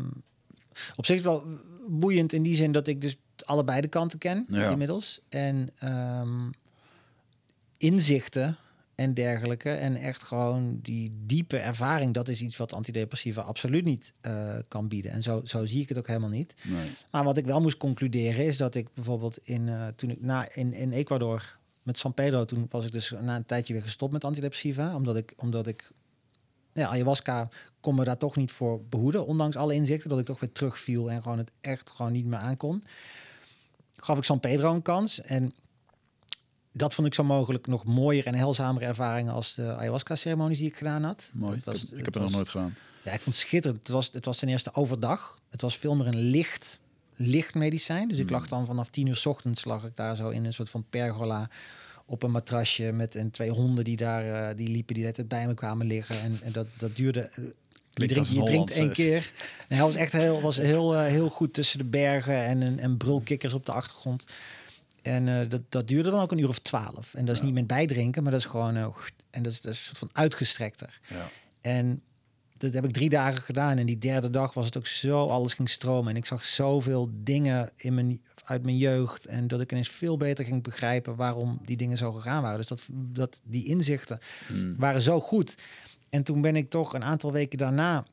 op zich wel boeiend in die zin dat ik dus allebei de kanten ken Ja. inmiddels. En ehm, inzichten en dergelijke. En echt gewoon die diepe ervaring, dat is iets wat antidepressiva absoluut niet eh, kan bieden. En zo, zo zie ik het ook helemaal niet. Nee. Maar wat ik wel moest concluderen is dat ik bijvoorbeeld in, eh, toen ik na, in, in Ecuador met San Pedro, toen was ik dus na een tijdje weer gestopt met antidepressiva, omdat ik, omdat ik ja, ayahuasca kon me daar toch niet voor behoeden, ondanks alle inzichten, dat ik toch weer terugviel en gewoon het echt gewoon niet meer aankon. Gaf ik San Pedro een kans en dat vond ik zo mogelijk nog mooier en heilzamere ervaringen als de ayahuasca-ceremonies die ik gedaan had. Mooi. Was- ik heb, ik het nog nooit gedaan. ja, ik vond het schitterend. Het was, het was ten eerste overdag. Het was veel meer een licht, licht medicijn. Dus ik Hmm. lag dan vanaf tien uur 's ochtends lag ik daar zo in een soort van pergola op een matrasje met en twee honden die daar eh, die liepen, die net bij me kwamen liggen. En, en dat, dat duurde. eh, Je drinkt, je drinkt één keer. En hij was echt heel, was heel, eh, heel goed tussen de bergen en, en, en brulkikkers op de achtergrond. En eh, dat, dat duurde dan ook een uur of twaalf. En dat is Ja. niet met bijdrinken, maar dat is gewoon... eh, en dat is, dat is een soort van uitgestrekter. Ja. En dat heb ik drie dagen gedaan. En die derde dag was het ook zo, alles ging stromen. En ik zag zoveel dingen in mijn, uit mijn jeugd. En dat ik ineens veel beter ging begrijpen waarom die dingen zo gegaan waren. Dus dat, dat die inzichten Hmm. waren zo goed. En toen ben ik toch een aantal weken daarna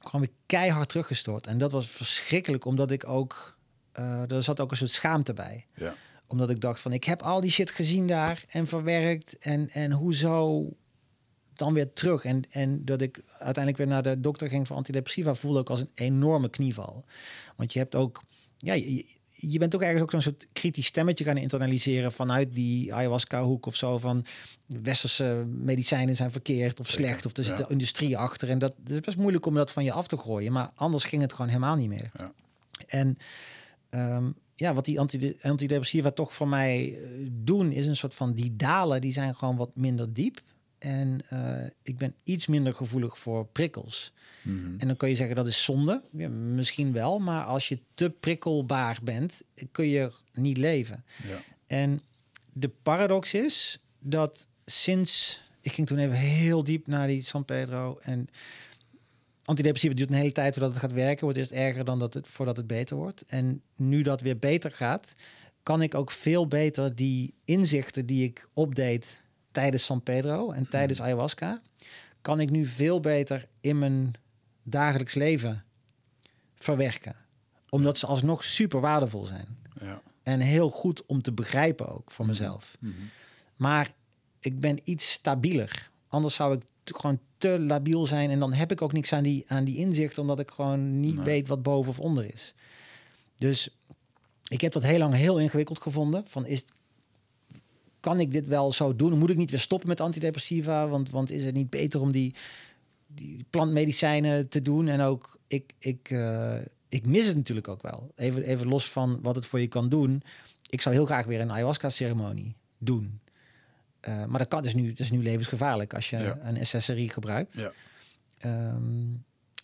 gewoon weer keihard teruggestort. En dat was verschrikkelijk, omdat ik ook... eh er zat ook een soort schaamte bij Ja. omdat ik dacht van, ik heb al die shit gezien daar en verwerkt. En, en hoezo dan weer terug? En, en dat ik uiteindelijk weer naar de dokter ging voor antidepressiva... voelde ook als een enorme knieval. Want je hebt ook... Ja, je, je bent ook ergens ook zo'n soort kritisch stemmetje gaan internaliseren... vanuit die ayahuasca-hoek of zo van... westerse medicijnen zijn verkeerd of slecht... of er zit ja. de industrie achter. En dat, dat is best moeilijk om dat van je af te gooien. Maar anders ging het gewoon helemaal niet meer. Ja. En ehm, ja, wat die antide- antidepressiva toch voor mij eh, doen, is een soort van die dalen, die zijn gewoon wat minder diep. En eh, ik ben iets minder gevoelig voor prikkels. Mhm. En dan kun je zeggen dat is zonde. Ja, misschien wel, maar als je te prikkelbaar bent, kun je niet leven. Ja. En de paradox is dat sinds... Ik ging toen even heel diep naar die San Pedro. En antidepressiva duurt een hele tijd voordat het gaat werken. Wordt eerst erger dan dat het, voordat het beter wordt. En nu dat weer beter gaat, kan ik ook veel beter die inzichten die ik opdeed tijdens San Pedro en tijdens ayahuasca, kan ik nu veel beter in mijn dagelijks leven verwerken. Omdat ze alsnog super waardevol zijn. Ja. En heel goed om te begrijpen ook voor mezelf. Mhm. Maar ik ben iets stabieler. Anders zou ik gewoon te labiel zijn. En dan heb ik ook niks aan die, aan die inzicht. Omdat ik gewoon niet Nee. weet wat boven of onder is. Dus ik heb dat heel lang heel ingewikkeld gevonden. Van is, kan ik dit wel zo doen? Moet ik niet weer stoppen met antidepressiva? Want, want is het niet beter om die, die plantmedicijnen te doen? En ook, ik, ik, eh, ik mis het natuurlijk ook wel. Even, even los van wat het voor je kan doen. Ik zou heel graag weer een ayahuasca-ceremonie doen. Eh, maar dat, kan, dat, is nu, dat is nu levensgevaarlijk als je Ja. een SSRI gebruikt. Ja. Ehm,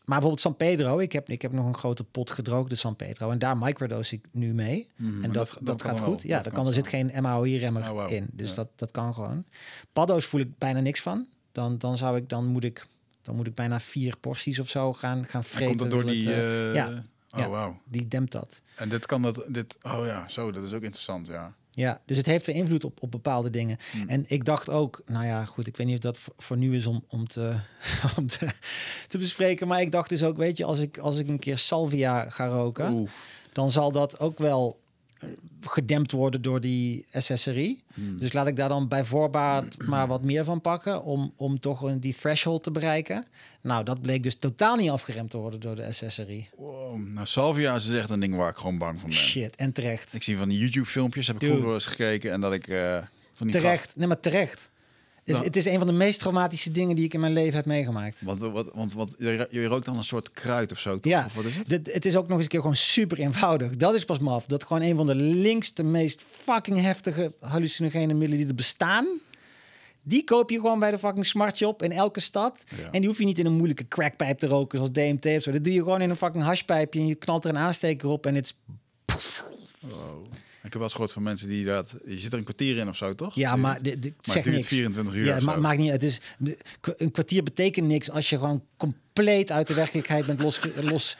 maar bijvoorbeeld San Pedro, ik heb, ik heb nog een grote pot gedroogde San Pedro. En daar microdose ik nu mee. Mhm, En dat, dat, gaat wel. goed. Ja, Dat dat kan kan, er zit geen MAOI-remmer Oh, wow. in. Dus Ja. dat, dat kan gewoon. Paddo's voel ik bijna niks van. Dan, dan, zou ik, dan, moet ik, dan moet ik bijna vier porties of zo gaan, gaan En vreten. komt dat door die... het, eh, eh, ja. Oh, wauw. die dempt dat. En dit kan dat... Dit, oh ja, zo, dat is ook interessant, ja. Ja, dus het heeft weer invloed op, op bepaalde dingen. Hmm. En ik dacht ook, nou ja, goed, ik weet niet of dat voor, voor nu is om, om, te, om te, te bespreken. Maar ik dacht dus ook, weet je, als ik, als ik een keer salvia ga roken, Oeh. dan zal dat ook wel gedempt worden door die SSRI. Hmm. Dus laat ik daar dan bij voorbaat maar wat meer van pakken om, om toch een, die threshold te bereiken. Nou, dat bleek dus totaal niet afgeremd te worden door de SSRI. Wow. Nou, salvia is echt een ding waar ik gewoon bang van ben. Shit, en terecht. Ik zie van die YouTube-filmpjes, heb ik Dude. vroeger eens gekeken. En dat ik eh, van die Terecht, nee maar terecht. Dus Nou. Het is een van de meest traumatische dingen die ik in mijn leven heb meegemaakt. Want, wat, want wat, je, rookt dan een soort kruid of zo, toch? Ja, Of wat is het? dit- het is ook nog eens een keer gewoon super eenvoudig. Dat is pas maf. Dat gewoon een van de linkste, meest fucking heftige hallucinogene middelen die er bestaan. Die koop je gewoon bij de fucking Smart Shop in elke stad. Ja. En die hoef je niet in een moeilijke crackpijp te roken zoals DMT of zo. Dat doe je gewoon in een fucking hashpijpje en je knalt er een aansteker op en het is... Wow. Ik heb wel eens gehoord van mensen die dat... Je zit er een kwartier in of zo, toch? Ja, maar dit, dit Maar het duurt niks. 24 uur Ja, of ma zo. maakt niet uit. Het is, een kwartier betekent niks als je gewoon compleet uit de werkelijkheid bent los, los,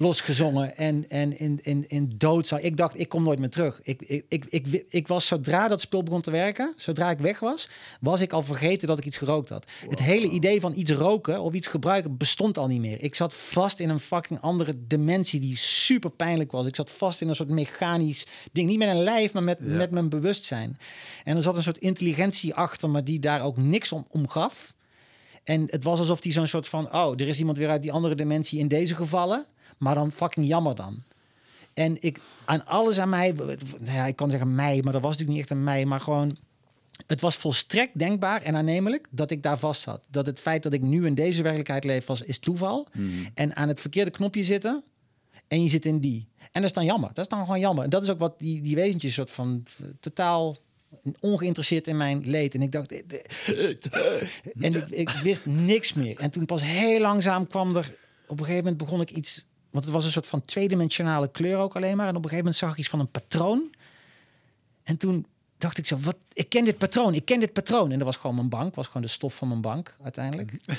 losgezongen en, en in, in, in dood zou. Ik dacht, ik kom nooit meer terug. Ik, ik, ik, ik, ik was zodra dat spul begon te werken, zodra ik weg was, was ik al vergeten dat ik iets gerookt had. Het hele idee van iets roken of iets gebruiken bestond al niet meer. Ik zat vast in een fucking andere dimensie die super pijnlijk was. Ik zat vast in een soort mechanisch ding. Niet met een lijf, maar met, Ja. met mijn bewustzijn. En er zat een soort intelligentie achter me die daar ook niks om, om gaf. En het was alsof die zo'n soort van... oh, er is iemand weer uit die andere dimensie in deze gevallen. Maar dan fucking jammer dan. En ik, aan alles aan mij... Nou ja, ik kan zeggen mij, maar dat was natuurlijk niet echt aan mij. Maar gewoon... Het was volstrekt denkbaar en aannemelijk dat ik daar vast zat. Dat het feit dat ik nu in deze werkelijkheid leef was, is toeval. En aan het verkeerde knopje zitten en je zit in die. En dat is dan jammer. Dat is dan gewoon jammer. En dat is ook wat die, die wezentjes soort van eh, totaal ongeïnteresseerd in mijn leed. En ik dacht... eh, eh, En ik, ik wist niks meer. En toen pas heel langzaam kwam er... Op een gegeven moment begon ik iets... Want het was een soort van tweedimensionale kleur ook alleen maar. En op een gegeven moment zag ik iets van een patroon. En toen dacht ik zo, wat, ik ken dit patroon, ik ken dit patroon. En dat was gewoon mijn bank, was gewoon de stof van mijn bank uiteindelijk.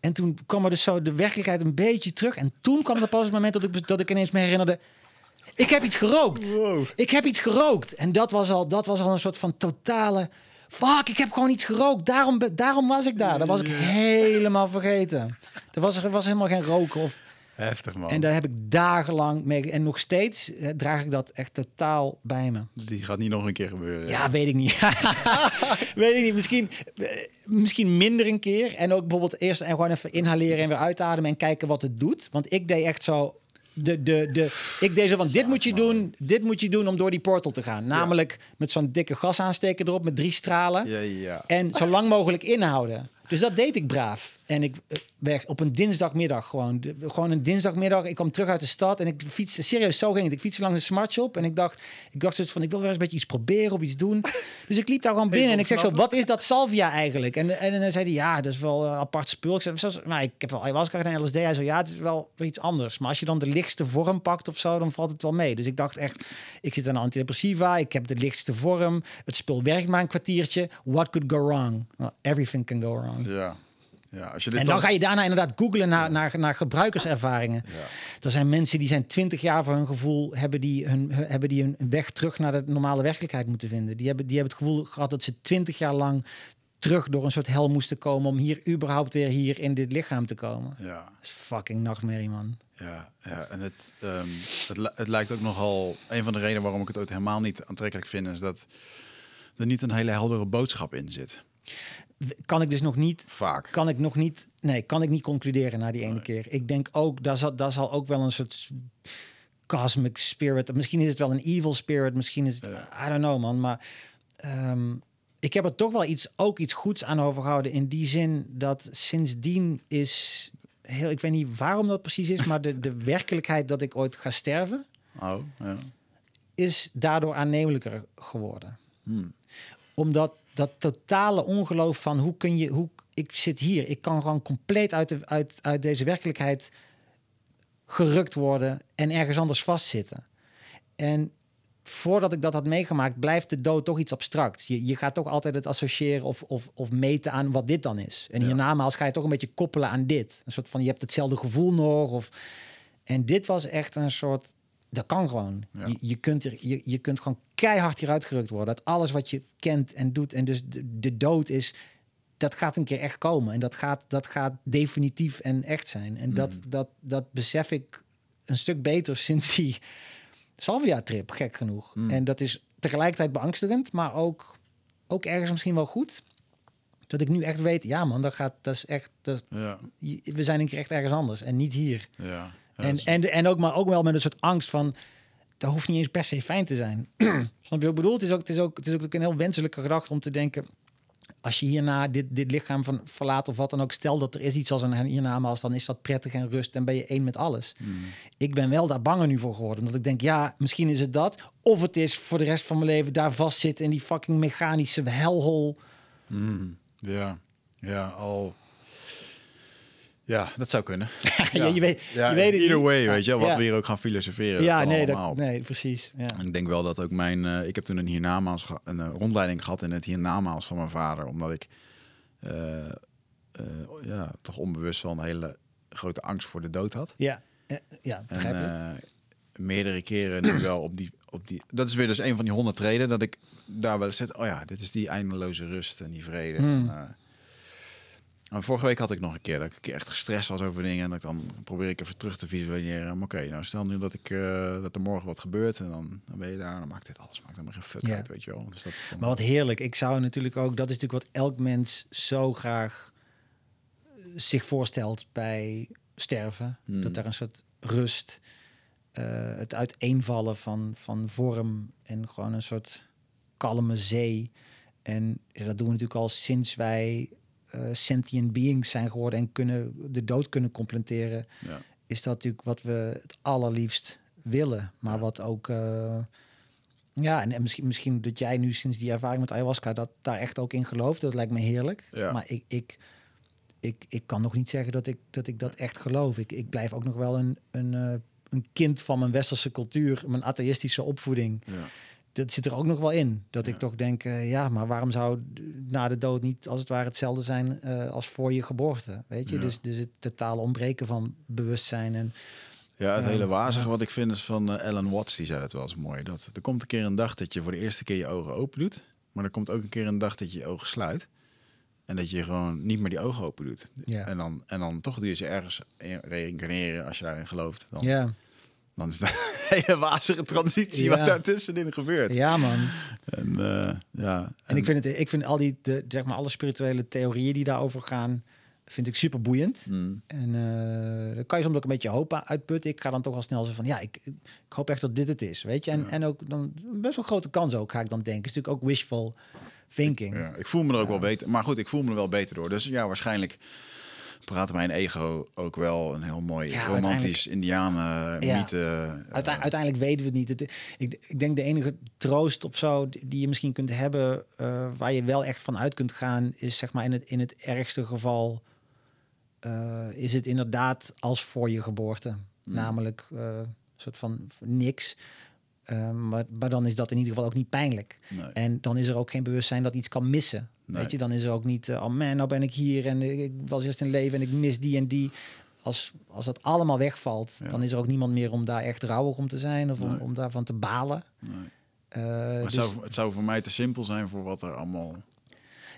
En toen kwam er dus zo de werkelijkheid een beetje terug. En toen kwam er pas het moment dat ik, dat ik ineens me herinnerde... Ik heb iets gerookt. Ik heb iets gerookt. En dat was al, dat was al een soort van totale... Fuck, ik heb gewoon iets gerookt. Daarom, daarom was ik daar. Dat was ik helemaal vergeten. Er was, er was helemaal geen roken. Of, Heftig, man. en daar heb ik dagenlang mee... En nog steeds eh, draag ik dat echt totaal bij me. Dus die gaat niet nog een keer gebeuren. Ja, weet ik niet. weet ik niet. Misschien, eh, misschien minder een keer. En ook bijvoorbeeld eerst en gewoon even inhaleren en weer uitademen en kijken wat het doet. Want ik deed echt zo. De, de, de, ik deed zo van, dit moet je doen, dit moet je doen om door die portal te gaan. Namelijk met zo'n dikke gasaansteker erop met drie stralen. Ja, ja. En zo lang mogelijk inhouden. Dus dat deed ik braaf. En ik eh, weg op een dinsdagmiddag gewoon. De- gewoon een dinsdagmiddag. Ik kwam terug uit de stad en ik fietste. Serieus, zo ging het. Ik fietste langs een smart shop. En ik dacht, ik dacht zoiets van, ik wil wel eens een beetje iets proberen of iets doen. Dus ik liep daar gewoon binnen. En ik zeg zo, wat is dat salvia eigenlijk? En, en, dan zei hij, ja, dat is wel een apart spul. Ik zei, zoals, nou, ik heb wel ayahuasca gedaan, LSD. Hij zo, ja, het is wel iets anders. Maar als je dan de lichtste vorm pakt of zo, dan valt het wel mee. Dus ik dacht echt, ik zit aan antidepressiva. Ik heb de lichtste vorm. Het spul werkt maar een kwartiertje. What could go wrong? Well, everything can go wrong. Ja. Ja, als je dit En dan ga je daarna inderdaad googlen naar, naar, naar gebruikerservaringen. Ja. Er zijn mensen die zijn twintig jaar voor hun gevoel hebben die hun, hun- hebben die een weg terug naar de normale werkelijkheid moeten vinden. Die hebben, die hebben het gevoel gehad dat ze twintig jaar lang terug door een soort hel moesten komen om hier überhaupt weer hier in dit lichaam te komen. Ja, Dat is fucking nachtmerrie, man. ja, ja. En het, ehm, het, het lijkt ook nogal... Een van de redenen waarom ik het ook helemaal niet aantrekkelijk vind... is dat er niet een hele heldere boodschap in zit. Kan ik dus nog niet Vaak. kan ik nog niet, nee, kan ik niet concluderen na die ene keer. Ik denk ook, daar zal, daar zal ook wel een soort cosmic spirit, misschien is het wel een evil spirit, misschien is het, I don't know man, maar ehm, ik heb er toch wel iets, ook iets goeds aan overgehouden in die zin dat sindsdien is, heel, ik weet niet waarom dat precies is, maar de, de werkelijkheid dat ik ooit ga sterven, Oh, ja. is daardoor aannemelijker geworden. Hmm. Omdat dat totale ongeloof van hoe kun je, hoe ik zit hier, ik kan gewoon compleet uit, de, uit, uit deze werkelijkheid gerukt worden en ergens anders vastzitten. En voordat ik dat had meegemaakt, blijft de dood toch iets abstract. Je, je gaat toch altijd het associëren of, of, of meten aan wat dit dan is. En Ja. hiernamaals ga je toch een beetje koppelen aan dit. Een soort van, je hebt hetzelfde gevoel nog. Of... En dit was echt een soort, dat kan gewoon. Ja. Je, je, kunt er, je, je kunt gewoon keihard hieruit gerukt worden. Dat alles wat je kent en doet. En dus de, de dood is, dat gaat een keer echt komen. En dat gaat, dat gaat definitief en echt zijn. En dat, dat, dat besef ik een stuk beter sinds die Salvia-trip, gek genoeg. En dat is tegelijkertijd beangstigend, maar ook, ook ergens misschien wel goed. Dat ik nu echt weet, ja man, dat gaat, dat is echt, dat, Ja, we zijn een keer echt ergens anders en niet hier. ja. En, en, en ook, maar ook wel met een soort angst van, dat hoeft niet eens per se fijn te zijn. Snap je wat ik bedoel? Het is ook, het is ook, het is ook een heel wenselijke gedachte om te denken, als je hierna dit, dit lichaam van verlaat of wat dan ook, stel dat er is iets als een hiernamaals, dan is dat prettig en rust en ben je één met alles. Ik ben wel daar banger nu voor geworden, omdat ik denk, ja, misschien is het dat, of het is voor de rest van mijn leven daar vastzitten in die fucking mechanische hellhole. Mm, ja, ja, al. Ja, dat zou kunnen. Ja, je weet- ja, je weet het either niet. way, weet je, wat we hier ook gaan filosoferen. Ja, nee, dat, nee, precies. Ik denk wel dat ook mijn. eh, ik heb toen een hiernamaals, een eh, rondleiding gehad in het hiernamaals van mijn vader, omdat ik eh, ja, toch onbewust wel een hele grote angst voor de dood had. Ja, ja En eh, meerdere keren nu wel op die, op die. Dat is weer dus een van die honderd treden dat ik daar wel eens zit. Oh ja, dit is die eindeloze rust en die vrede. Hmm. En, en vorige week had ik nog een keer dat ik echt gestrest was over dingen. En dat ik dan probeer ik even terug te visualiseren. Maar Oké, nou stel nu dat, ik, eh, dat er morgen wat gebeurt. En dan, dan ben je daar. Dan maakt dit alles maakt helemaal geen fuck Ja. uit, weet je wel. Dus dat is dan, Maar wat heerlijk. Ik zou natuurlijk ook, dat is natuurlijk wat elk mens zo graag eh, zich voorstelt bij sterven. Hmm. Dat er een soort rust, eh, het uiteenvallen van, van vorm en gewoon een soort kalme zee. En dat doen we natuurlijk al sinds wij sentient beings zijn geworden en kunnen de dood kunnen completeren ja. is dat natuurlijk wat we het allerliefst willen. Maar wat ook... eh, ja, en, en misschien, misschien dat jij nu sinds die ervaring met ayahuasca... dat daar echt ook in gelooft. Dat lijkt me heerlijk. Ja. Maar ik, ik, ik, ik kan nog niet zeggen dat ik dat, ik dat echt geloof. Ik, ik blijf ook nog wel een, een, eh, een kind van mijn westerse cultuur... mijn atheïstische opvoeding. Ja. Dat zit er ook nog wel in. Dat ik toch denk, eh, ja, maar waarom zou na de dood niet als het ware hetzelfde zijn eh, als voor je geboorte? Weet je, Ja. dus, dus het totale ontbreken van bewustzijn en Ja, het Ja. hele wazige wat ik vind is van eh, Alan Watts, die zei dat wel eens mooi. Dat er komt een keer een dag dat je voor de eerste keer je ogen open doet. Maar er komt ook een keer een dag dat je je ogen sluit. En dat je gewoon niet meer die ogen open doet. Ja. En, dan, en dan toch doe je ze ergens reïncarneren als je daarin gelooft. Dan, ja. Dan is dat een hele wazige transitie Ja. wat daartussenin gebeurt. Ja, man. En, eh, ja, En ik vind, het, ik vind al die, de, zeg maar, alle spirituele theorieën die daarover gaan, vind ik super boeiend. Mm, En eh dan kan je soms ook een beetje hoop uitputten. Ik ga dan toch al snel zo van, ja, ik, ik hoop echt dat dit het is, weet je. En, Ja. en ook dan best wel grote kans ook, ga ik dan denken. Het is natuurlijk ook wishful thinking. ja, ik voel me er ook wel beter. Maar goed, ik voel me er wel beter door. Dus ja, waarschijnlijk praat mijn ego ook wel een heel mooi Ja, romantisch indianen Ja. mythe. eh, Uite- uiteindelijk weten we het niet. Het, ik, ik denk de enige troost of zo die je misschien kunt hebben, eh, waar je wel echt van uit kunt gaan, is zeg maar in het, in het ergste geval, eh, is het inderdaad als voor je geboorte. Namelijk eh, een soort van niks. Uh, maar, maar dan is dat in ieder geval ook niet pijnlijk. Nee. En dan is er ook geen bewustzijn dat iets kan missen. Nee. Weet je, dan is er ook niet, uh, oh man, nou ben ik hier en ik was eerst in leven en ik mis die en die. Als, als dat allemaal wegvalt, Ja. dan is er ook niemand meer om daar echt rouwig om te zijn of om, Nee. om daarvan te balen. Uh, Maar het, dus- zou, het zou voor mij te simpel zijn voor wat er allemaal...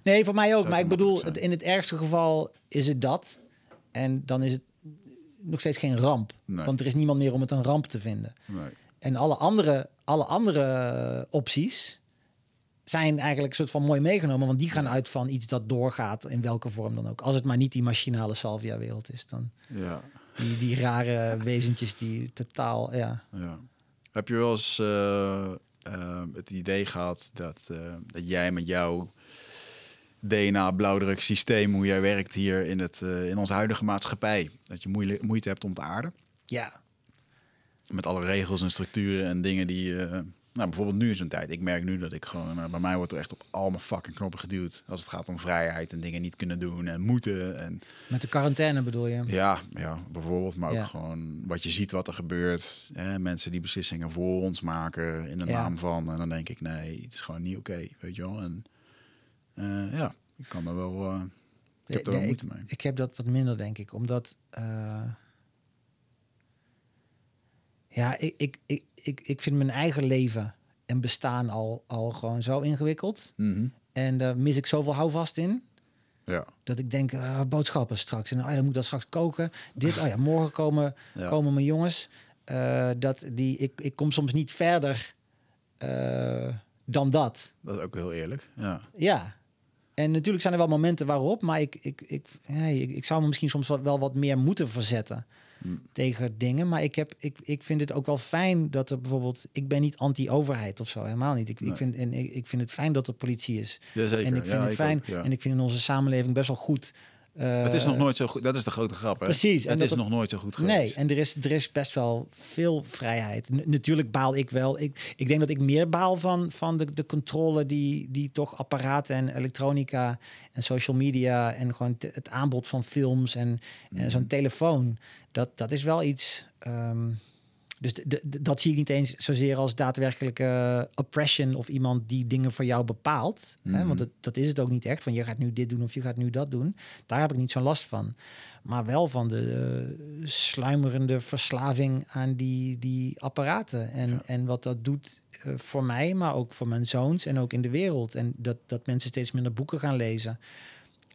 Nee, voor mij ook. Maar ik bedoel, het, in het ergste geval is het dat. En dan is het nog steeds geen ramp. Want er is niemand meer om het een ramp te vinden. Nee. En alle andere, alle andere opties zijn eigenlijk een soort van mooi meegenomen. Want die gaan uit van iets dat doorgaat, in welke vorm dan ook. Als het maar niet die machinale salvia-wereld is. Dan Ja, die, die rare wezentjes die totaal, ja. ja. Heb je wel eens eh, eh, het idee gehad dat, eh, dat jij met jouw DNA-blauwdruk systeem, hoe jij werkt hier in, het, in onze huidige maatschappij, dat je moeite hebt om te aarden? Ja, Met alle regels en structuren en dingen die... eh, nou, bijvoorbeeld nu is een tijd. Ik merk nu dat ik gewoon... eh, bij mij wordt er echt op al mijn fucking knoppen geduwd. Als het gaat om vrijheid en dingen niet kunnen doen en moeten. En met de quarantaine bedoel je. ja, ja bijvoorbeeld. Maar ook gewoon wat je ziet wat er gebeurt. Hè? Mensen die beslissingen voor ons maken in de Ja. naam van. En dan denk ik, nee, het is gewoon niet oké. weet je wel. En eh, ja, ik kan er wel... ik heb er wel moeite mee. Ik heb dat wat minder, denk ik. Omdat... ja, ik, ik, ik, ik, ik vind mijn eigen leven en bestaan al, al gewoon zo ingewikkeld. Mhm. En daar mis ik zoveel houvast in. Ja, Dat ik denk, eh, boodschappen straks. En oh ja, dan moet ik dat straks koken. Dit, oh ja, morgen komen, Ja. komen mijn jongens. Eh, dat die, ik, ik kom soms niet verder eh, dan dat. dat is ook heel eerlijk. Ja, Ja. En natuurlijk zijn er wel momenten waarop, maar ik, ik, ik, nee, ik, ik zou me misschien soms wel, wel wat meer moeten verzetten Mm. tegen dingen. Maar ik, heb, ik, ik vind het ook wel fijn dat er bijvoorbeeld. Ik ben niet anti-overheid of zo, helemaal niet. Ik, Nee. ik, vind, en ik, ik vind het fijn dat er politie is. Jazeker. En ik vind ja, het fijn. ook, ja. En ik vind in onze samenleving best wel goed. Eh, het is nog nooit zo goed. Dat is de grote grap, hè? Precies, Het is het- nog nooit zo goed Nee, geweest. en er is, er is best wel veel vrijheid. N- natuurlijk baal ik wel. Ik, ik denk dat ik meer baal van, van de, de controle die, die toch apparaten en elektronica en social media en gewoon het aanbod van films en, en Mhm. zo'n telefoon. Dat, dat is wel iets. ehm, dus de, de- de- dat zie ik niet eens zozeer als daadwerkelijke oppression of iemand die dingen voor jou bepaalt. Hè? Mhm. Want dat, dat is het ook niet echt. Van je gaat nu dit doen of je gaat nu dat doen. Daar heb ik niet zo'n last van. Maar wel van de eh, sluimerende verslaving aan die, die apparaten. En, Ja. en wat dat doet eh, voor mij, maar ook voor mijn zoons en ook in de wereld. En dat, dat mensen steeds minder boeken gaan lezen.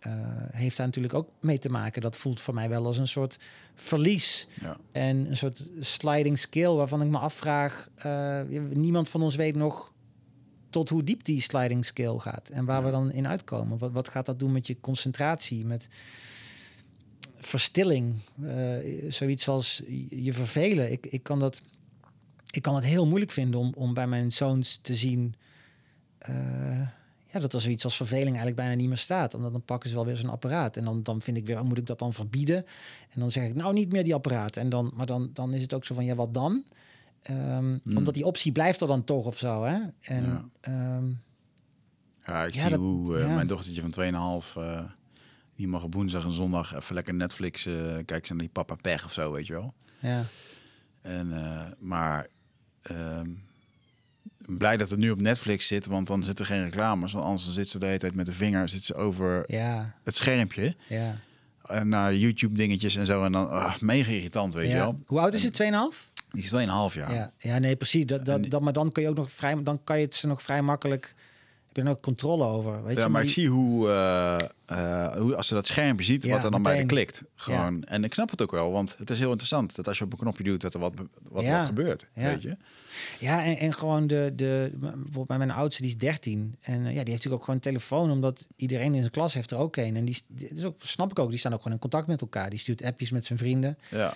Eh, heeft daar natuurlijk ook mee te maken. Dat voelt voor mij wel als een soort verlies. Ja. En een soort sliding scale waarvan ik me afvraag... eh, niemand van ons weet nog tot hoe diep die sliding scale gaat. En waar Ja. we dan in uitkomen. Wat, wat gaat dat doen met je concentratie? Met verstilling? eh, zoiets als je vervelen. Ik, ik, kan dat, ik kan het heel moeilijk vinden om, om bij mijn zoons te zien... ja, dat er zoiets als verveling eigenlijk bijna niet meer staat. Omdat dan pakken ze wel weer zo'n apparaat. En dan, dan vind ik weer, moet ik dat dan verbieden? En dan zeg ik, nou niet meer die apparaat. En dan, maar dan, dan is het ook zo van, ja, wat dan? Ehm, Hmm. Omdat die optie blijft er dan toch of zo, hè? En, Ja. ehm, Ja, ik Ja, zie dat- hoe eh, mijn dochtertje van 2,5... eh die mag op woensdag en zondag even lekker Netflix... kijken ze naar die Papa Pech of zo, weet je wel. ja. En, maar ehm, blij dat het nu op Netflix zit, want dan zit er geen reclames. Want anders zit ze de hele tijd met de vinger zit ze over Ja, het schermpje. ja. En naar YouTube dingetjes en zo. En dan ah, mega irritant, weet je wel. Hoe oud is het? 2,5? Die is 2,5 jaar. Ja. ja, nee, precies. Dat, dat, maar dan kun je ook nog vrij, dan kan je het ze nog vrij makkelijk. Je er ook controle over? Weet Ja, je? maar ik zie hoe, eh, eh, hoe als ze dat schermpje ziet, Ja, wat er dan bij de klikt. Gewoon. En ik snap het ook wel, want het is heel interessant dat als je op een knopje duwt, dat er wat, wat, gebeurt. Ja. Weet je? Ja, en, en gewoon de, de, bijvoorbeeld bij mijn oudste, die is 13. En eh, ja, die heeft natuurlijk ook gewoon een telefoon, omdat iedereen in zijn klas heeft er ook een. En die, die is ook, snap ik ook, die staan ook gewoon in contact met elkaar. Die stuurt appjes met zijn vrienden. Ja.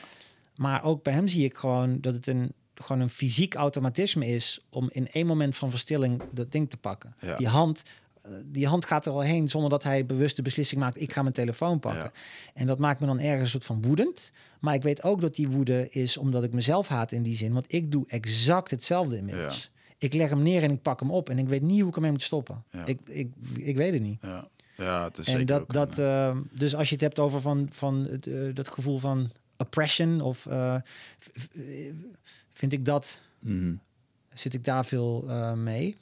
Maar ook bij hem zie ik gewoon dat het een, gewoon een fysiek automatisme is om in één moment van verstilling dat ding te pakken. Ja. Die hand. eh, Die hand gaat er al heen zonder dat hij bewust de beslissing maakt: ik ga mijn telefoon pakken. Ja. En dat maakt me dan ergens een soort van woedend. Maar ik weet ook dat die woede is omdat ik mezelf haat in die zin. Want ik doe exact hetzelfde inmiddels. Ik leg hem neer en ik pak hem op. En ik weet niet hoe ik ermee moet stoppen. Ja. Ik, ik, ik weet het niet. Ja. ja, het is En zeker dat, ook dat, eh, dus als je het hebt over van, van het, eh, dat gevoel van oppression, of vind ik dat mhm. zit ik daar veel eh, mee.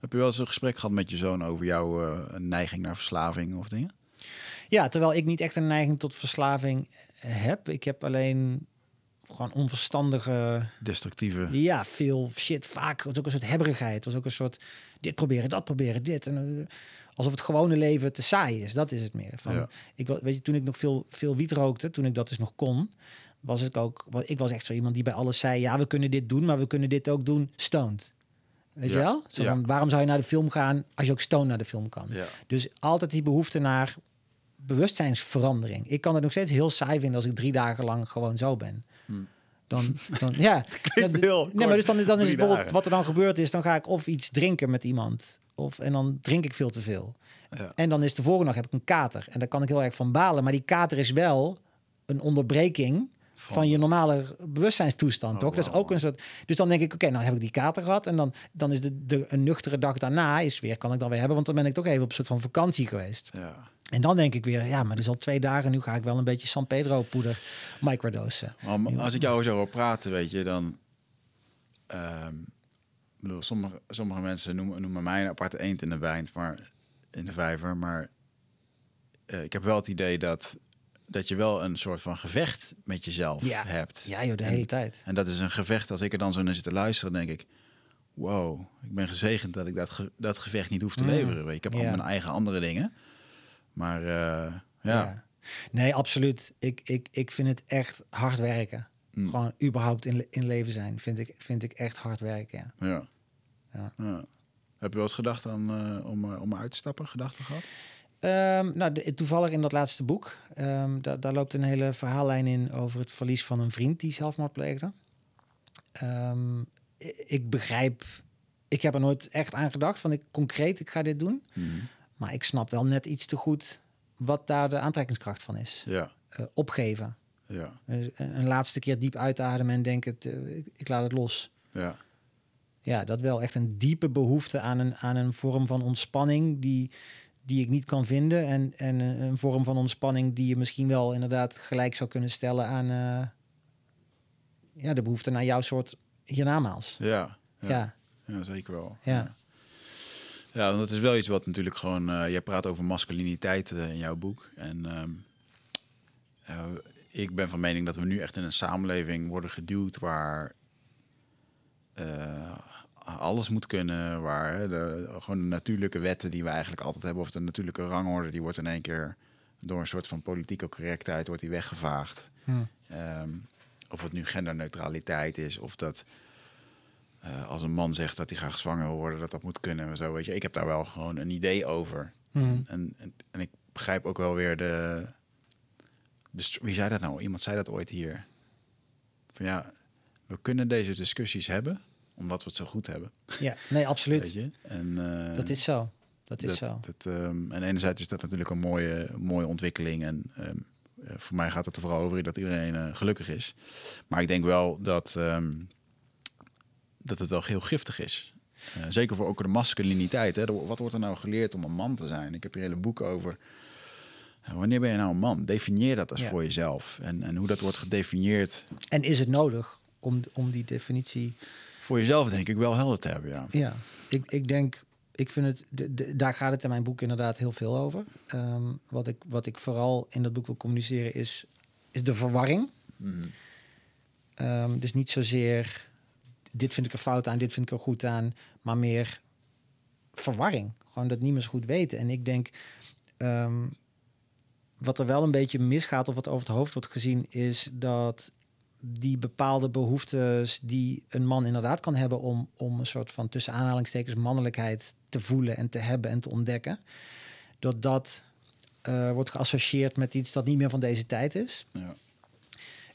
Heb je wel eens een gesprek gehad met je zoon over jouw eh, neiging naar verslaving of dingen? Ja, terwijl ik niet echt een neiging tot verslaving heb. Ik heb alleen gewoon onverstandige, Destructieve. ja, veel shit. Vaak was ook een soort hebberigheid. Het was ook een soort dit proberen, dat proberen, dit. En, eh, alsof het gewone leven te saai is. Dat is het meer. Van, Ja. ik, weet je, toen ik nog veel, veel wiet rookte, toen ik dat dus nog kon, was ik ook. Ik was echt zo iemand die bij alles zei: ja, we kunnen dit doen, maar we kunnen dit ook doen stoned. Weet je wel? Zo van, waarom zou je naar de film gaan als je ook stoned naar de film kan? Dus altijd die behoefte naar bewustzijnsverandering. Ik kan het nog steeds heel saai vinden als ik drie dagen lang gewoon zo ben. Hmm. Dan, dan ja. Dat- nee, maar dus dan, dan is het bijvoorbeeld dagen. wat er dan gebeurd is, dan ga ik of iets drinken met iemand. Of, en dan drink ik veel te veel. Ja. En dan is de volgende dag heb ik een kater. En daar kan ik heel erg van balen. Maar die kater is wel een onderbreking van, je normale bewustzijnstoestand, Oh, toch? Dat is ook een soort. Dus dan denk ik, oké, nou heb ik die kater gehad. En dan, dan is de, de een nuchtere dag daarna is weer, kan ik dan weer hebben. Want dan ben ik toch even op een soort van vakantie geweest. Ja. En dan denk ik weer, ja, maar dat is al twee dagen. Nu ga ik wel een beetje San Pedro poeder microdosen. Maar als ik jou zo hoor praten, weet je, dan... ehm, bedoel, sommige, sommige mensen noemen, noemen mij een aparte eend in de wijn, maar in de vijver. Maar eh, ik heb wel het idee dat, dat je wel een soort van gevecht met jezelf Ja. hebt. Ja, joh, de En- hele tijd. En dat is een gevecht. Als ik er dan zo naar zit te luisteren, denk ik... Wow, ik ben gezegend dat ik dat, ge- dat gevecht niet hoef te Mm. leveren. Ik heb al Ja. mijn eigen andere dingen. Maar eh, ja, Nee, absoluut. Ik, ik, ik vind het echt hard werken. Mm. Gewoon überhaupt in, in leven zijn, vind ik, vind ik echt hard werken. Ja. ja. Ja. ja. Heb je wel eens gedacht aan, eh, om, eh, om uit te stappen? Gedachten gehad? Ehm, nou, de- toevallig in dat laatste boek, ehm, da- daar loopt een hele verhaallijn in over het verlies van een vriend die zelfmoord pleegde. Ehm, ik begrijp, ik heb er nooit echt aan gedacht van ik concreet, ik ga dit doen. Mhm. Maar ik snap wel net iets te goed wat daar de aantrekkingskracht van is. Ja, Eh, opgeven. ja, Dus een, een laatste keer diep uitademen en denken, ik, ik laat het los. ja. Ja, dat wel echt een diepe behoefte aan een, aan een vorm van ontspanning die, die ik niet kan vinden. En, en een, een vorm van ontspanning die je misschien wel inderdaad gelijk zou kunnen stellen aan eh, ja, de behoefte naar jouw soort hiernamaals. Ja, ja, Ja, ja, zeker wel. Ja. Ja, want dat is wel iets wat natuurlijk gewoon... eh jij praat over masculiniteit eh, in jouw boek. En ehm, eh, ik ben van mening dat we nu echt in een samenleving worden geduwd... waar eh, alles moet kunnen. Waar de, gewoon de natuurlijke wetten die we eigenlijk altijd hebben... of de natuurlijke rangorde, die wordt in één keer... door een soort van politieke correctheid wordt die weggevaagd. Hm. Ehm, of het nu genderneutraliteit is, of dat eh, als een man zegt dat hij graag zwanger wil worden, dat dat moet kunnen en zo. Weet je, ik heb daar wel gewoon een idee over. Mhm. En, en, en ik begrijp ook wel weer de, de. Wie zei dat nou? Iemand zei dat ooit hier. Van ja, we kunnen deze discussies hebben omdat we het zo goed hebben. ja nee, absoluut. Weet je? En, eh, Dat is zo. Dat is dat, zo. dat, ehm, en enerzijds is dat natuurlijk een mooie, mooie ontwikkeling. En ehm, eh, voor mij gaat het er vooral over dat iedereen eh, gelukkig is. Maar ik denk wel dat, ehm, dat het wel heel giftig is. Zeker voor ook de masculiniteit. Hè. Wat wordt er nou geleerd om een man te zijn? Ik heb hier hele boeken over. Wanneer ben je nou een man? Definieer dat als Ja. voor jezelf. En, en hoe dat wordt gedefinieerd. En is het nodig om, om die definitie Voor jezelf denk ik wel helder te hebben, ja. Ja, ik, ik denk, ik vind het, de, de- daar gaat het in mijn boek inderdaad heel veel over. Ehm, wat, ik, wat ik vooral in dat boek wil communiceren is, is de verwarring. Mhm. Ehm, dus niet zozeer, dit vind ik er fout aan, dit vind ik er goed aan, maar meer verwarring. Gewoon dat zo goed weten. En ik denk, ehm, wat er wel een beetje misgaat of wat over het hoofd wordt gezien, is dat die bepaalde behoeftes die een man inderdaad kan hebben om, om een soort van tussen aanhalingstekens mannelijkheid te voelen en te hebben en te ontdekken, dat dat eh, wordt geassocieerd met iets dat niet meer van deze tijd is. Ja.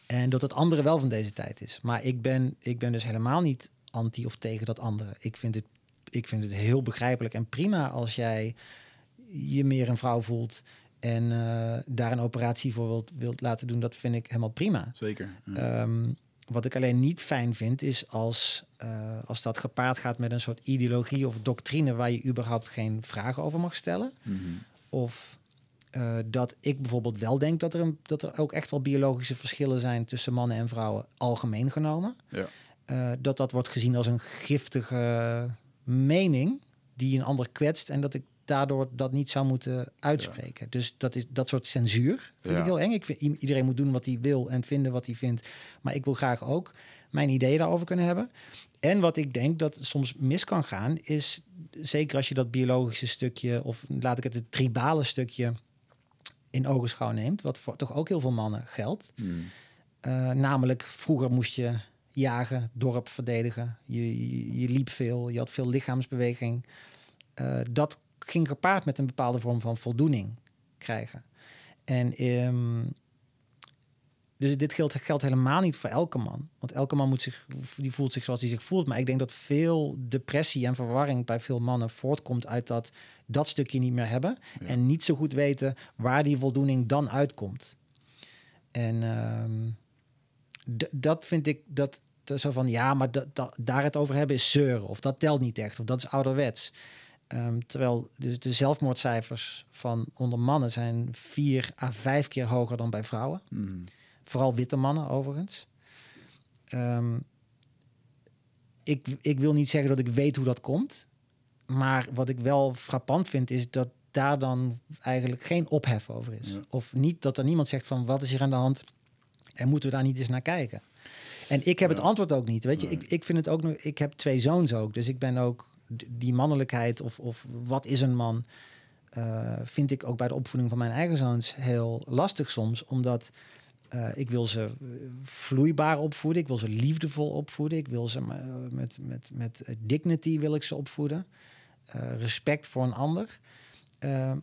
En dat het andere wel van deze tijd is. Maar ik ben, ik ben dus helemaal niet anti of tegen dat andere. Ik vind, het, ik vind het heel begrijpelijk en prima als jij je meer een vrouw voelt en eh, daar een operatie voor wilt, wilt laten doen. Dat vind ik helemaal prima. Zeker. Ja. Ehm, wat ik alleen niet fijn vind, is als, eh, als dat gepaard gaat met een soort ideologie of doctrine waar je überhaupt geen vragen over mag stellen. Mhm. Of eh, dat ik bijvoorbeeld wel denk dat er, een, dat er ook echt wel biologische verschillen zijn tussen mannen en vrouwen, algemeen genomen. Ja. dat dat wordt gezien als een giftige mening die een ander kwetst en dat ik daardoor dat niet zou moeten uitspreken. Dus dat is dat soort censuur vind Ja. ik heel eng. Ik vind iedereen moet doen wat hij wil en vinden wat hij vindt, maar ik wil graag ook mijn ideeën daarover kunnen hebben. En wat ik denk dat soms mis kan gaan is zeker als je dat biologische stukje of laat ik het het tribale stukje in ogenschouw neemt, wat voor toch ook heel veel mannen geldt. Hmm. Uh, namelijk, vroeger moest je jagen, dorp verdedigen. Je, je, je liep veel, je had veel lichaamsbeweging. Uh, dat ging gepaard met een bepaalde vorm van voldoening krijgen. En um, dus dit geldt, geldt helemaal niet voor elke man. Want elke man moet zich, die voelt zich zoals hij zich voelt. Maar ik denk dat veel depressie en verwarring bij veel mannen voortkomt uit dat dat stukje niet meer hebben. Ja. En niet zo goed weten waar die voldoening dan uitkomt. En um, dat vind ik dat zo van ja, maar dat, dat, daar het over hebben is zeuren. Of dat telt niet echt. Of dat is ouderwets. Um, terwijl de, de, zelfmoordcijfers van onder mannen zijn vier à vijf keer hoger dan bij vrouwen. Mm. Vooral witte mannen overigens. Um, ik, ik wil niet zeggen dat ik weet hoe dat komt. Maar wat ik wel frappant vind is dat daar dan eigenlijk geen ophef over is. Ja. Of niet dat er niemand zegt van wat is hier aan de hand en moeten we daar niet eens naar kijken. En ik heb ja. het antwoord ook niet. Weet je, nee. ik, ik vind het ook nog. Ik heb twee zoons ook. Dus ik ben ook die mannelijkheid of, of wat is een man. Uh, vind ik ook bij de opvoeding van mijn eigen zoons heel lastig soms. Omdat uh, ik wil ze vloeibaar opvoeden. Ik wil ze liefdevol opvoeden. Ik wil ze met, met, met dignity wil ik ze opvoeden. Respect voor een ander.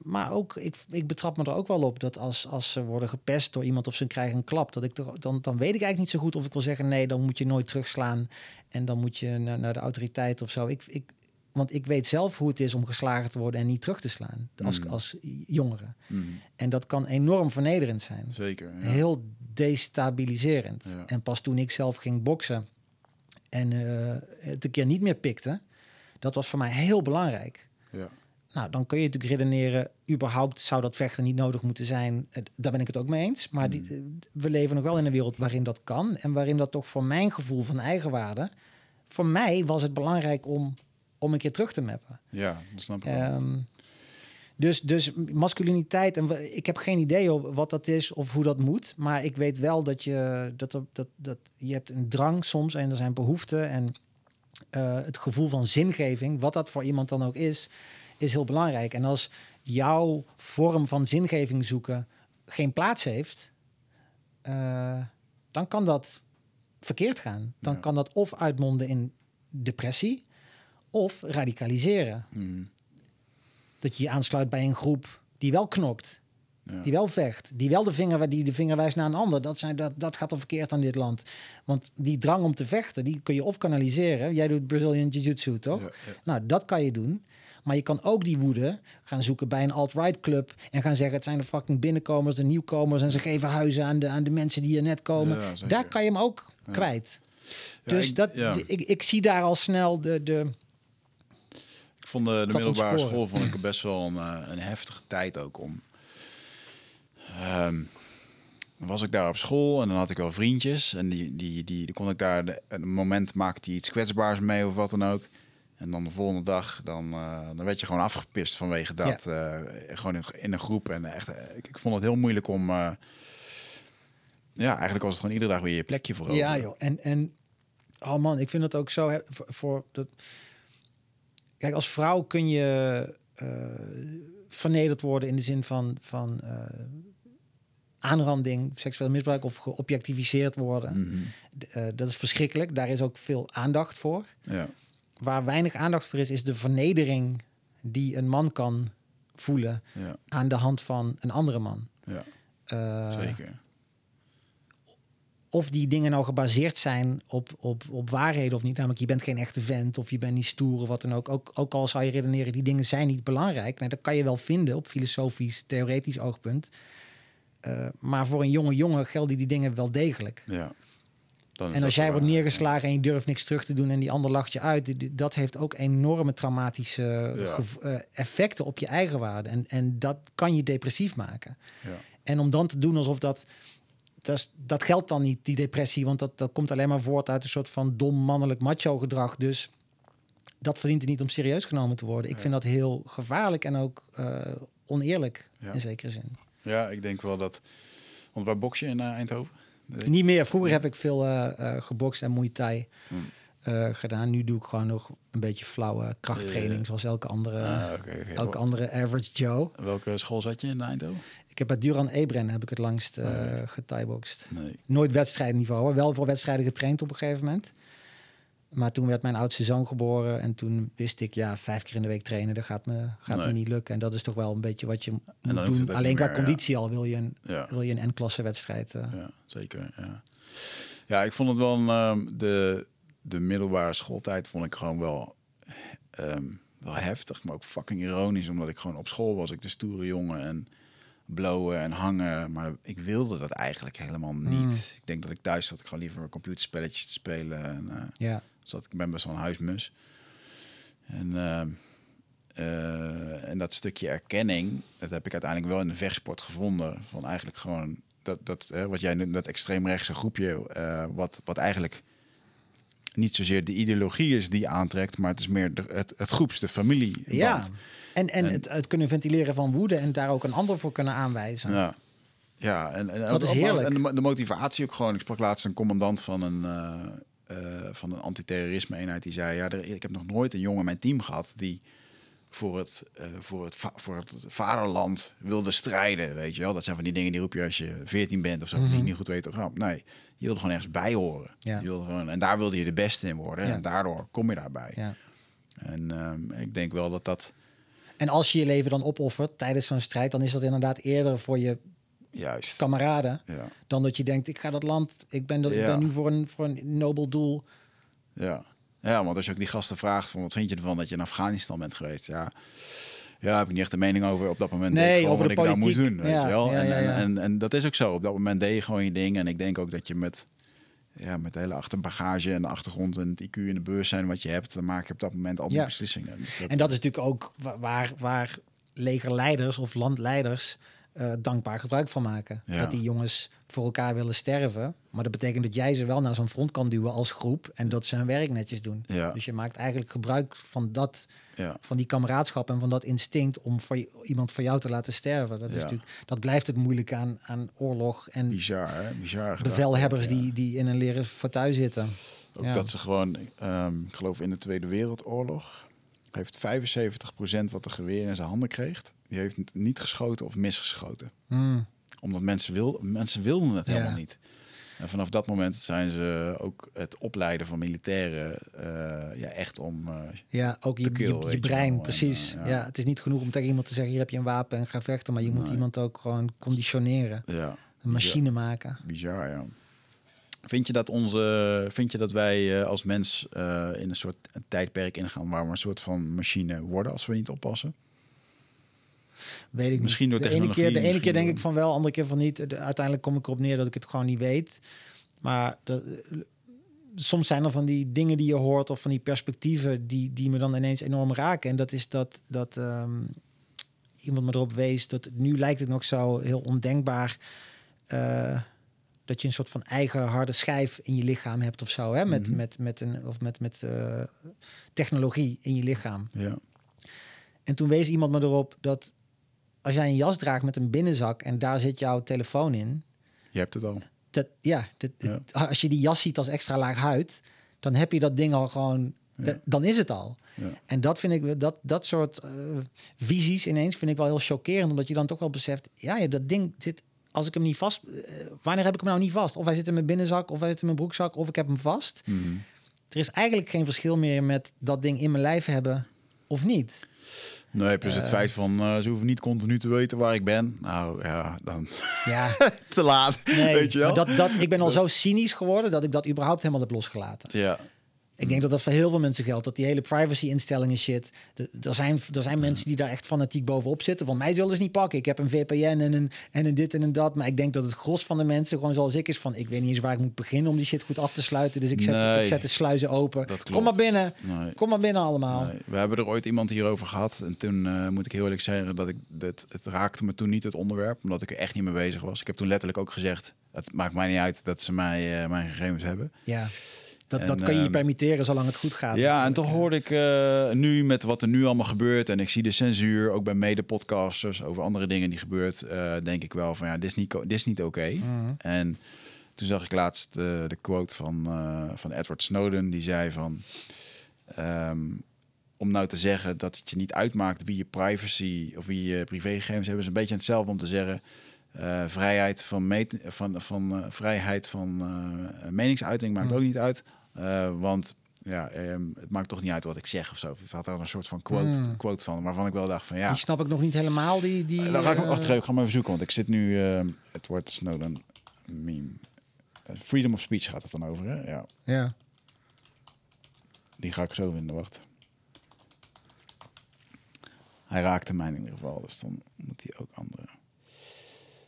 Maar ook, ik, ik betrap me er ook wel op dat als, als ze worden gepest door iemand of ze krijgen een klap, dat ik dan, dan weet ik eigenlijk niet zo goed of ik wil zeggen: nee, dan moet je nooit terugslaan en dan moet je naar, naar de autoriteit of zo. Ik, ik, want ik weet zelf hoe het is om geslagen te worden en niet terug te slaan als, Mm. als jongere. Mm. En dat kan enorm vernederend zijn. Zeker. Ja. Heel destabiliserend. Ja. En pas toen ik zelf ging boksen en uh, het een keer niet meer pikte, dat was voor mij heel belangrijk. Ja. Nou, dan kun je natuurlijk redeneren, überhaupt zou dat vechten niet nodig moeten zijn. Daar ben ik het ook mee eens. Maar die, Mm. we leven nog wel in een wereld waarin dat kan. En waarin dat toch voor mijn gevoel van eigenwaarde... Voor mij was het belangrijk om, om een keer terug te mappen. Ja, dat snap ik. Um, dus, dus masculiniteit, en ik heb geen idee wat dat is of hoe dat moet. Maar ik weet wel dat je, dat er, dat, dat, je hebt een drang soms en er zijn behoeften. En uh, het gevoel van zingeving, wat dat voor iemand dan ook is is heel belangrijk. En als jouw vorm van zingeving zoeken geen plaats heeft, uh, dan kan dat verkeerd gaan. Dan Ja. kan dat of uitmonden in depressie of radicaliseren. Mm. Dat je je aansluit bij een groep die wel knokt, Ja. die wel vecht, die wel de vinger, die de vinger wijst naar een ander. Dat, zijn, dat, dat gaat al verkeerd aan dit land. Want die drang om te vechten, die kun je of kanaliseren. Jij doet Brazilian Jiu-Jitsu, toch? Ja, ja. Nou, dat kan je doen. Maar je kan ook die woede gaan zoeken bij een alt-right club en gaan zeggen: het zijn de fucking binnenkomers, de nieuwkomers en ze geven huizen aan de, aan de mensen die er net komen. Daar kan je hem ook kwijt. Dus ik- dat, ik, ik zie daar al snel de. de Ik vond de, de Dat middelbare school vond ik best wel een, eh, een heftige tijd ook om. Ehm, was ik daar op school en dan had ik wel vriendjes. En die, die, die, die kon ik daar de, een moment maakte die iets kwetsbaars mee of wat dan ook. En dan de volgende dag, dan, eh, dan werd je gewoon afgepist vanwege dat. eh, gewoon in, in een groep. En echt, ik, ik vond het heel moeilijk om. ja, eigenlijk was het gewoon iedere dag weer je plekje voor. ja, joh. En, en oh man, ik vind het ook zo. Voor dat, kijk, als vrouw kun je eh, vernederd worden in de zin van, van eh, aanranding, seksueel misbruik of geobjectiviseerd worden. Mhm. Eh, dat is verschrikkelijk. Daar is ook veel aandacht voor. Ja, Waar weinig aandacht voor is, is de vernedering die een man kan voelen ja, aan de hand van een andere man. ja, zeker. Of die dingen nou gebaseerd zijn op, op, op waarheden of niet. Namelijk, je bent geen echte vent of je bent niet stoer of wat dan ook. Ook, ook al zou je redeneren, die dingen zijn niet belangrijk. Nee, dat kan je wel vinden op filosofisch, theoretisch oogpunt. Eh, maar voor een jonge jongen gelden die dingen wel degelijk. Ja. Dan En als jij wordt neergeslagen en je durft niks terug te doen en die ander lacht je uit, dat heeft ook enorme traumatische Ja. eh, effecten op je eigen waarde. En, en dat kan je depressief maken. Ja. En om dan te doen alsof dat dat, dat geldt dan niet, die depressie, want dat, dat komt alleen maar voort uit een soort van dom mannelijk macho gedrag. Dus dat verdient er niet om serieus genomen te worden. Ik vind dat heel gevaarlijk en ook uh, oneerlijk Ja. in zekere zin. Ja, ik denk wel dat... Want waar je in eh, Eindhoven? Niet meer. Vroeger heb ik veel eh eh gebokst en Muay Thai Hmm. eh, gedaan. Nu doe ik gewoon nog een beetje flauwe krachttraining, zoals elke andere, Ah, elke andere average Joe. Welke school zat je in Eindhoven? Ik heb bij Duran Ebren heb ik het langst. Nee. Nooit wedstrijdniveau, hoor. wel voor wedstrijden getraind op een gegeven moment. Maar toen werd mijn oudste zoon geboren en toen wist ik, ja, vijf keer in de week trainen, dat gaat me, gaat me niet lukken. En dat is toch wel een beetje wat je moet doen. Alleen qua ja. conditie al wil je een, Ja. wil je een N-klasse wedstrijd. eh. Ja, zeker. Ja. ja, ik vond het wel ehm, de, de middelbare schooltijd vond ik gewoon wel, ehm, wel heftig, maar ook fucking ironisch, omdat ik gewoon op school was, ik de stoere jongen en blowen en hangen, maar ik wilde dat eigenlijk helemaal niet. Mm. Ik denk dat ik thuis zat ik gewoon liever computerspelletjes te spelen en eh, Ja, zat ik ben best wel een huismus. En, ehm, eh, en dat stukje erkenning, dat heb ik uiteindelijk wel in de vechtsport gevonden. Van eigenlijk gewoon dat, dat hè, wat jij noemt, dat extreemrechtse groepje, eh, wat, wat eigenlijk niet zozeer de ideologie is die aantrekt, maar het is meer de, het, het groeps, de familie. ja. En, en, En- het, het kunnen ventileren van woede en daar ook een ander voor kunnen aanwijzen. Ja. Ja, en, en, Dat is heerlijk. En de, mo- de motivatie ook gewoon. Ik sprak laatst een commandant van een, eh, eh, van een antiterrorisme eenheid die zei: ja, er, ik heb nog nooit een jongen in mijn team gehad die voor het, eh, voor, het voor het vaderland wilde strijden. Weet je wel, dat zijn van die dingen die roep je als je 14 bent of zo, die je niet goed weet gaan. Nee, je wilde gewoon ergens bij horen. Ja. Je wilde gewoon, en daar wilde je de beste in worden. Ja. En daardoor kom je daarbij. Ja. En ehm, ik denk wel dat dat En als je je leven dan opoffert tijdens zo'n strijd, dan is dat inderdaad eerder voor je juist. kameraden Ja. dan dat je denkt, ik ga dat land, ik ben, dat, ik ben nu voor een, voor een nobel doel. Ja. ja, want als je ook die gasten vraagt van wat vind je ervan dat je in Afghanistan bent geweest? Ja, ja heb ik niet echt een mening over op dat moment. Nee, ik over wat de ik daar moest doen, weet Ja, je wel. en. En, en, en dat is ook zo. Op dat moment deed je gewoon je ding. En ik denk ook dat je met, ja, met de hele achterbagage en de achtergrond en het IQ en de bewustzijn wat je hebt, dan maak je op dat moment al die Ja. beslissingen. Dus dat, En dat is natuurlijk ook wa- waar, waar legerleiders of landleiders eh, dankbaar gebruik van maken. Ja. Dat die jongens voor elkaar willen sterven. Maar dat betekent dat jij ze wel naar zo'n front kan duwen als groep en dat ze hun werk netjes doen. Ja. Dus je maakt eigenlijk gebruik van dat, ja. van die kameraadschap en van dat instinct om voor je- iemand voor jou te laten sterven. Dat, is natuurlijk, dat blijft het moeilijk aan, aan oorlog en Bizar, hè? Bizar bevelhebbers die, die in een leren fauteuil zitten. Ook dat ze gewoon, ehm, ik geloof in de Tweede Wereldoorlog, heeft 75% wat de geweer in zijn handen kreeg, die heeft niet geschoten of misgeschoten. Hmm. Omdat mensen, wil, mensen wilden het Ja. helemaal niet. En vanaf dat moment zijn ze ook het opleiden van militairen eh, ja, echt om... eh, Ja, ook je, kill, je, brein. En, precies. eh, ja. ja. het is niet genoeg om tegen iemand te zeggen, hier heb je een wapen en ga vechten. Maar je moet Nee. iemand ook gewoon conditioneren. ja, Een machine maken. bizar, ja. Vind je dat, onze, vind je dat wij als mens in een soort tijdperk ingaan waar we een soort van machine worden als we niet oppassen? Weet ik Misschien niet. door de ene keer, technologie, de ene keer denk ik van wel, andere keer van niet. De- uiteindelijk kom ik erop neer dat ik het gewoon niet weet. Maar de, soms zijn er van die dingen die je hoort of van die perspectieven die, die me dan ineens enorm raken. En dat is dat, dat ehm, iemand me erop wees dat nu lijkt het nog zo heel ondenkbaar. eh, dat je een soort van eigen harde schijf in je lichaam hebt of zo. Hè? Met, Mhm. met, met, een, of met, met eh, technologie in je lichaam. Ja, En toen wees iemand me erop dat als jij een jas draagt met een binnenzak en daar zit jouw telefoon in, je hebt het al. dat, ja, dat, Ja. als je die jas ziet als extra laag huid, dan heb je dat ding al gewoon, Ja. dan is het al. Ja. En dat vind ik, dat, dat soort eh, visies ineens vind ik wel heel chockerend, omdat je dan toch wel beseft, ja, ja, dat ding zit, als ik hem niet vast, eh, wanneer heb ik hem nou niet vast? Of hij zit in mijn binnenzak, of hij zit in mijn broekzak, of ik heb hem vast. Mhm. Er is eigenlijk geen verschil meer met dat ding in mijn lijf hebben of niet. Nee, plus het Eh. feit van eh, ze hoeven niet continu te weten waar ik ben. Nou ja, dan Ja, te laat. Nee, weet je wel? maar dat, dat, ik ben al zo cynisch geworden dat ik dat überhaupt helemaal heb losgelaten. Ja, Ik denk dat dat voor heel veel mensen geldt. Dat die hele privacy-instellingen shit. Er zijn, er zijn mensen die daar echt fanatiek bovenop zitten. Van mij zullen ze niet pakken. Ik heb een VPN en een, en een dit en een dat. Maar ik denk dat het gros van de mensen gewoon zoals ik is van... ik weet niet eens waar ik moet beginnen om die shit goed af te sluiten. Dus ik zet, Nee. ik zet de sluizen open. Dat Kom maar binnen. nee. Kom maar binnen allemaal. Nee, we hebben er ooit iemand hierover gehad. En toen eh, moet ik heel eerlijk zeggen dat ik het, het raakte me toen niet het onderwerp, omdat ik er echt niet mee bezig was. Ik heb toen letterlijk ook gezegd: Het maakt mij niet uit dat ze mij, eh, mijn gegevens hebben. Ja, dat, En, dat kan je je ehm, permitteren zolang het goed gaat. Ja, en toch hoorde ik eh, nu met wat er nu allemaal gebeurt... en ik zie de censuur, ook bij mede-podcasters... over andere dingen die gebeurt, eh, denk ik wel van... ja, dit is niet, dit is niet oké. Mhm. En toen zag ik laatst eh, de quote van, van Edward Snowden. Die zei van... ehm, om nou te zeggen dat het je niet uitmaakt wie je privacy of wie je privégegevens hebben... is een beetje hetzelfde om te zeggen... vrijheid van, van, van vrijheid van meningsuiting maakt Hmm. ook niet uit. Eh, want ja, ehm, het maakt toch niet uit wat ik zeg of zo. Het had er een soort van quote, Hmm. quote van, waarvan ik wel dacht van ja... Die snap ik nog niet helemaal. Die, die, Eh, Dan ga ik, eh, wacht ik ga hem even zoeken, want ik zit nu... eh Edward Snowden meme. Freedom of speech gaat het dan over, hè? Ja, Ja. die ga ik zo vinden, wacht. Hij raakte mij in ieder geval, dus dan moet hij ook andere...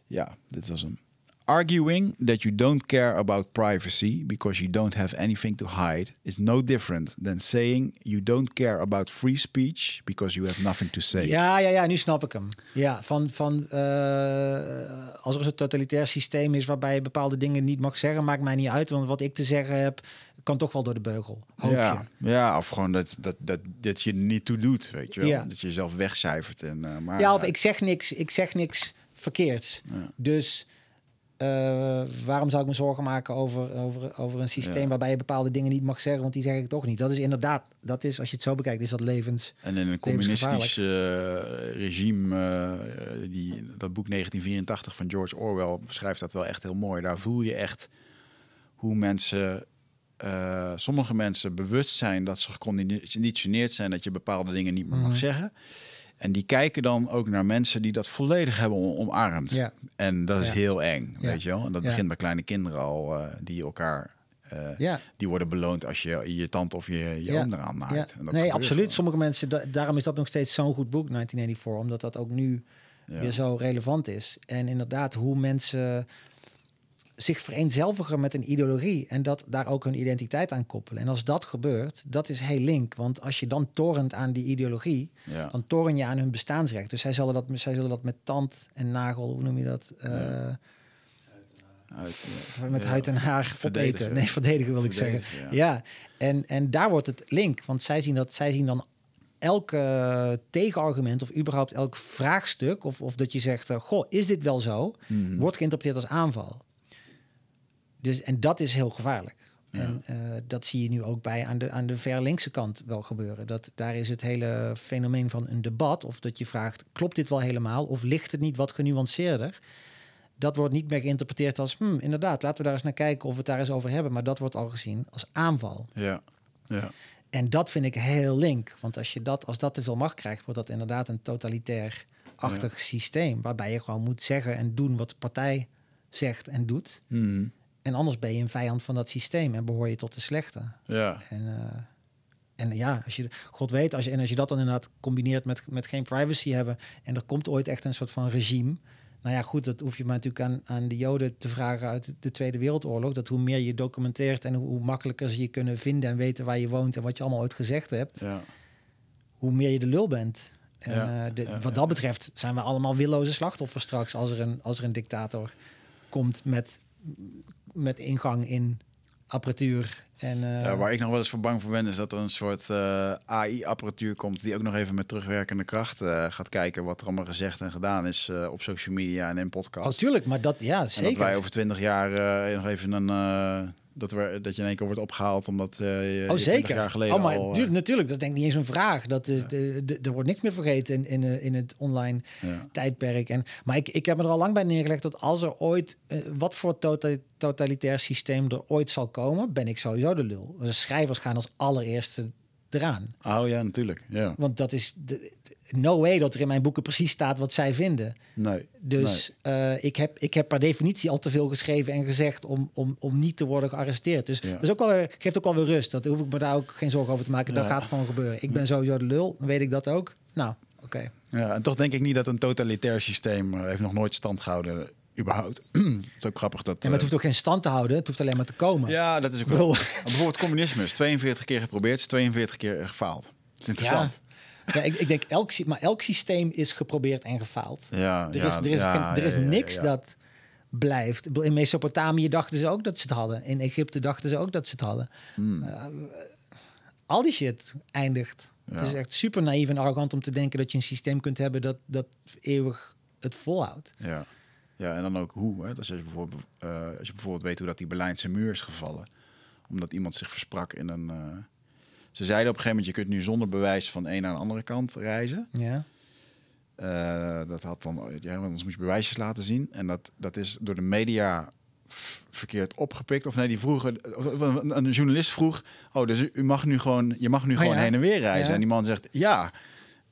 Ja, dit was hem. Arguing that you don't care about privacy because you don't have anything to hide is no different than saying you don't care about free speech because you have nothing to say. Ja, ja, ja, nu snap ik hem. Ja, van, van eh, als er een totalitair systeem is waarbij je bepaalde dingen niet mag zeggen, maakt mij niet uit, want wat ik te zeggen heb, kan toch wel door de beugel. Hoop Ja, je. ja, of gewoon dat, dat, dat, dat je niet toe doet, weet je wel. Ja. Dat je jezelf wegcijfert. En, eh, maar, Ja, of ik zeg niks, ik zeg niks verkeerds. Ja. Dus eh, waarom zou ik me zorgen maken over, over, over een systeem Ja. waarbij je bepaalde dingen niet mag zeggen, want die zeg ik toch niet. Dat is inderdaad, dat is, als je het zo bekijkt, is dat levens. En in een communistisch eh, regime, eh, die, dat boek 1984 van George Orwell beschrijft dat wel echt heel mooi. Daar voel je echt hoe mensen, sommige mensen bewust zijn dat ze geconditioneerd zijn dat je bepaalde dingen niet meer mag Mhm. zeggen. En die kijken dan ook naar mensen die dat volledig hebben om- omarmd. Ja. En dat is Ja. heel eng, weet je wel. En dat begint bij kleine kinderen al, eh, die elkaar... eh, Ja. Die worden beloond als je je tand of je, je Ja. oom eraan maakt. Ja. Nee, absoluut. Sommige mensen, da- daarom is dat nog steeds zo'n goed boek, 1984, omdat dat ook nu Ja. weer zo relevant is. En inderdaad, hoe mensen zich vereenzelvigen met een ideologie en dat daar ook hun identiteit aan koppelen. En als dat gebeurt, dat is heel link. Want als je dan torent aan die ideologie, Ja. dan toren je aan hun bestaansrecht. Dus zij zullen dat, zij zullen dat met tand en nagel, hoe noem je dat? Eh, Uit, met huid en haar Verdedigen. opeten. Nee, verdedigen wil ik zeggen. Ja, en, en daar wordt het link. Want zij zien, dat, zij zien dan elke tegenargument of überhaupt elk vraagstuk... of, of dat je zegt, eh, goh, is dit wel zo? Mhm. Wordt geïnterpreteerd als aanval. Dus, en dat is heel gevaarlijk. Ja. En eh, dat zie je nu ook bij aan de, aan de ver linkse kant wel gebeuren. Dat, daar is het hele fenomeen van een debat... of dat je vraagt, klopt dit wel helemaal... of ligt het niet wat genuanceerder... Dat wordt niet meer geïnterpreteerd als, hmm, inderdaad, laten we daar eens naar kijken of we het daar eens over hebben. Maar dat wordt al gezien als aanval. Ja, ja. En dat vind ik heel link. Want als, je dat, als dat te veel macht krijgt, wordt dat inderdaad een totalitair-achtig systeem. Waarbij je gewoon moet zeggen en doen wat de partij zegt en doet. Mhm. En anders ben je een vijand van dat systeem en behoor je tot de slechte. ja. En, eh, en ja, als je, God weet, als je, en als je dat dan inderdaad combineert met, met geen privacy hebben. en er komt ooit echt een soort van regime. Nou ja, goed, dat hoef je maar natuurlijk aan, aan de Joden te vragen uit de Tweede Wereldoorlog. Dat hoe meer je documenteert en hoe, hoe makkelijker ze je kunnen vinden en weten waar je woont en wat je allemaal ooit gezegd hebt, ja. hoe meer je de lul bent. Ja, eh, de- ja, wat dat betreft zijn we allemaal willoze slachtoffers straks als er een, als er een dictator komt met, met ingang in apparatuur. En, eh, Ja, waar ik nog wel eens voor bang voor ben, is dat er een soort eh, AI-apparatuur komt die ook nog even met terugwerkende kracht eh, gaat kijken wat er allemaal gezegd en gedaan is op social media en in Oh, podcasts. tuurlijk, maar dat, ja, En dat zeker. wij over twintig jaar nog even een dat, we, dat je in één keer wordt opgehaald omdat eh je, Oh, je 20 zeker. jaar geleden oh, maar al... eh, duur- natuurlijk, dat is denk ik niet eens een vraag. Dat is, de, de, er wordt niks meer vergeten in, in, eh, in het online ja. tijdperk. En, maar ik, ik heb me er al lang bij neergelegd dat als er ooit, wat voor tota- totalitair systeem er ooit zal komen, ben ik sowieso de lul. De schrijvers gaan als allereerste eraan. Oh ja, natuurlijk. Ja. Want dat is de- no way dat er in mijn boeken precies staat wat zij vinden. Nee. Dus eh, ik, heb, ik heb per definitie al te veel geschreven en gezegd om, om, om niet te worden gearresteerd. Dus Ja. dat is ook weer- geeft ook wel weer rust. Dat hoef ik me daar ook geen zorgen over te maken. Dat Ja. gaat gewoon gebeuren. Ik ben sowieso de lul, dan weet ik dat ook. Nou, oké. Ja, en toch denk ik niet dat een totalitair systeem eh, heeft nog nooit stand gehouden, überhaupt. het is ook grappig dat... En het eh, hoeft ook geen stand te houden. Het hoeft alleen maar te komen. Ja, dat is ook wel. Bijvoorbeeld communisme is 42 keer geprobeerd, is 42 keer gefaald. Dat is interessant. Ja, ik, ik denk, elk, maar elk systeem is geprobeerd en gefaald. Ja, Er ja, is, er is, ja, geen- er is ja, ja, niks ja. dat blijft. In Mesopotamië dachten ze ook dat ze het hadden. In Egypte dachten ze ook dat ze het hadden. Hmm. Uh, al die shit eindigt. Ja. Het is echt super naïef en arrogant om te denken dat je een systeem kunt hebben dat, dat eeuwig het volhoudt. Ja. ja, en dan ook hoe. Hè? Dus als, je bijvoorbeeld, uh, als je bijvoorbeeld weet hoe dat die Berlijnse muur is gevallen. Omdat iemand zich versprak in een... Uh... Ze zeiden op een gegeven moment, je kunt nu zonder bewijs van een naar een andere kant reizen. Ja. Uh, dat had dan, ja, anders moet je bewijsjes laten zien. En dat, dat is door de media verkeerd opgepikt. Of nee, die vroegen, een journalist vroeg, oh, dus u mag nu gewoon, je mag nu Oh, gewoon ja? heen en weer reizen. Ja. En die man zegt, ja.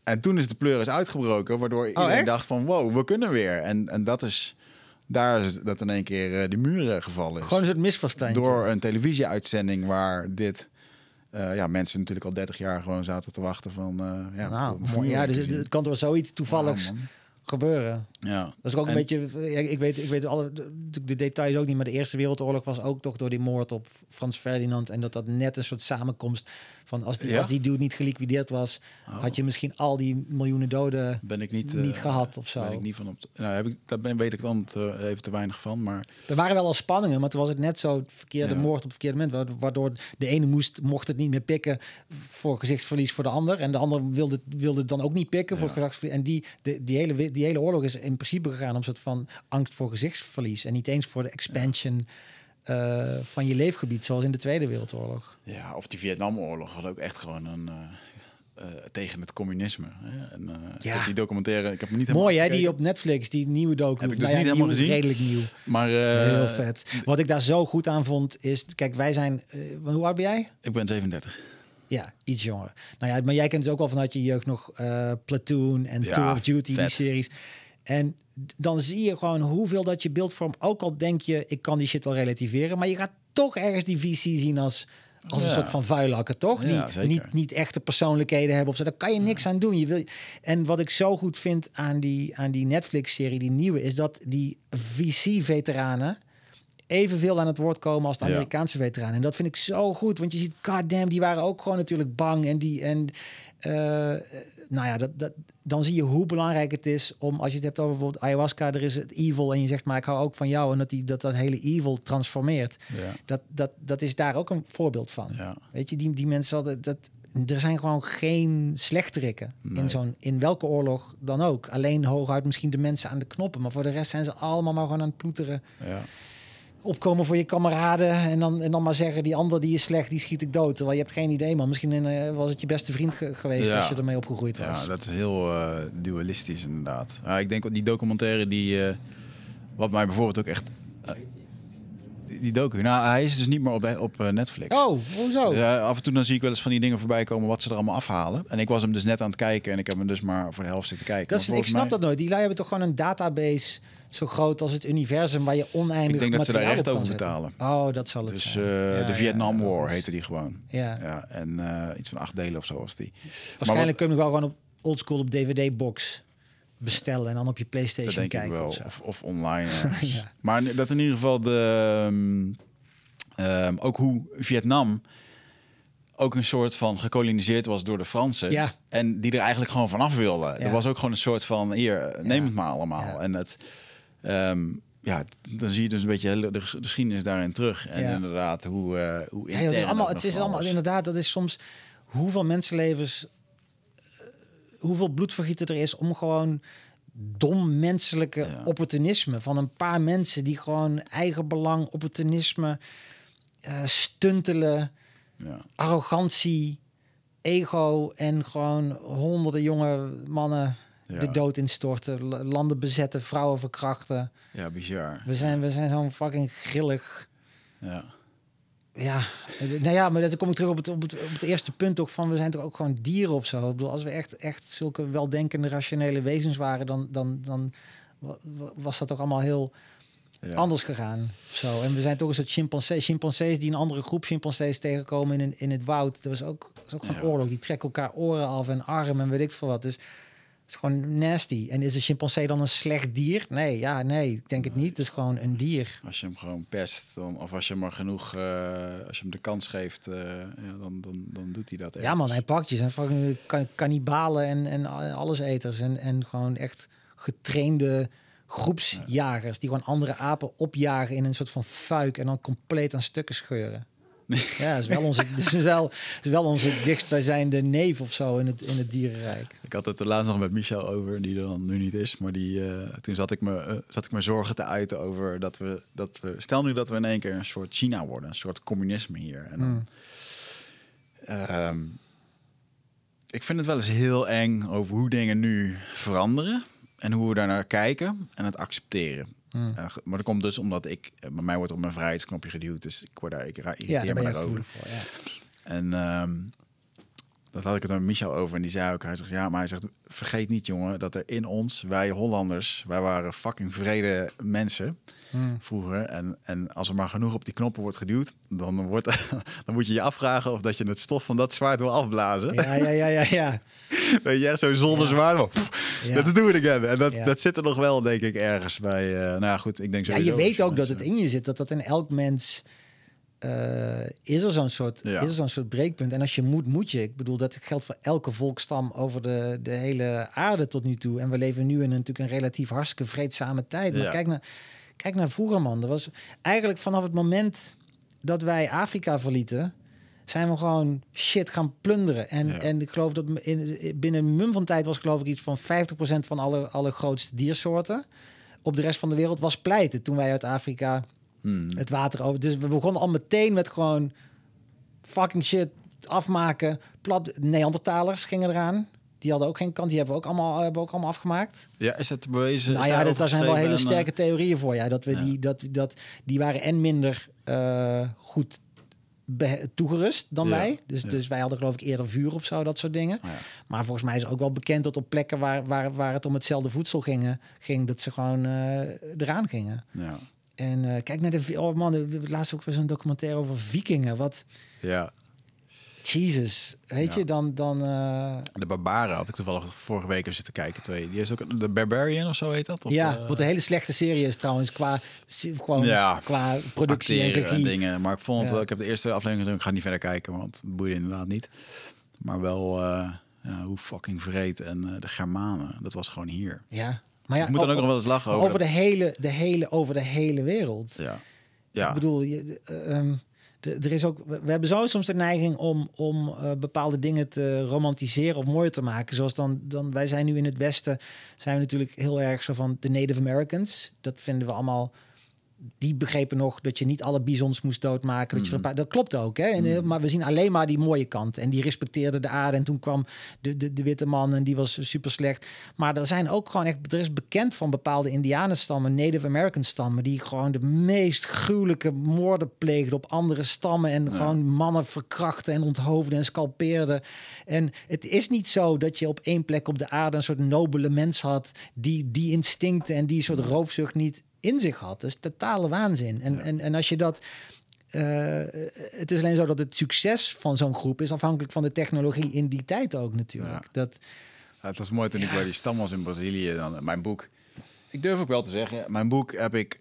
En toen is de pleuris uitgebroken, waardoor iedereen Oh, echt? dacht van, wow, we kunnen weer. En, en dat is, daar is dat in één keer uh, de muren gevallen is. Gewoon een soort misverstand. Door een televisieuitzending waar dit... Uh, ja, mensen natuurlijk al 30 jaar gewoon zaten te wachten van... Uh, ja, Nou, ja, dus het, kan door zoiets toevalligs man. gebeuren. Ja. Dat is ook een En- beetje, ik weet, ik weet alle de, de details ook niet, maar de Eerste Wereldoorlog was ook toch door die moord op Frans Ferdinand en dat dat net een soort samenkomst van als die, Ja? als die dude niet geliquideerd was, Oh. had je misschien al die miljoenen doden Ben ik niet, niet eh, gehad of zo. Ben ik niet van op. Nou, heb ik, daar ben, weet ik dan te, even te weinig van. Maar Er waren wel al spanningen, maar toen was het net zo verkeerde Ja. moord op het verkeerde moment, wa- waardoor de ene moest, mocht het niet meer pikken voor gezichtsverlies voor de ander en de ander wilde, wilde het dan ook niet pikken voor gezichtsverlies. En die, de, die, hele, die hele oorlog is in principe gegaan om een soort van angst voor gezichtsverlies en niet eens voor de expansion eh, van je leefgebied, zoals in de Tweede Wereldoorlog. ja, of die Vietnamoorlog had ook echt gewoon een. eh, eh, tegen het communisme. Hè? En, Ja. ik die documentaire, ik heb hem niet helemaal Mooi hè, die op Netflix, die nieuwe docu. Heb ik Of, dus nou niet ja, helemaal nieuw, gezien. Redelijk nieuw. Maar Heel vet. Wat ik daar zo goed aan vond is, kijk, wij zijn, hoe oud ben jij? ik ben 37. Ja, iets jonger. Nou ja, maar jij kent dus ook al vanuit je jeugd nog Platoon en Ja, Tour of Duty, die series. En dan zie je gewoon hoeveel dat je beeldvorm, ook al denk je, ik kan die shit wel relativeren, maar je gaat toch ergens die VC zien als, als een soort van vuilakken, toch? Ja, die niet, niet echte persoonlijkheden hebben of zo. Daar kan je niks aan doen. Je wil, en wat ik zo goed vind aan die, aan die Netflix-serie, die nieuwe, is dat die VC-veteranen evenveel aan het woord komen als de. Amerikaanse veteranen. En dat vind ik zo goed, want je ziet, goddamn, die waren ook gewoon natuurlijk bang. En die, en eh, nou ja, dat, dat, dan zie je hoe belangrijk het is om, als je het hebt over bijvoorbeeld ayahuasca, er is het evil en je zegt, maar ik hou ook van jou. En dat die, dat, dat hele evil transformeert. Ja. Dat, dat, dat is daar ook een voorbeeld van. Ja. Weet je, die, die mensen hadden dat. Er zijn gewoon geen slechterikken Nee. in zo'n in welke oorlog dan ook. Alleen hooguit misschien de mensen aan de knoppen, maar voor de rest zijn ze allemaal maar gewoon aan het ploeteren Ja. Opkomen voor je kameraden en dan, en dan maar zeggen die ander die is slecht, die schiet ik dood. Terwijl je hebt geen idee man. Misschien eh, was het je beste vriend ge- geweest Ja. als je ermee opgegroeid was. ja, dat is heel eh, dualistisch inderdaad. Ja, ik denk dat die documentaire die... eh, wat mij bijvoorbeeld ook echt... die, die docu, nou hij is dus niet meer op, op Netflix. Oh, hoezo? Af en toe dan zie ik wel eens van die dingen voorbij komen wat ze er allemaal afhalen. En ik was hem dus net aan het kijken en ik heb hem dus maar voor de helft zitten kijken. dat is, ik snap dat nooit. Die lui hebben toch gewoon een database zo groot als het universum waar je oneindig Ik denk dat ze daar recht over betalen. Oh, dat zal het Dus zijn. eh, Ja, de Vietnam ja, War heette die gewoon. Ja. Ja, en eh, iets van acht delen of zo was die. Waarschijnlijk kun je wel gewoon op oldschool op DVD-box bestellen en dan op je Dat PlayStation ik kijken. wel. of. Of, of online. Ja. Maar dat in ieder geval de... ehm, ehm, ook hoe Vietnam ook een soort van gekoloniseerd was door de Fransen. Ja. En die er eigenlijk gewoon vanaf wilden. Ja. Er was ook gewoon een soort van, hier, neem het maar allemaal. En het, ehm, ja, dan zie je dus een beetje de ges- de geschiedenis daarin terug. En Ja. inderdaad, hoe, eh hoe Ja, het is allemaal, het is allemaal inderdaad, dat is soms hoeveel mensenlevens, eh, hoeveel bloedvergieten er is om gewoon dom menselijke Ja. opportunisme van een paar mensen die gewoon eigen belang, opportunisme, eh, stuntelen, Ja. arrogantie, ego en gewoon honderden jonge mannen Ja. de dood instorten, landen bezetten, vrouwen verkrachten. ja, bizar. We zijn, we zijn zo'n fucking grillig. Ja. Ja, nou ja, maar dan kom ik terug op het, op, het, op het eerste punt toch van we zijn toch ook gewoon dieren of zo. Ik bedoel, als we echt, echt zulke weldenkende, rationele wezens waren, dan, dan, dan wa- wa- was dat toch allemaal heel Ja. anders gegaan. Zo. En we zijn toch een soort chimpansees, chimpansees die een andere groep chimpansees tegenkomen in, in het woud. Dat was ook, dat is ook gewoon Ja. oorlog. Die trekken elkaar oren af en armen en weet ik veel wat. Dus is gewoon nasty. En is een chimpansee dan een slecht dier? Nee, ja, nee, ik denk het niet. Het is gewoon een dier. Als je hem gewoon pest, dan, of als je hem maar genoeg, eh, als je hem de kans geeft, eh, ja, dan, dan, dan doet hij dat. Ja ergens. man, hij pakt je. Zijn fucking kan, kannibalen en, en alleseters. En, en gewoon echt getrainde, groepsjagers die gewoon andere apen opjagen in een soort van fuik en dan compleet aan stukken scheuren. Ja, is wel onze, is wel, is wel onze dichtstbijzijnde neef of zo in het, in het dierenrijk. Ik had het er laatst nog met Michel over, die er dan nu niet is. Maar die, uh, toen zat ik, me, uh, zat ik me zorgen te uiten over dat we, dat we... Stel nu dat we in één keer een soort China worden, een soort communisme hier. En dan, Hmm. Ehm, ik vind het wel eens heel eng over hoe dingen nu veranderen. En hoe we daar naar kijken en het accepteren. Hmm. Uh, maar dat komt dus omdat ik, bij mij wordt op mijn vrijheidsknopje geduwd. Dus ik word daar, ik Ja, irriteer daar me daarover. voor. Ja. En ehm, dat had ik het met Michel over. En die zei ook, hij zegt, ja, maar hij zegt, vergeet niet jongen, dat er in ons, wij Hollanders, wij waren fucking vrede mensen Hmm. vroeger. En, en als er maar genoeg op die knoppen wordt geduwd, dan, wordt, dan moet je je afvragen of dat je het stof van dat zwaard wil afblazen. Ja, ja, ja, ja, ja. Weet je, zo'n zonder Ja. zwaard. Ja. Let's do it again. En dat, Ja. dat zit er nog wel, denk ik, ergens bij. eh, nou ja, goed, ik denk Ja, sowieso je weet ook dat het in je zit, dat dat in elk mens eh, is er zo'n soort, Ja. is er zo'n soort breekpunt. En als je moet, moet je. Ik bedoel, dat geldt voor elke volkstam over de, de hele aarde tot nu toe. En we leven nu in een, natuurlijk een relatief hartstikke vreedzame tijd. Maar Ja. kijk, naar, kijk naar vroeger, man. Er was eigenlijk vanaf het moment dat wij Afrika verlieten, zijn we gewoon shit gaan plunderen. En, Ja. en ik geloof dat in, binnen een mum van tijd was geloof ik iets van 50% van alle, alle grootste diersoorten op de rest van de wereld was pleiten toen wij uit Afrika Hmm. het water over. Dus we begonnen al meteen met gewoon fucking shit afmaken. Plat Neandertalers gingen eraan. Die hadden ook geen kant. Die hebben we ook allemaal, hebben we ook allemaal afgemaakt. Ja, is dat bewezen? nou ja, dat, daar zijn wel hele en, eh, sterke theorieën voor. Ja, dat we Ja. die, dat, dat, die waren en minder eh, goed toegerust dan Ja, wij. Dus, ja. dus wij hadden geloof ik eerder vuur of zo, dat soort dingen. ja. Maar volgens mij is ook wel bekend dat op plekken waar, waar, waar het om hetzelfde voedsel ging, ging dat ze gewoon eh, eraan gingen. Ja. En eh, kijk naar de... Oh man, laatst ook weer zo'n documentaire over vikingen. Wat... ja. Jesus. Weet Ja. je, dan... dan eh, De Barbaren had ik toevallig vorige week even zitten kijken. Twee. Die is ook de Barbarian of zo heet dat? Of, ja, eh, wat een hele slechte serie is trouwens. Qua, gewoon, Ja, qua productie en acteren en, regie. dingen. Maar ik vond het Ja. wel. Ik heb de eerste aflevering gezien. Ik ga niet verder kijken, want het boeide inderdaad niet. Maar wel eh, ja, hoe fucking vreed en de Germanen. Dat was gewoon hier. ja. Maar ja, ik moet dan ook nog wel eens lachen over, over. de hele, de hele, over de hele wereld. Ja. Ja. Ik bedoel, je, eh, ehm, er is ook, we we hebben zo soms de neiging om, om eh, bepaalde dingen te romantiseren of mooier te maken. Zoals dan, dan, wij zijn nu in het Westen, zijn we natuurlijk heel erg zo van de Native Americans. Dat vinden we allemaal. Die begrepen nog dat je niet alle bizons moest doodmaken. Dat, je een paar, dat klopt ook. Hè? En, eh, Maar we zien alleen maar die mooie kant. En die respecteerden de aarde. En toen kwam de, de, de witte man en die was super slecht. Maar er zijn ook gewoon echt. Er is bekend van bepaalde Indianenstammen, Native American stammen. die gewoon de meest gruwelijke moorden pleegden op andere stammen. En gewoon mannen verkrachten en onthoofden en scalpeerden. En het is niet zo dat je op één plek op de aarde een soort nobele mens had. die die instincten en die soort roofzucht niet in zich had. Dat is totale waanzin. En, en, en als je dat. eh, het is alleen zo dat het succes van zo'n groep is afhankelijk van de technologie in die tijd ook natuurlijk. Ja. Dat, Ja, het was mooi toen ik bij die stam was in Brazilië. Dan, mijn boek. Ik durf ook wel te zeggen, mijn boek heb ik.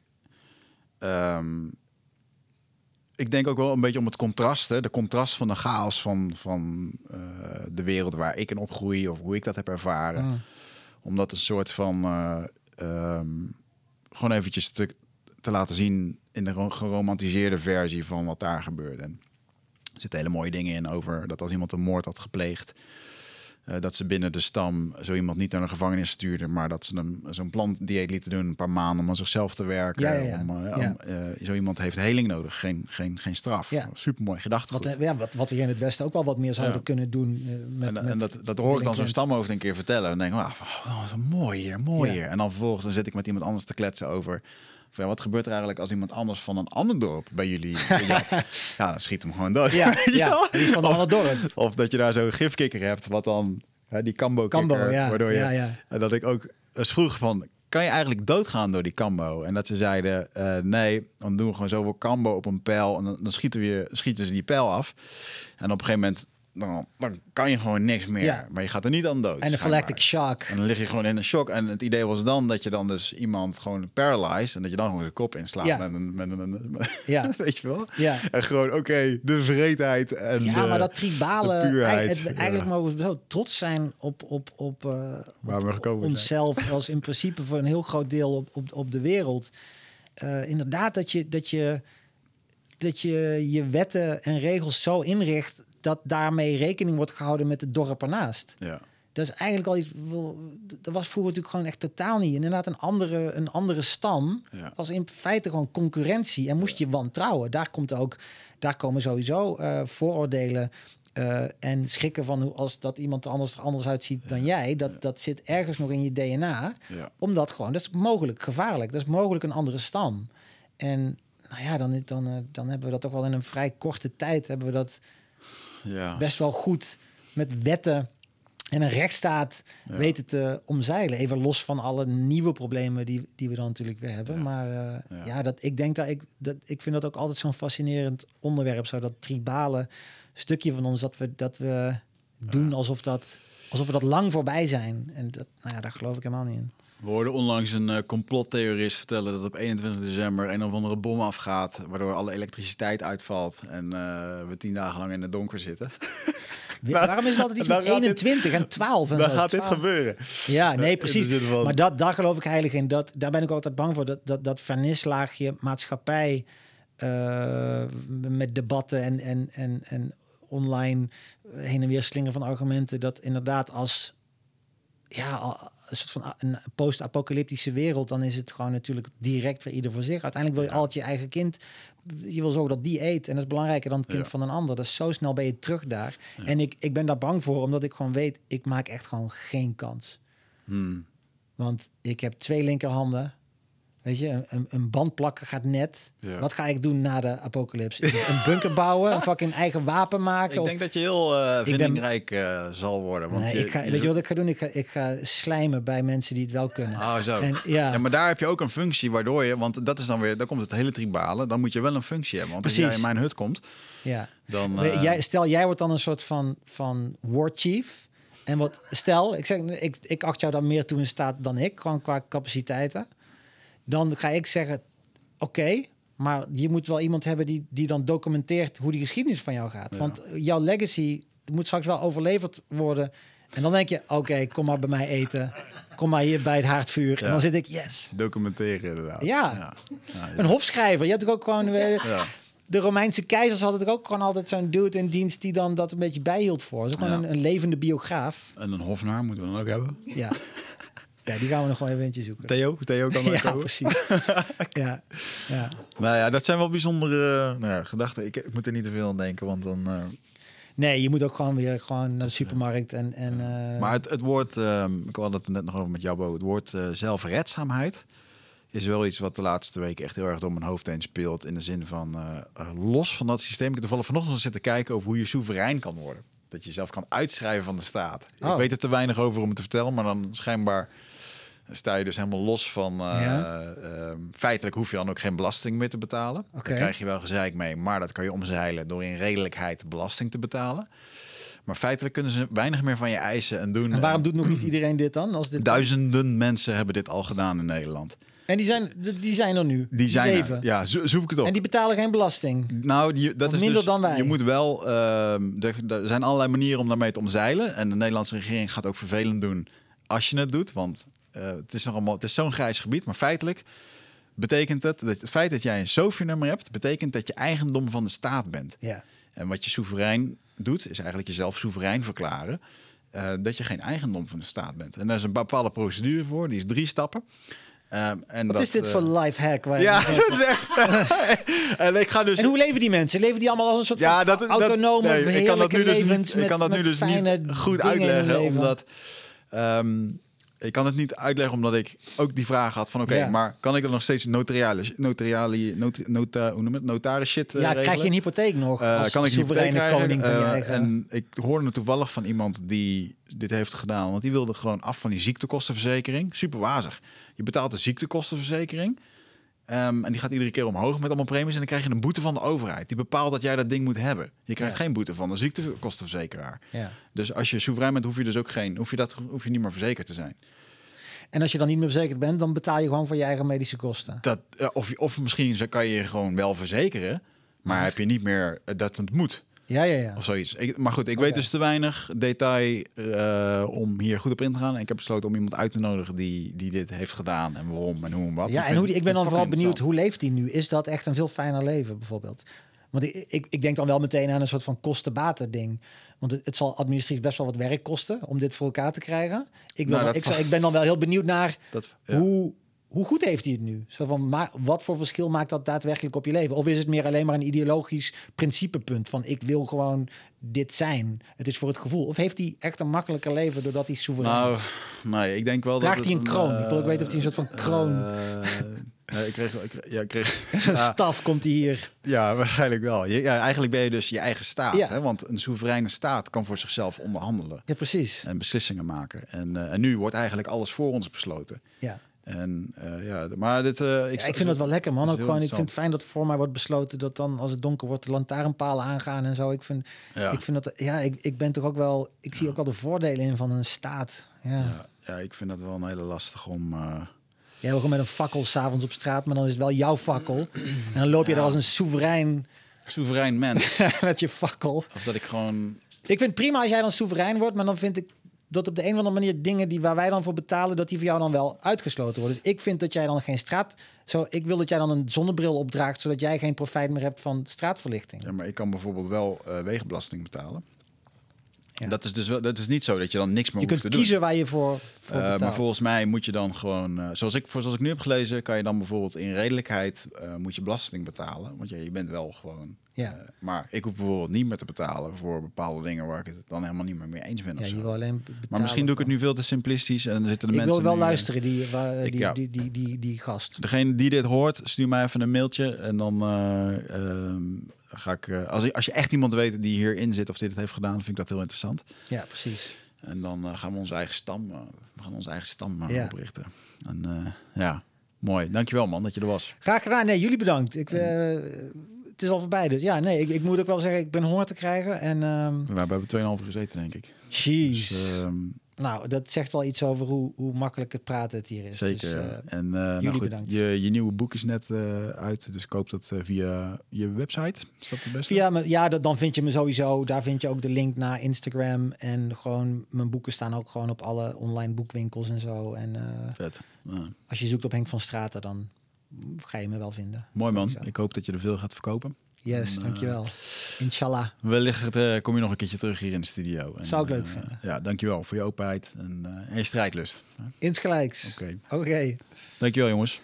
ehm, ik denk ook wel een beetje om het contrast, hè, de contrast van de chaos van, van eh, de wereld waar ik in opgroei of hoe ik dat heb ervaren. Mm. Om dat een soort van eh, ehm, gewoon eventjes te, te laten zien in de ro- geromantiseerde versie van wat daar gebeurt. En er zitten hele mooie dingen in over dat als iemand een moord had gepleegd, eh, dat ze binnen de stam zo iemand niet naar de gevangenis stuurden, maar dat ze hem zo'n plantdieet lieten doen een paar maanden om aan zichzelf te werken. Ja, ja, ja. Om, eh, om, eh, zo iemand heeft heling nodig, geen, geen, geen straf. Ja. Supermooi gedachtegoed. wat, ja, wat, wat we hier in het Westen ook wel wat meer zouden kunnen doen. met, en, met en dat, dat hoor ik dan zo'n stamhoofd een keer vertellen. En denk ik, wauw, oh, zo mooi hier, mooi hier. En dan vervolgens dan zit ik met iemand anders te kletsen over... van, ja, wat gebeurt er eigenlijk als iemand anders van een ander dorp bij jullie jat? ja, dan schiet hem gewoon dood. Ja, ja, die van een of, ander dorp. of dat je daar zo'n gifkikker hebt, wat dan... hè, die kambo Kambo, kikker, ja, waardoor je... ja, ja. En dat ik ook eens vroeg van... Kan je eigenlijk doodgaan door die kambo? En dat ze zeiden, eh, nee, dan doen we gewoon zoveel kambo op een pijl... en dan, dan schieten, we, schieten ze die pijl af. En op een gegeven moment dan, dan kan je gewoon niks meer. Ja. Maar je gaat er niet aan dood. En galactic shock. En dan lig je gewoon in een shock. En het idee was dan dat je dan dus iemand gewoon paralyzed... en dat je dan gewoon de kop inslaat Ja. met een... Met een, met- Ja. weet je wel? Ja. En gewoon, oké, de vreedheid en Ja, de, maar dat tribale... puurheid, het- eigenlijk ja. mogen we zo trots zijn op, op, op, Waar we gekomen zijn. onszelf... als in principe voor een heel groot deel op, op, op de wereld. Eh, inderdaad, dat je, dat, je, dat je je wetten en regels zo inricht... dat daarmee rekening wordt gehouden met het dorp ernaast. Ja. Dat is eigenlijk al iets. Dat was vroeger natuurlijk gewoon echt totaal niet. Inderdaad, een andere, een andere stam Ja. was in feite gewoon concurrentie en moest je wantrouwen. Daar komt ook, daar komen sowieso eh, vooroordelen eh, en schrikken van hoe als dat iemand er anders, er anders uitziet dan jij. Dat, dat zit ergens nog in je DNA. Ja. Omdat gewoon, dat is mogelijk gevaarlijk. Dat is mogelijk een andere stam. En nou ja, dan, dan, eh, dan hebben we dat toch wel in een vrij korte tijd hebben we dat Ja. best wel goed met wetten en een rechtsstaat Ja. weten te omzeilen. Even los van alle nieuwe problemen die, die we dan natuurlijk weer hebben. Ja. Maar eh, Ja. ja, dat, ik denk dat ik, dat ik vind dat ook altijd zo'n fascinerend onderwerp. Zo dat tribale stukje van ons dat we, dat we doen alsof, dat, alsof we dat lang voorbij zijn. En dat, nou ja, daar geloof ik helemaal niet in. We hoorden onlangs een eh, complottheorist vertellen dat op 21 december een of andere bom afgaat, waardoor alle elektriciteit uitvalt en eh, we tien dagen lang in het donker zitten. Waarom is het altijd iets met gaat dit- 21 en 12? En Dan zo? gaat dit 12. gebeuren. Ja, nee, In precies. van- Maar dat, daar geloof ik heilig in. Dat, daar ben ik altijd bang voor. Dat, dat, dat vernislaagje maatschappij eh, met debatten en, en, en, en online heen en weer slingen van argumenten. Dat inderdaad als ja, een soort van een post-apocalyptische wereld, dan is het gewoon natuurlijk direct voor ieder voor zich. Uiteindelijk wil je altijd je eigen kind, je wil zorgen dat die eet. En dat is belangrijker dan het kind Ja. van een ander. Dus zo snel ben je terug daar. En ik, ik ben daar bang voor, omdat ik gewoon weet, ik maak echt gewoon geen kans. Hmm. Want ik heb twee linkerhanden. Weet je, een- band plakken gaat net. Ja. Wat ga ik doen na de apocalypse? Een bunker bouwen, een fucking eigen wapen maken? Ik of- denk dat je heel ben- vindingrijk eh, zal worden. Want Nee, je, ik ga, weet je wat ik ga doen? Ik ga, ik ga slijmen bij mensen die het wel kunnen. Oh, zo. En, ja, Ja, maar daar heb je ook een functie waardoor je, want dat is dan weer, dan komt het hele tribale, dan moet je wel een functie hebben. Want als Precies. jij in mijn hut komt, ja. dan. Eh, jij, stel, jij wordt dan een soort van, van war chief. En wat, stel, ik, zeg, ik, ik acht jou dan meer toe in staat dan ik, gewoon qua capaciteiten. Dan ga ik zeggen, oké, maar je moet wel iemand hebben die, die dan documenteert hoe die geschiedenis van jou gaat. Ja. Want jouw legacy moet straks wel overleverd worden. En dan denk je, oké, kom maar bij mij eten. Kom maar hier bij het haardvuur. En dan zit ik, yes. documenteren inderdaad. Ja. Een hofschrijver. Je hebt ook gewoon... eh, de Romeinse keizers hadden er ook gewoon altijd zo'n dude in dienst die dan dat een beetje bijhield voor. Gewoon Ja. een, een levende biograaf. En een hofnaar moeten we dan ook hebben. Ja. ja, die gaan we nog wel even eentje zoeken. Theo, Theo kan ook ja, komen. precies. ja, ja. Nou ja, dat zijn wel bijzondere nou ja, gedachten. Ik, ik moet er niet te veel aan denken, want dan... eh, Nee, je moet ook gewoon weer gewoon naar de supermarkt en... en eh, Maar het, het woord, ehm, ik had het net nog over met jou, Bo, het woord eh, zelfredzaamheid is wel iets wat de laatste weken echt heel erg door mijn hoofd heen speelt. In de zin van, los van dat systeem, ik heb toevallig vanochtend zitten kijken over hoe je soeverein kan worden. Dat je jezelf kan uitschrijven van de staat. Oh. Ik weet er te weinig over om het te vertellen, maar dan schijnbaar sta je dus helemaal los van... eh, Ja. ehm, feitelijk hoef je dan ook geen belasting meer te betalen. Oké. Daar krijg je wel gezeik mee, maar dat kan je omzeilen door in redelijkheid belasting te betalen. Maar feitelijk kunnen ze weinig meer van je eisen en doen. en waarom doet nog niet iedereen dit dan? Als dit Duizenden mensen hebben dit al gedaan in Nederland. En die zijn, die zijn er nu. Die zijn leven. er. Ja, zo, zoek ik het op. En die betalen geen belasting. nou, die, dat Of is minder dus, dan wij. Je moet wel. ehm, er, er zijn allerlei manieren om daarmee te omzeilen. En de Nederlandse regering gaat ook vervelend doen als je het doet. Want eh, het is nog allemaal. Het is zo'n grijs gebied. Maar feitelijk betekent het dat het feit dat jij een SOFI-nummer hebt, betekent dat je eigendom van de staat bent. Ja. En wat je soeverein doet, is eigenlijk jezelf soeverein verklaren. eh, dat je geen eigendom van de staat bent. En daar is een bepaalde procedure voor, die is drie stappen. Ehm, en Wat dat, is dit eh, voor life hack? Waar Ja, dat is echt. en ik ga dus. En hoe leven die mensen? Leven die allemaal als een soort ja, dat, dat, autonome, nee, ik kan dat nu dus niet, met, ik kan dat nu dus niet goed uitleggen, omdat. ehm, ik kan het niet uitleggen omdat ik ook die vraag had van oké, Ja. maar kan ik dan nog steeds notariale, notariale, not, nota, hoe noem het, notaris shit eh, Ja, krijg je regelen? een hypotheek nog als kan ik hypotheek soevereine krijgen? koning van je Eh. En ik hoorde toevallig van iemand die dit heeft gedaan. Want die wilde gewoon af van die ziektekostenverzekering. Super wazig. Je betaalt de ziektekostenverzekering. Ehm, en die gaat iedere keer omhoog met allemaal premies. En dan krijg je een boete van de overheid. Die bepaalt dat jij dat ding moet hebben. Je krijgt Ja. geen boete van de ziektekostenverzekeraar. Ja. Dus als je soeverein bent, hoef je dus ook geen, hoef je dat, hoef je niet meer verzekerd te zijn. En als je dan niet meer verzekerd bent, dan betaal je gewoon voor je eigen medische kosten. Dat, eh, of, of misschien kan je je gewoon wel verzekeren, maar heb je niet meer eh, dat het moet Ja, ja, ja. of zoiets. Ik, maar goed, ik weet dus te weinig detail eh, om hier goed op in te gaan. En ik heb besloten om iemand uit te nodigen die, die dit heeft gedaan en waarom en hoe en wat. Ja, en hoe die, ik ben dan vooral benieuwd, hoe leeft hij nu? Is dat echt een veel fijner leven, bijvoorbeeld? Want ik, ik, ik denk dan wel meteen aan een soort van kosten-baten ding. Want het, het zal administratief best wel wat werk kosten om dit voor elkaar te krijgen. Ik, wil Nou, dan- ik, ik ben dan wel heel benieuwd naar Dat, ja. hoe, hoe goed heeft hij het nu? Zo van, maar wat voor verschil maakt dat daadwerkelijk op je leven? Of is het meer alleen maar een ideologisch principepunt van ik wil gewoon dit zijn? Het is voor het gevoel. Of heeft hij echt een makkelijker leven doordat hij soeverein Nou, nee, ik denk wel Draagt dat hij een kroon? Ik wil ook eh, weten of hij een soort van kroon- eh, nee, ik kreeg, ik kreeg, ja, ik kreeg ja, staf komt hij hier. ja, waarschijnlijk wel. Je, ja, eigenlijk ben je dus je eigen staat. Ja. Hè? Want een soevereine staat kan voor zichzelf onderhandelen Ja, precies. en beslissingen maken. En, eh, en nu wordt eigenlijk alles voor ons besloten. Ja. En eh, ja, maar dit, eh, ik, Ja, ik vind dat wel lekker, man. Ook gewoon, ik vind het fijn dat voor mij wordt besloten dat dan als het donker wordt de lantaarnpalen aangaan en zo. Ik vind, Ja. ik vind dat, ja, ik, ik ben toch ook wel, ik zie ook wel de voordelen in van een staat. Ja. Ja, ja, ik vind dat wel een hele lastig om. eh, Jij wil gewoon met een fakkel s'avonds op straat, maar dan is het wel jouw fakkel. En dan loop je er als een soeverein soeverein mens. met je fakkel. of dat ik gewoon. Ik vind prima als jij dan soeverein wordt, maar dan vind ik dat op de een of andere manier dingen die waar wij dan voor betalen, dat die voor jou dan wel uitgesloten worden. Dus ik vind dat jij dan geen straat. Zo, ik wil dat jij dan een zonnebril opdraagt, zodat jij geen profijt meer hebt van straatverlichting. Ja, maar ik kan bijvoorbeeld wel eh, wegenbelasting betalen. Ja. Dat is dus wel, dat is niet zo dat je dan niks meer Je hoeft kunt te doen. kiezen waar je voor, voor Eh, maar volgens mij moet je dan gewoon, eh, zoals, ik, voor, zoals ik nu heb gelezen, kan je dan bijvoorbeeld in redelijkheid eh, moet je belasting betalen. Want ja, je bent wel gewoon. Ja. maar ik hoef bijvoorbeeld niet meer te betalen voor bepaalde dingen waar ik het dan helemaal niet meer mee eens ben. ja, je wil alleen maar misschien doe ik het nu veel te simplistisch en dan zitten de Ik mensen. wil wel luisteren, die, waar, ik- die, ja. die, die, die, die gast. Degene die dit hoort, stuur mij even een mailtje. En dan eh, ehm, ga ik. eh, als, als je echt iemand weet die hierin zit of die dit heeft gedaan, vind ik dat heel interessant. Ja, precies. En dan eh, gaan we onze eigen stam, eh, we gaan onze eigen stam Ja. oprichten. En ja, mooi. Dankjewel man dat je er was. Graag gedaan. Nee, jullie bedankt. Ik, het is al voorbij dus. Ja, nee, ik, ik moet ook wel zeggen, ik ben honger te krijgen. En ehm We hebben 2,5 uur gezeten denk ik. jeez. Dus, ehm, nou, dat zegt wel iets over hoe, hoe makkelijk het praten het hier is. zeker. Dus, eh, en eh, nou jullie goed, bedankt. je, je nieuwe boek is net eh, uit. Dus koop dat via je website. Is dat het beste? Via ja, dat, dan vind je me sowieso. Daar vind je ook de link naar Instagram. En gewoon, mijn boeken staan ook gewoon op alle online boekwinkels en zo. En Vet. Ja. als je zoekt op Henk van Straten, dan ga je me wel vinden. Mooi man. Ik hoop dat je er veel gaat verkopen. Yes, En, eh, dankjewel. Inshallah. Wellicht eh, kom je nog een keertje terug hier in de studio. En, Zou ik leuk eh, vinden. Ja, dankjewel voor je openheid en, en je strijdlust. Oké. Insgelijks. Oké. Dankjewel jongens.